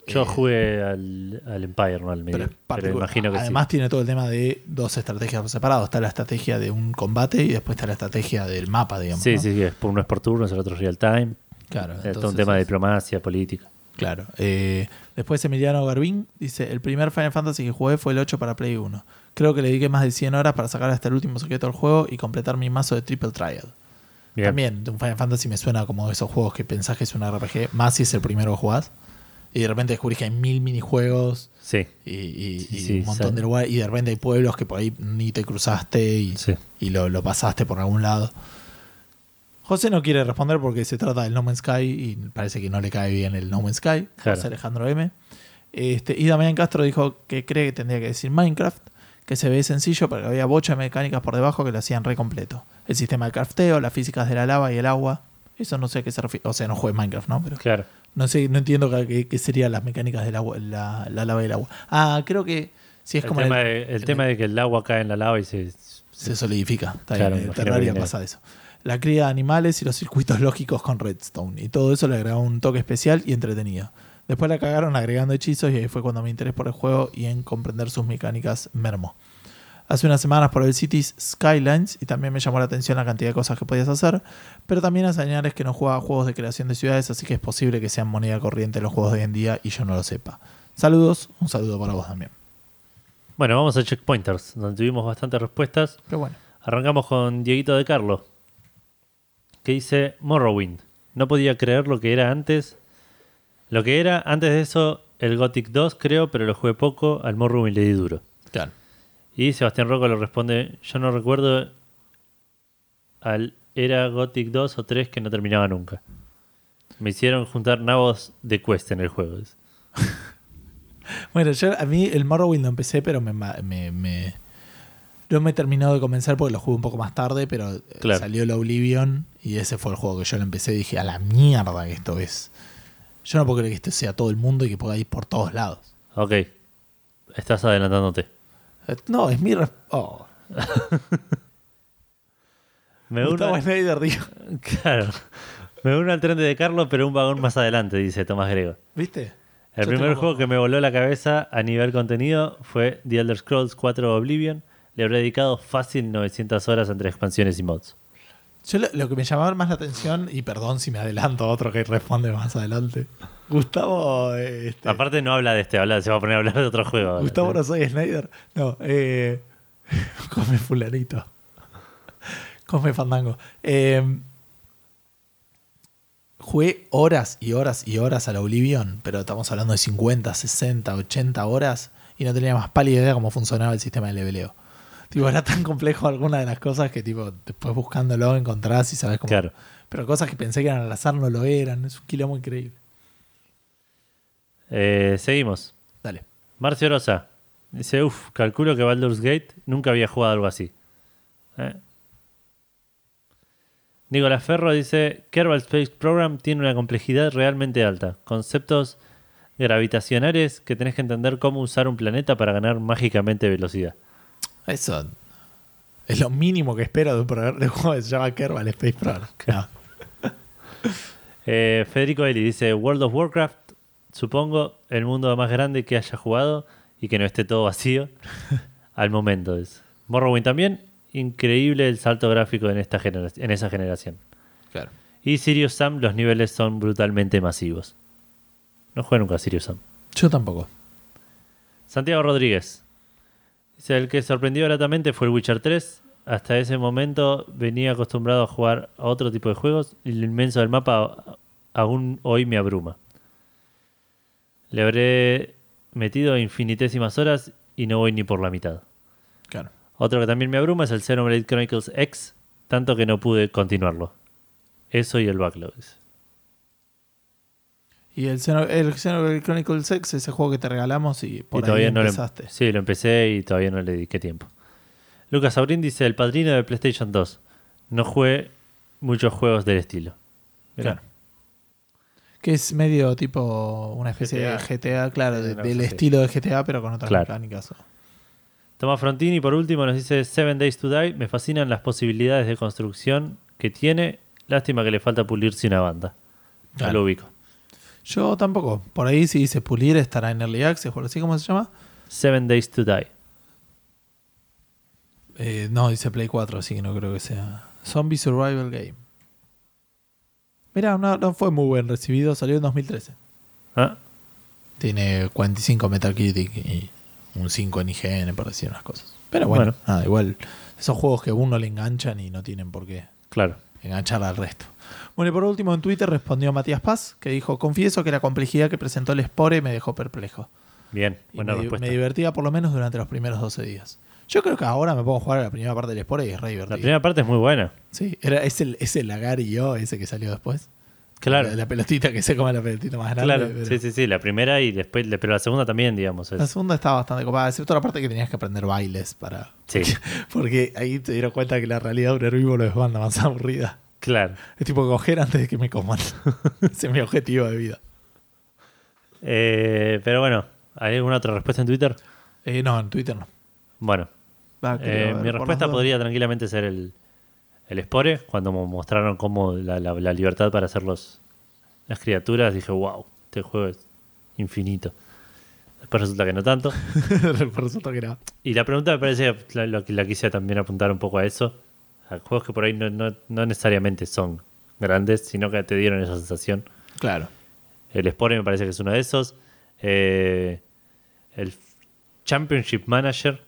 Yo Eh, jugué al, al Empire, no al pero, medio. es Pero, particular. imagino que Además tiene todo el tema de dos estrategias por separado. Está la estrategia de un combate y después está la estrategia del mapa, digamos. Sí, ¿no? sí, sí. es por uno es por turnos, el otro es real time. Claro. Es todo un tema de diplomacia, política. Claro. Eh, después Emiliano Garbín dice, el primer Final Fantasy que jugué fue el 8 para Play 1. Creo que le dediqué más de 100 horas para sacar hasta el último secreto del juego y completar mi mazo de Triple Trial. Bien. También, un Final Fantasy me suena como esos juegos que pensás que es un RPG, más si es el primero que jugás. Y de repente descubrís que hay mil minijuegos Sí, y, y- Sí, y sí, un montón sí. de lugares. Y de repente hay pueblos que por ahí ni te cruzaste y lo, lo pasaste por algún lado. José no quiere responder porque se trata del No Man's Sky y parece que no le cae bien el No Man's Sky. Claro. José Alejandro M. Este, y Damián Castro dijo que cree que tendría que decir Minecraft, que se ve sencillo, pero que había bocha de mecánicas por debajo que lo hacían re completo. El sistema de crafteo, las físicas de la lava y el agua. Eso no sé a qué se refiere. O sea, no juegues Minecraft, ¿no? Pero Claro. no sé, no entiendo qué, serían las mecánicas de la, la lava y el agua. Ah, creo que si es el como tema, el- de, el el- tema de que el agua cae en la lava y se... se solidifica. Está Claro, bien, Terraria pasa eso. La cría de animales y los circuitos lógicos con Redstone. Y todo eso le agregaba un toque especial y entretenido. Después la cagaron agregando hechizos y ahí fue cuando mi interés por el juego y en comprender sus mecánicas mermó. Hace unas semanas probé el Cities Skylines y también me llamó la atención la cantidad de cosas que podías hacer, pero también a señales que no jugaba juegos de creación de ciudades, así que es posible que sean moneda corriente los juegos de hoy en día y yo no lo sepa. Saludos, un saludo para vos también. Bueno, vamos a checkpointers, donde tuvimos bastantes respuestas. Pero bueno, Arrancamos con Dieguito de Carlo, que dice Morrowind. No podía creer lo que era antes. Lo que era antes de eso el Gothic 2, creo, pero lo jugué poco. Al Morrowind le di duro. claro. Y Sebastián Rocco le responde: Yo no recuerdo al era Gothic 2 o 3 que no terminaba nunca. Me hicieron juntar nabos de quest en el juego. Bueno, yo a mí el Morrowind lo empecé, pero me, me, me- no me terminó de convencer porque lo jugué un poco más tarde, pero eh, Claro. salió el Oblivion y ese fue el juego que yo lo empecé y dije, a la mierda que esto es. Yo no puedo creer que esto sea todo el mundo y que pueda ir por todos lados. Ok, estás adelantándote. Eh, No, es mi... Oh. Me uno, Snyder dijo, claro, me uno al tren de Carlo, pero un vagón más adelante, dice Tomás Grego. ¿viste? El Yo primer juego que me voló la cabeza a nivel contenido fue The Elder Scrolls 4 Oblivion. Le habré dedicado fácil 900 horas entre expansiones y mods. Yo lo, lo que me llamaba más la atención, y perdón si me adelanto a otro que responde más adelante. Gustavo... eh, este, Aparte no habla de este, habla, se va a poner a hablar de otro juego. Gustavo no soy Snyder. No, eh, come fulanito. Come fandango. Eh, jugué horas y horas y horas al Oblivion, pero estamos hablando de 50, 60, 80 horas y no tenía más pálida idea cómo funcionaba el sistema de leveleo. Tipo, era tan complejo alguna de las cosas que tipo después buscándolo encontrás y sabes cómo. Claro. Pero cosas que pensé que eran al azar no lo eran. Es un quilombo increíble. Eh, seguimos. Dale. Marcio Rosa dice, uff, calculo que Baldur's Gate nunca había jugado algo así. ¿Eh? Nicolás Ferro dice, Kerbal Space Program tiene una complejidad realmente alta. Conceptos gravitacionales que tenés que entender cómo usar un planeta para ganar mágicamente velocidad. Eso es lo mínimo que espero de un, de un juego que se llama Kerbal Space Program. No. Eh, Federico Eli dice: World of Warcraft, supongo el mundo más grande que haya jugado y que no esté todo vacío al momento. Es. Morrowind también, increíble el salto gráfico en, esta en esa generación. Claro. Y Sirius Sam, los niveles son brutalmente masivos. No jugué nunca a Sirius Sam. Yo tampoco. Santiago Rodríguez. Dice, el que sorprendió gratamente fue el Witcher 3. Hasta ese momento venía acostumbrado a jugar a otro tipo de juegos y lo inmenso del mapa aún hoy me abruma. Le habré metido infinitésimas horas y no voy ni por la mitad. Claro. Otro que también me abruma es el Xenoblade Chronicles X, tanto que no pude continuarlo. Eso y el backlog. Y el, Xeno- el Xenoblade Chronicles X, ese juego que te regalamos y por y todavía ahí no lo, em- empezaste. sí, lo empecé y todavía no le dediqué tiempo. Lucas Aurín dice: El padrino de PlayStation 2. No jugué muchos juegos del estilo. Mirá. Claro. Que es medio tipo una especie GTA. de GTA, claro, de- del estilo de GTA, pero con otras Claro. mecánicas. Tomás Frontini, por último, nos dice: Seven Days to Die. Me fascinan las posibilidades de construcción que tiene. Lástima que le falta pulirse una banda. Claro. lo ubico. Yo tampoco. Por ahí si dice pulir estará en Early Access o así como se llama. Seven Days to Die. Eh, no, dice Play 4, así que no creo que sea. Zombie Survival Game. Mira, no, no fue muy buen recibido, salió en 2013. Ah, Tiene 45 Metacritic y un 5 en IGN, por decir unas cosas. Pero bueno, Bueno. nada, igual esos juegos que a uno le enganchan y no tienen por qué claro. enganchar al resto. Bueno, y por último en Twitter respondió Matías Paz, que dijo, confieso que la complejidad que presentó el Spore me dejó perplejo. Bien, Y buena me, respuesta. me divertía por lo menos durante los primeros 12 días. Yo creo que ahora me puedo jugar a la primera parte del Spore y es re La divertido. primera parte es muy buena. Sí, era, es, el, es el Lagar y yo, ese que salió después. Claro. La, la pelotita que se come la pelotita más grande. Claro, pero- sí, sí, sí, la primera y después, pero la segunda también, digamos. La segunda estaba bastante copada, excepto la parte que tenías que aprender bailes para. sí, Porque ahí te dieron cuenta que la realidad de un herbívoro es banda más aburrida. Claro. Es tipo coger antes de que me coman. Ese es mi objetivo de vida. Eh, pero bueno, ¿hay alguna otra respuesta en Twitter? Eh, no, en Twitter no. Bueno, Va, eh, mi respuesta podría tranquilamente ser el, el Spore, cuando mo- mostraron cómo la, la- la libertad para hacer los, las criaturas, dije, wow, este juego es infinito. Después resulta que no tanto. Resulta que no. Y la pregunta me parece la, lo que la quise también apuntar un poco a eso. A juegos que por ahí no, no, no necesariamente son grandes, sino que te dieron esa sensación. Claro. El Spore me parece que es uno de esos. Eh, el Championship Manager,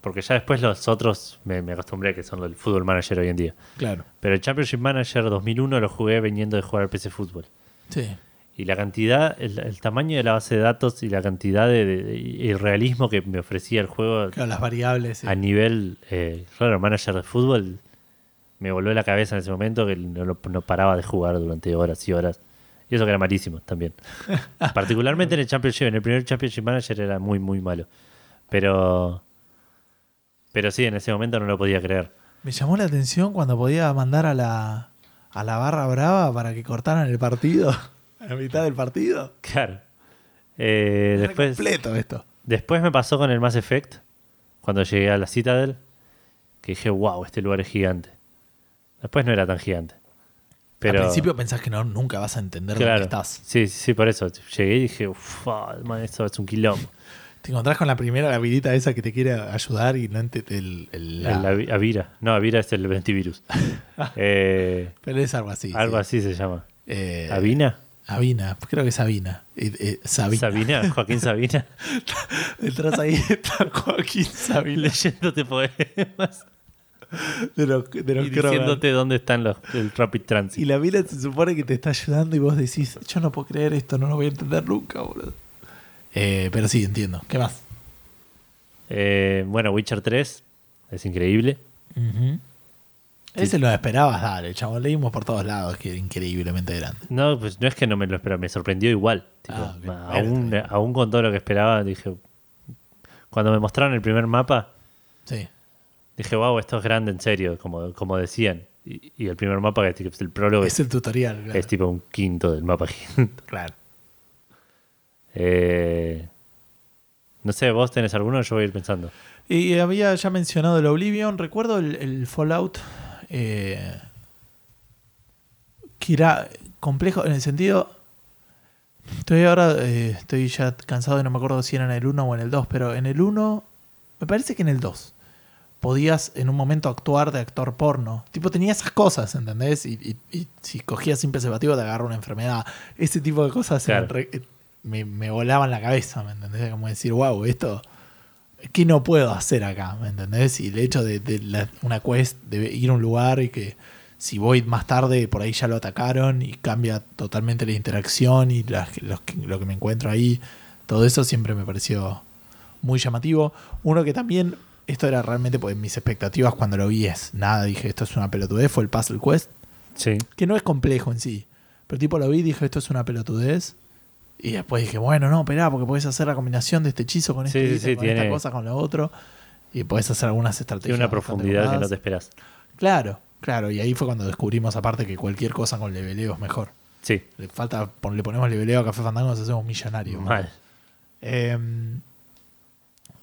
porque ya después los otros me, me acostumbré a que son el Football Manager hoy en día. Claro. Pero el Championship Manager 2001 lo jugué viniendo de jugar al PC Fútbol. Sí. Y la cantidad, el, el tamaño de la base de datos y la cantidad de, de- de- y el realismo que me ofrecía el juego Claro, las variables. sí. a nivel, eh, claro, manager de fútbol, me volvió la cabeza en ese momento que no, no paraba de jugar durante horas y horas. Y eso que era malísimo también. Particularmente en el Championship, en el primer Championship Manager era muy, muy malo. Pero, pero sí, en ese momento no lo podía creer. Me llamó la atención cuando podía mandar a la, a la barra brava para que cortaran el partido. A la mitad del partido. Claro. Eh, después, completo esto. después me pasó con el Mass Effect, cuando llegué a la Citadel, que dije, wow, este lugar es gigante. Después no era tan gigante. Pero, Al principio pensás que no, nunca vas a entender dónde Claro. estás. Sí, sí, por eso. Llegué y dije, uff, man, esto es un quilombo. Te encontrás con la primera la vidita esa que te quiere ayudar y no ente- el, el- la- El Avira. No, Avira es el antivirus. Eh, Pero es algo así. algo sí. así se llama. Eh, ¿Avina? Avina, creo que es Avina. Eh, eh, Sabina. ¿Sabina? ¿Joaquín Sabina? Entras ahí, está Joaquín Sabina. Leyéndote poemas De los, de los y diciéndote dónde están los el Rapid Y Transit. la mina se supone que te está ayudando y vos decís, yo no puedo creer esto, no lo voy a entender nunca, boludo. Eh, pero sí, entiendo. ¿Qué más? Eh, bueno, Witcher 3 es increíble. Ese lo esperabas, dale, chabón. Leímos por todos lados que era increíblemente grande. No, pues no es que no me lo esperaba, me sorprendió igual. Tipo, Ah, ok. ma- Bueno, aún, con todo lo que esperaba, dije. Cuando me mostraron el primer mapa, Sí. dije, wow, esto es grande en serio, como, como decían. Y, y el primer mapa, que es el prólogo, Es el tutorial, claro. es tipo un quinto del mapa. Claro. Eh, no sé, vos tenés alguno, yo voy a ir pensando. Y había ya mencionado el Oblivion. Recuerdo el, el Fallout. Eh, que era complejo en el sentido. Estoy ahora. eh, estoy ya cansado y no me acuerdo si era en el 1 o en el 2. Pero en el 1. Me parece que en el 2. Podías en un momento actuar de actor porno. Tipo, tenía esas cosas, ¿entendés? Y, y- y si cogías sin preservativo te agarra una enfermedad. Ese tipo de cosas Claro. re- me, me volaban la cabeza, ¿me entendés? Como decir, wow, esto. ¿Qué no puedo hacer acá? ¿Me entendés? Y el hecho de, de la- una quest, de ir a un lugar y que si voy más tarde, por ahí ya lo atacaron y cambia totalmente la interacción y los lo que me encuentro ahí, todo eso siempre me pareció muy llamativo. Uno que también, esto era realmente pues mis expectativas cuando lo vi es nada, dije esto es una pelotudez, fue el Puzzle Quest, Sí. que no es complejo en sí, pero tipo lo vi y dije esto es una pelotudez. Y después dije, bueno, no, esperá, porque podés hacer la combinación de este hechizo con este sí, con esta cosa, con lo otro. Y podés hacer algunas estrategias. Tiene una profundidad que no te esperas. Claro, claro. Y ahí fue cuando descubrimos aparte que cualquier cosa con leveleo es mejor. Sí, Le falta, le ponemos leveleo a Café Fandango, nos hacemos millonarios. mal. Em,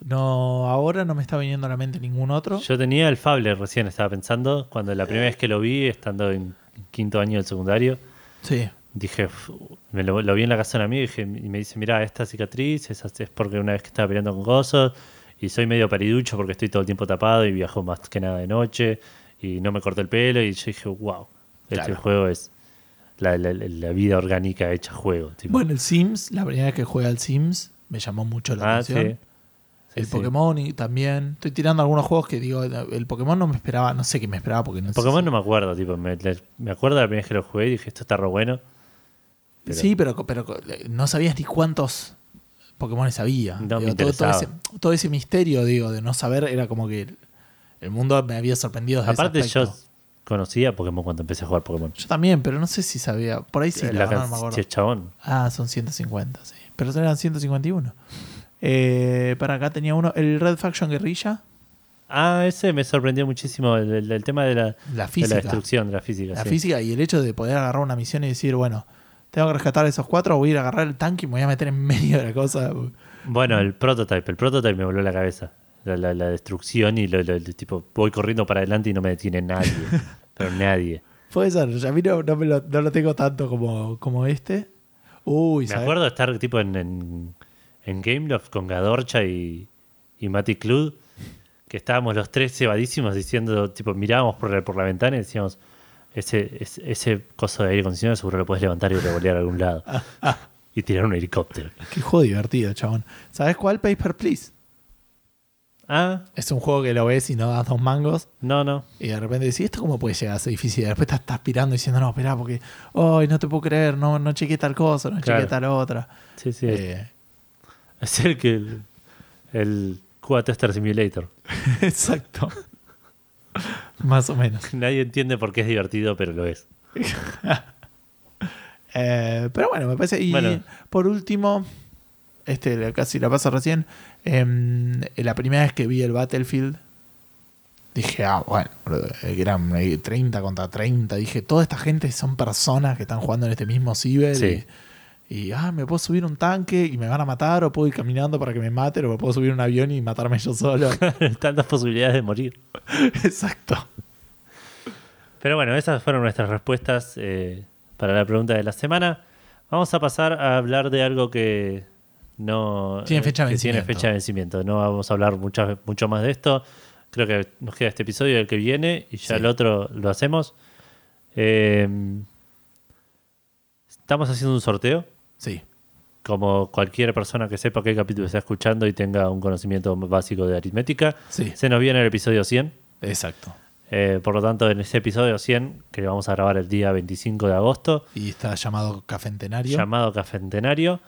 no, ahora no me está viniendo a la mente ningún otro. Yo tenía el Fable recién, estaba pensando, cuando la primera vez que lo vi, estando en quinto año del secundario, Sí. Dije, me lo, lo vi en la casa de un amigo y, dije- y me dice, mira, esta cicatriz es, es porque una vez que estaba peleando con cosas y soy medio pariducho porque estoy todo el tiempo tapado y viajo más que nada de noche y no me corto el pelo y yo dije, wow, este Claro. juego es la, la- la vida orgánica hecha juego. tipo. Bueno, el Sims, la primera vez que jugué al Sims, me llamó mucho la ah, atención. Sí, el sí. Pokémon y también. Estoy tirando algunos juegos que digo, el Pokémon no me esperaba, no sé qué me esperaba porque no sé Pokémon si- no me acuerdo, tipo, me, me acuerdo la primera vez que lo jugué y dije, esto está re bueno. Pero- Sí, pero, pero no sabías ni cuántos Pokémon había. No Digo, todo, ese, todo ese misterio, digo, de no saber, era como que el, el mundo me había sorprendido. desde ese Aparte yo conocía Pokémon cuando empecé a jugar Pokémon. Yo también, pero no sé si sabía. Por ahí sí, la la verdad no me acuerdo. si es chabón. Ah, son 150, sí. Pero eran 151. Eh, para acá tenía uno, el Red Faction Guerrilla, Ah, ese me sorprendió muchísimo, el, el- el tema de la, la de la física. destrucción, de la física. La sí. física y el hecho de poder agarrar una misión y decir, bueno, tengo que rescatar a esos cuatro, voy a ir a agarrar el tanque y me voy a meter en medio de la cosa. Bueno, el prototype, el prototype me voló la cabeza. La, la- la destrucción y lo, lo- lo- tipo, voy corriendo para adelante y no me detiene nadie. pero nadie. Puede ser, a mí no, no me lo, no lo tengo tanto como, como este. Uy, Me ¿sabes? acuerdo de estar tipo en, en, en Gameloft con Gadorcha y, y Mati Clud, que estábamos los tres cebadísimos diciendo, tipo, mirábamos por la, por la ventana y decíamos, ese, ese, ese coso de aire acondicionado seguro lo puedes levantar y revolear a algún lado. y tirar un helicóptero. Qué juego divertido, chabón. ¿Sabes cuál? Paper Please. Ah, Es un juego que lo ves y no das dos mangos. no, no. Y de repente decís, ¿esto cómo puede llegar a ser difícil? Y después estás, estás pirando diciendo, no, espera, porque, ay, no te puedo creer, no, no chequeé tal cosa, no Claro. chequeé tal otra. Sí, sí. Eh, Es el que el, el QA Tester Simulator. exacto. Más o menos. Nadie entiende por qué es divertido, pero lo es. Eh, pero bueno, me parece. Y Bueno. por último, este casi la paso recién. em, la primera vez que vi el Battlefield, dije, ah, bueno, eh, eran eh, 30 contra 30. Dije, toda esta gente son personas que están jugando en este mismo ciber. Sí. Y, y, ah, me puedo subir un tanque y me van a matar, o puedo ir caminando para que me maten, o me puedo subir un avión y matarme yo solo. Tantas posibilidades de morir. Exacto. Pero bueno, esas fueron nuestras respuestas eh, para la pregunta de la semana. Vamos a pasar a hablar de algo que no Tiene fecha de que tiene vencimiento. fecha de vencimiento. No vamos a hablar mucho, mucho más de esto. Creo que nos queda este episodio y el que viene y ya Sí. el otro lo hacemos. Eh, estamos haciendo un sorteo. Sí. Como cualquier persona que sepa qué capítulo está escuchando y tenga un conocimiento básico de aritmética, Sí. se nos viene el episodio 100. Exacto. Eh, por lo tanto, en ese episodio 100, que vamos a grabar el día 25 de agosto, Y está llamado Cafentenario. llamado Cafentenario,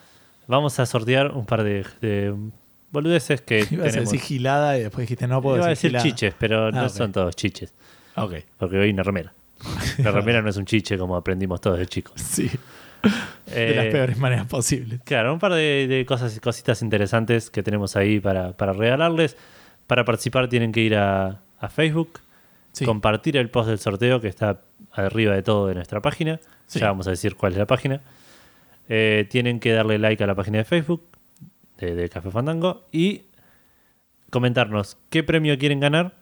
vamos a sortear un par de, de boludeces que Ibas a decir gilada y después dijiste, no puedo Iba a decir decir gilada. chiches, pero Ah, no son todos chiches, Ok. porque hoy una remera. La remera no es un chiche como aprendimos todos de chicos. Sí. De las Eh, peores maneras posibles. Claro, un par de, de cosas, cositas interesantes que tenemos ahí para, para regalarles. Para participar tienen que ir a, a Facebook, Sí. compartir el post del sorteo que está arriba de todo de nuestra página. Sí. Ya vamos a decir cuál es la página. Eh, tienen que darle like a la página de Facebook de, de Café Fandango y comentarnos qué premio quieren ganar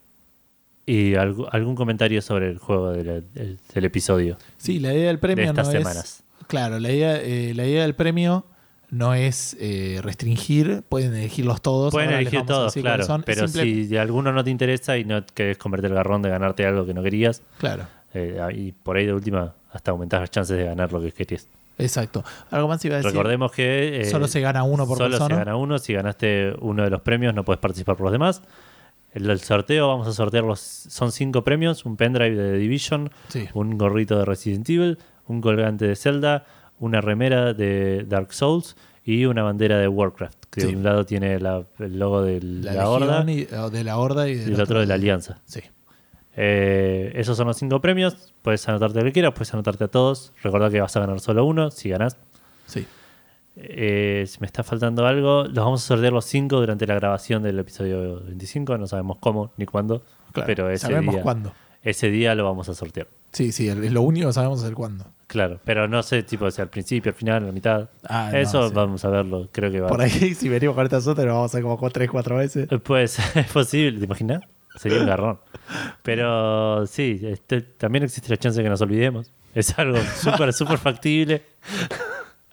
y algún comentario sobre el juego del, del- del episodio Sí, la idea del premio de estas no semanas. es. Claro, la idea, eh, la idea del premio no es eh, restringir, pueden elegirlos todos. Pueden ahora elegir todos, claro, son. pero Simple- si de alguno no te interesa y no querés comerte el garrón de ganarte algo que no querías, Claro, eh, y por ahí de última hasta aumentás las chances de ganar lo que querías. exacto. Algo más iba a decir. Recordemos que eh, solo se gana uno por solo persona. se gana uno. Si ganaste uno de los premios, no puedes participar por los demás. El, el sorteo, vamos a sortear los. Son cinco premios: un pendrive de The Division, Sí. un gorrito de Resident Evil, un colgante de Zelda, una remera de Dark Souls y una bandera de Warcraft. Que Sí. de un lado tiene la- el logo de la, La, Horda y- o de la Horda y, y del el otro de la Alianza. Sí. Eh, esos son los cinco premios. Puedes anotarte lo que quieras, puedes anotarte a todos. Recordá que vas a ganar solo uno. Si ganás, Sí. Eh, si me está faltando algo, los vamos a sortear los cinco durante la grabación del episodio 25. No sabemos cómo ni cuándo, Claro, pero ese sabemos día, cuándo. Ese día lo vamos a sortear. Sí, sí, el- lo único que sabemos es el cuándo. Claro, pero no sé, tipo, si al principio, al final, a la mitad. Ah, no, Eso sí. vamos a verlo, creo que va. Por ahí, si venimos con esta suerte, lo vamos a hacer como 3, 4 veces. Eh, Pues es posible, ¿te imaginas? Sería un garrón. Pero sí, este, también existe la chance de que nos olvidemos. Es algo súper, súper factible.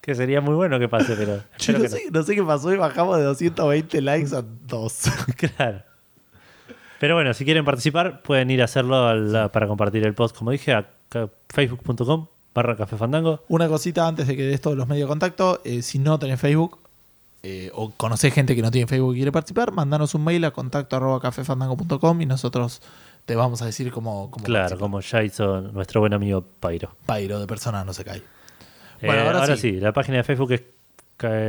Que sería muy bueno que pase, pero. Yo espero no que sé, no sé qué pasó y bajamos de 220 likes a 2. Claro. Pero bueno, si quieren participar, pueden ir a hacerlo para compartir el post, como dije, a facebook.com barra café fandango. Una cosita antes de que des todos los medios de contacto. eh, si no tenés Facebook eh, o conocés gente que no tiene Facebook y quiere participar, mandanos un mail a contacto arroba cafefandango.com y nosotros te vamos a decir cómo, cómo Claro, participar. como ya hizo nuestro buen amigo Pairo. Pairo de persona no se cae. Eh, Bueno, ahora ahora, sí. sí. la página de Facebook es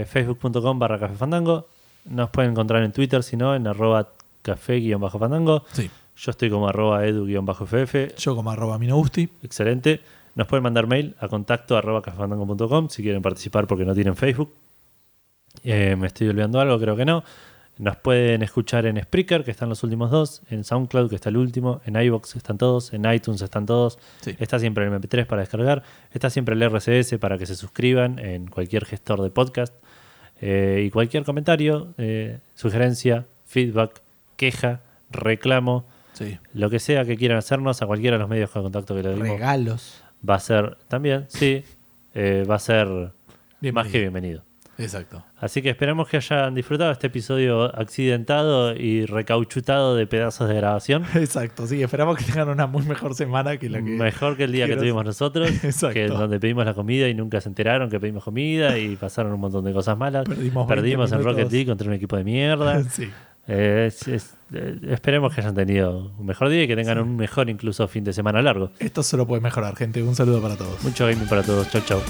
facebook.com barra café fandango. Nos pueden encontrar en Twitter, si no, en arroba café-fandango. Sí. Yo estoy como arroba edu-ff. Yo como arroba minogusti. Excelente. Nos pueden mandar mail a contacto arroba cafefandango.com si quieren participar porque no tienen Facebook. Eh, me estoy olvidando algo, creo que no. Nos pueden escuchar en Spreaker, que están los últimos dos, en SoundCloud, que está el último, en iBox están todos, en iTunes están todos. Sí. Está siempre el MP3 para descargar, está siempre el RCS para que se suscriban en cualquier gestor de podcast. Eh, y cualquier comentario, eh, sugerencia, feedback, queja, reclamo, Sí. lo que sea que quieran hacernos a cualquiera de los medios de contacto que le dimos Regalos. va a ser también, sí, eh, va a ser más Bienvenido. que bienvenido. Exacto. Así que esperamos que hayan disfrutado este episodio accidentado y recauchutado de pedazos de grabación. Exacto. Sí, esperamos que tengan una muy mejor semana que la que. Mejor que el día que tuvimos nosotros, Exacto. que donde pedimos la comida y nunca se enteraron que pedimos comida y pasaron un montón de cosas malas. Perdimos 20 Perdimos en. Rocket League contra un equipo de mierda. Sí. Eh, es- es- eh, esperemos que hayan tenido un mejor día y que tengan un mejor incluso fin de semana largo. Esto solo puede mejorar, gente. Un saludo para todos. Mucho gaming para todos. Chau, chau.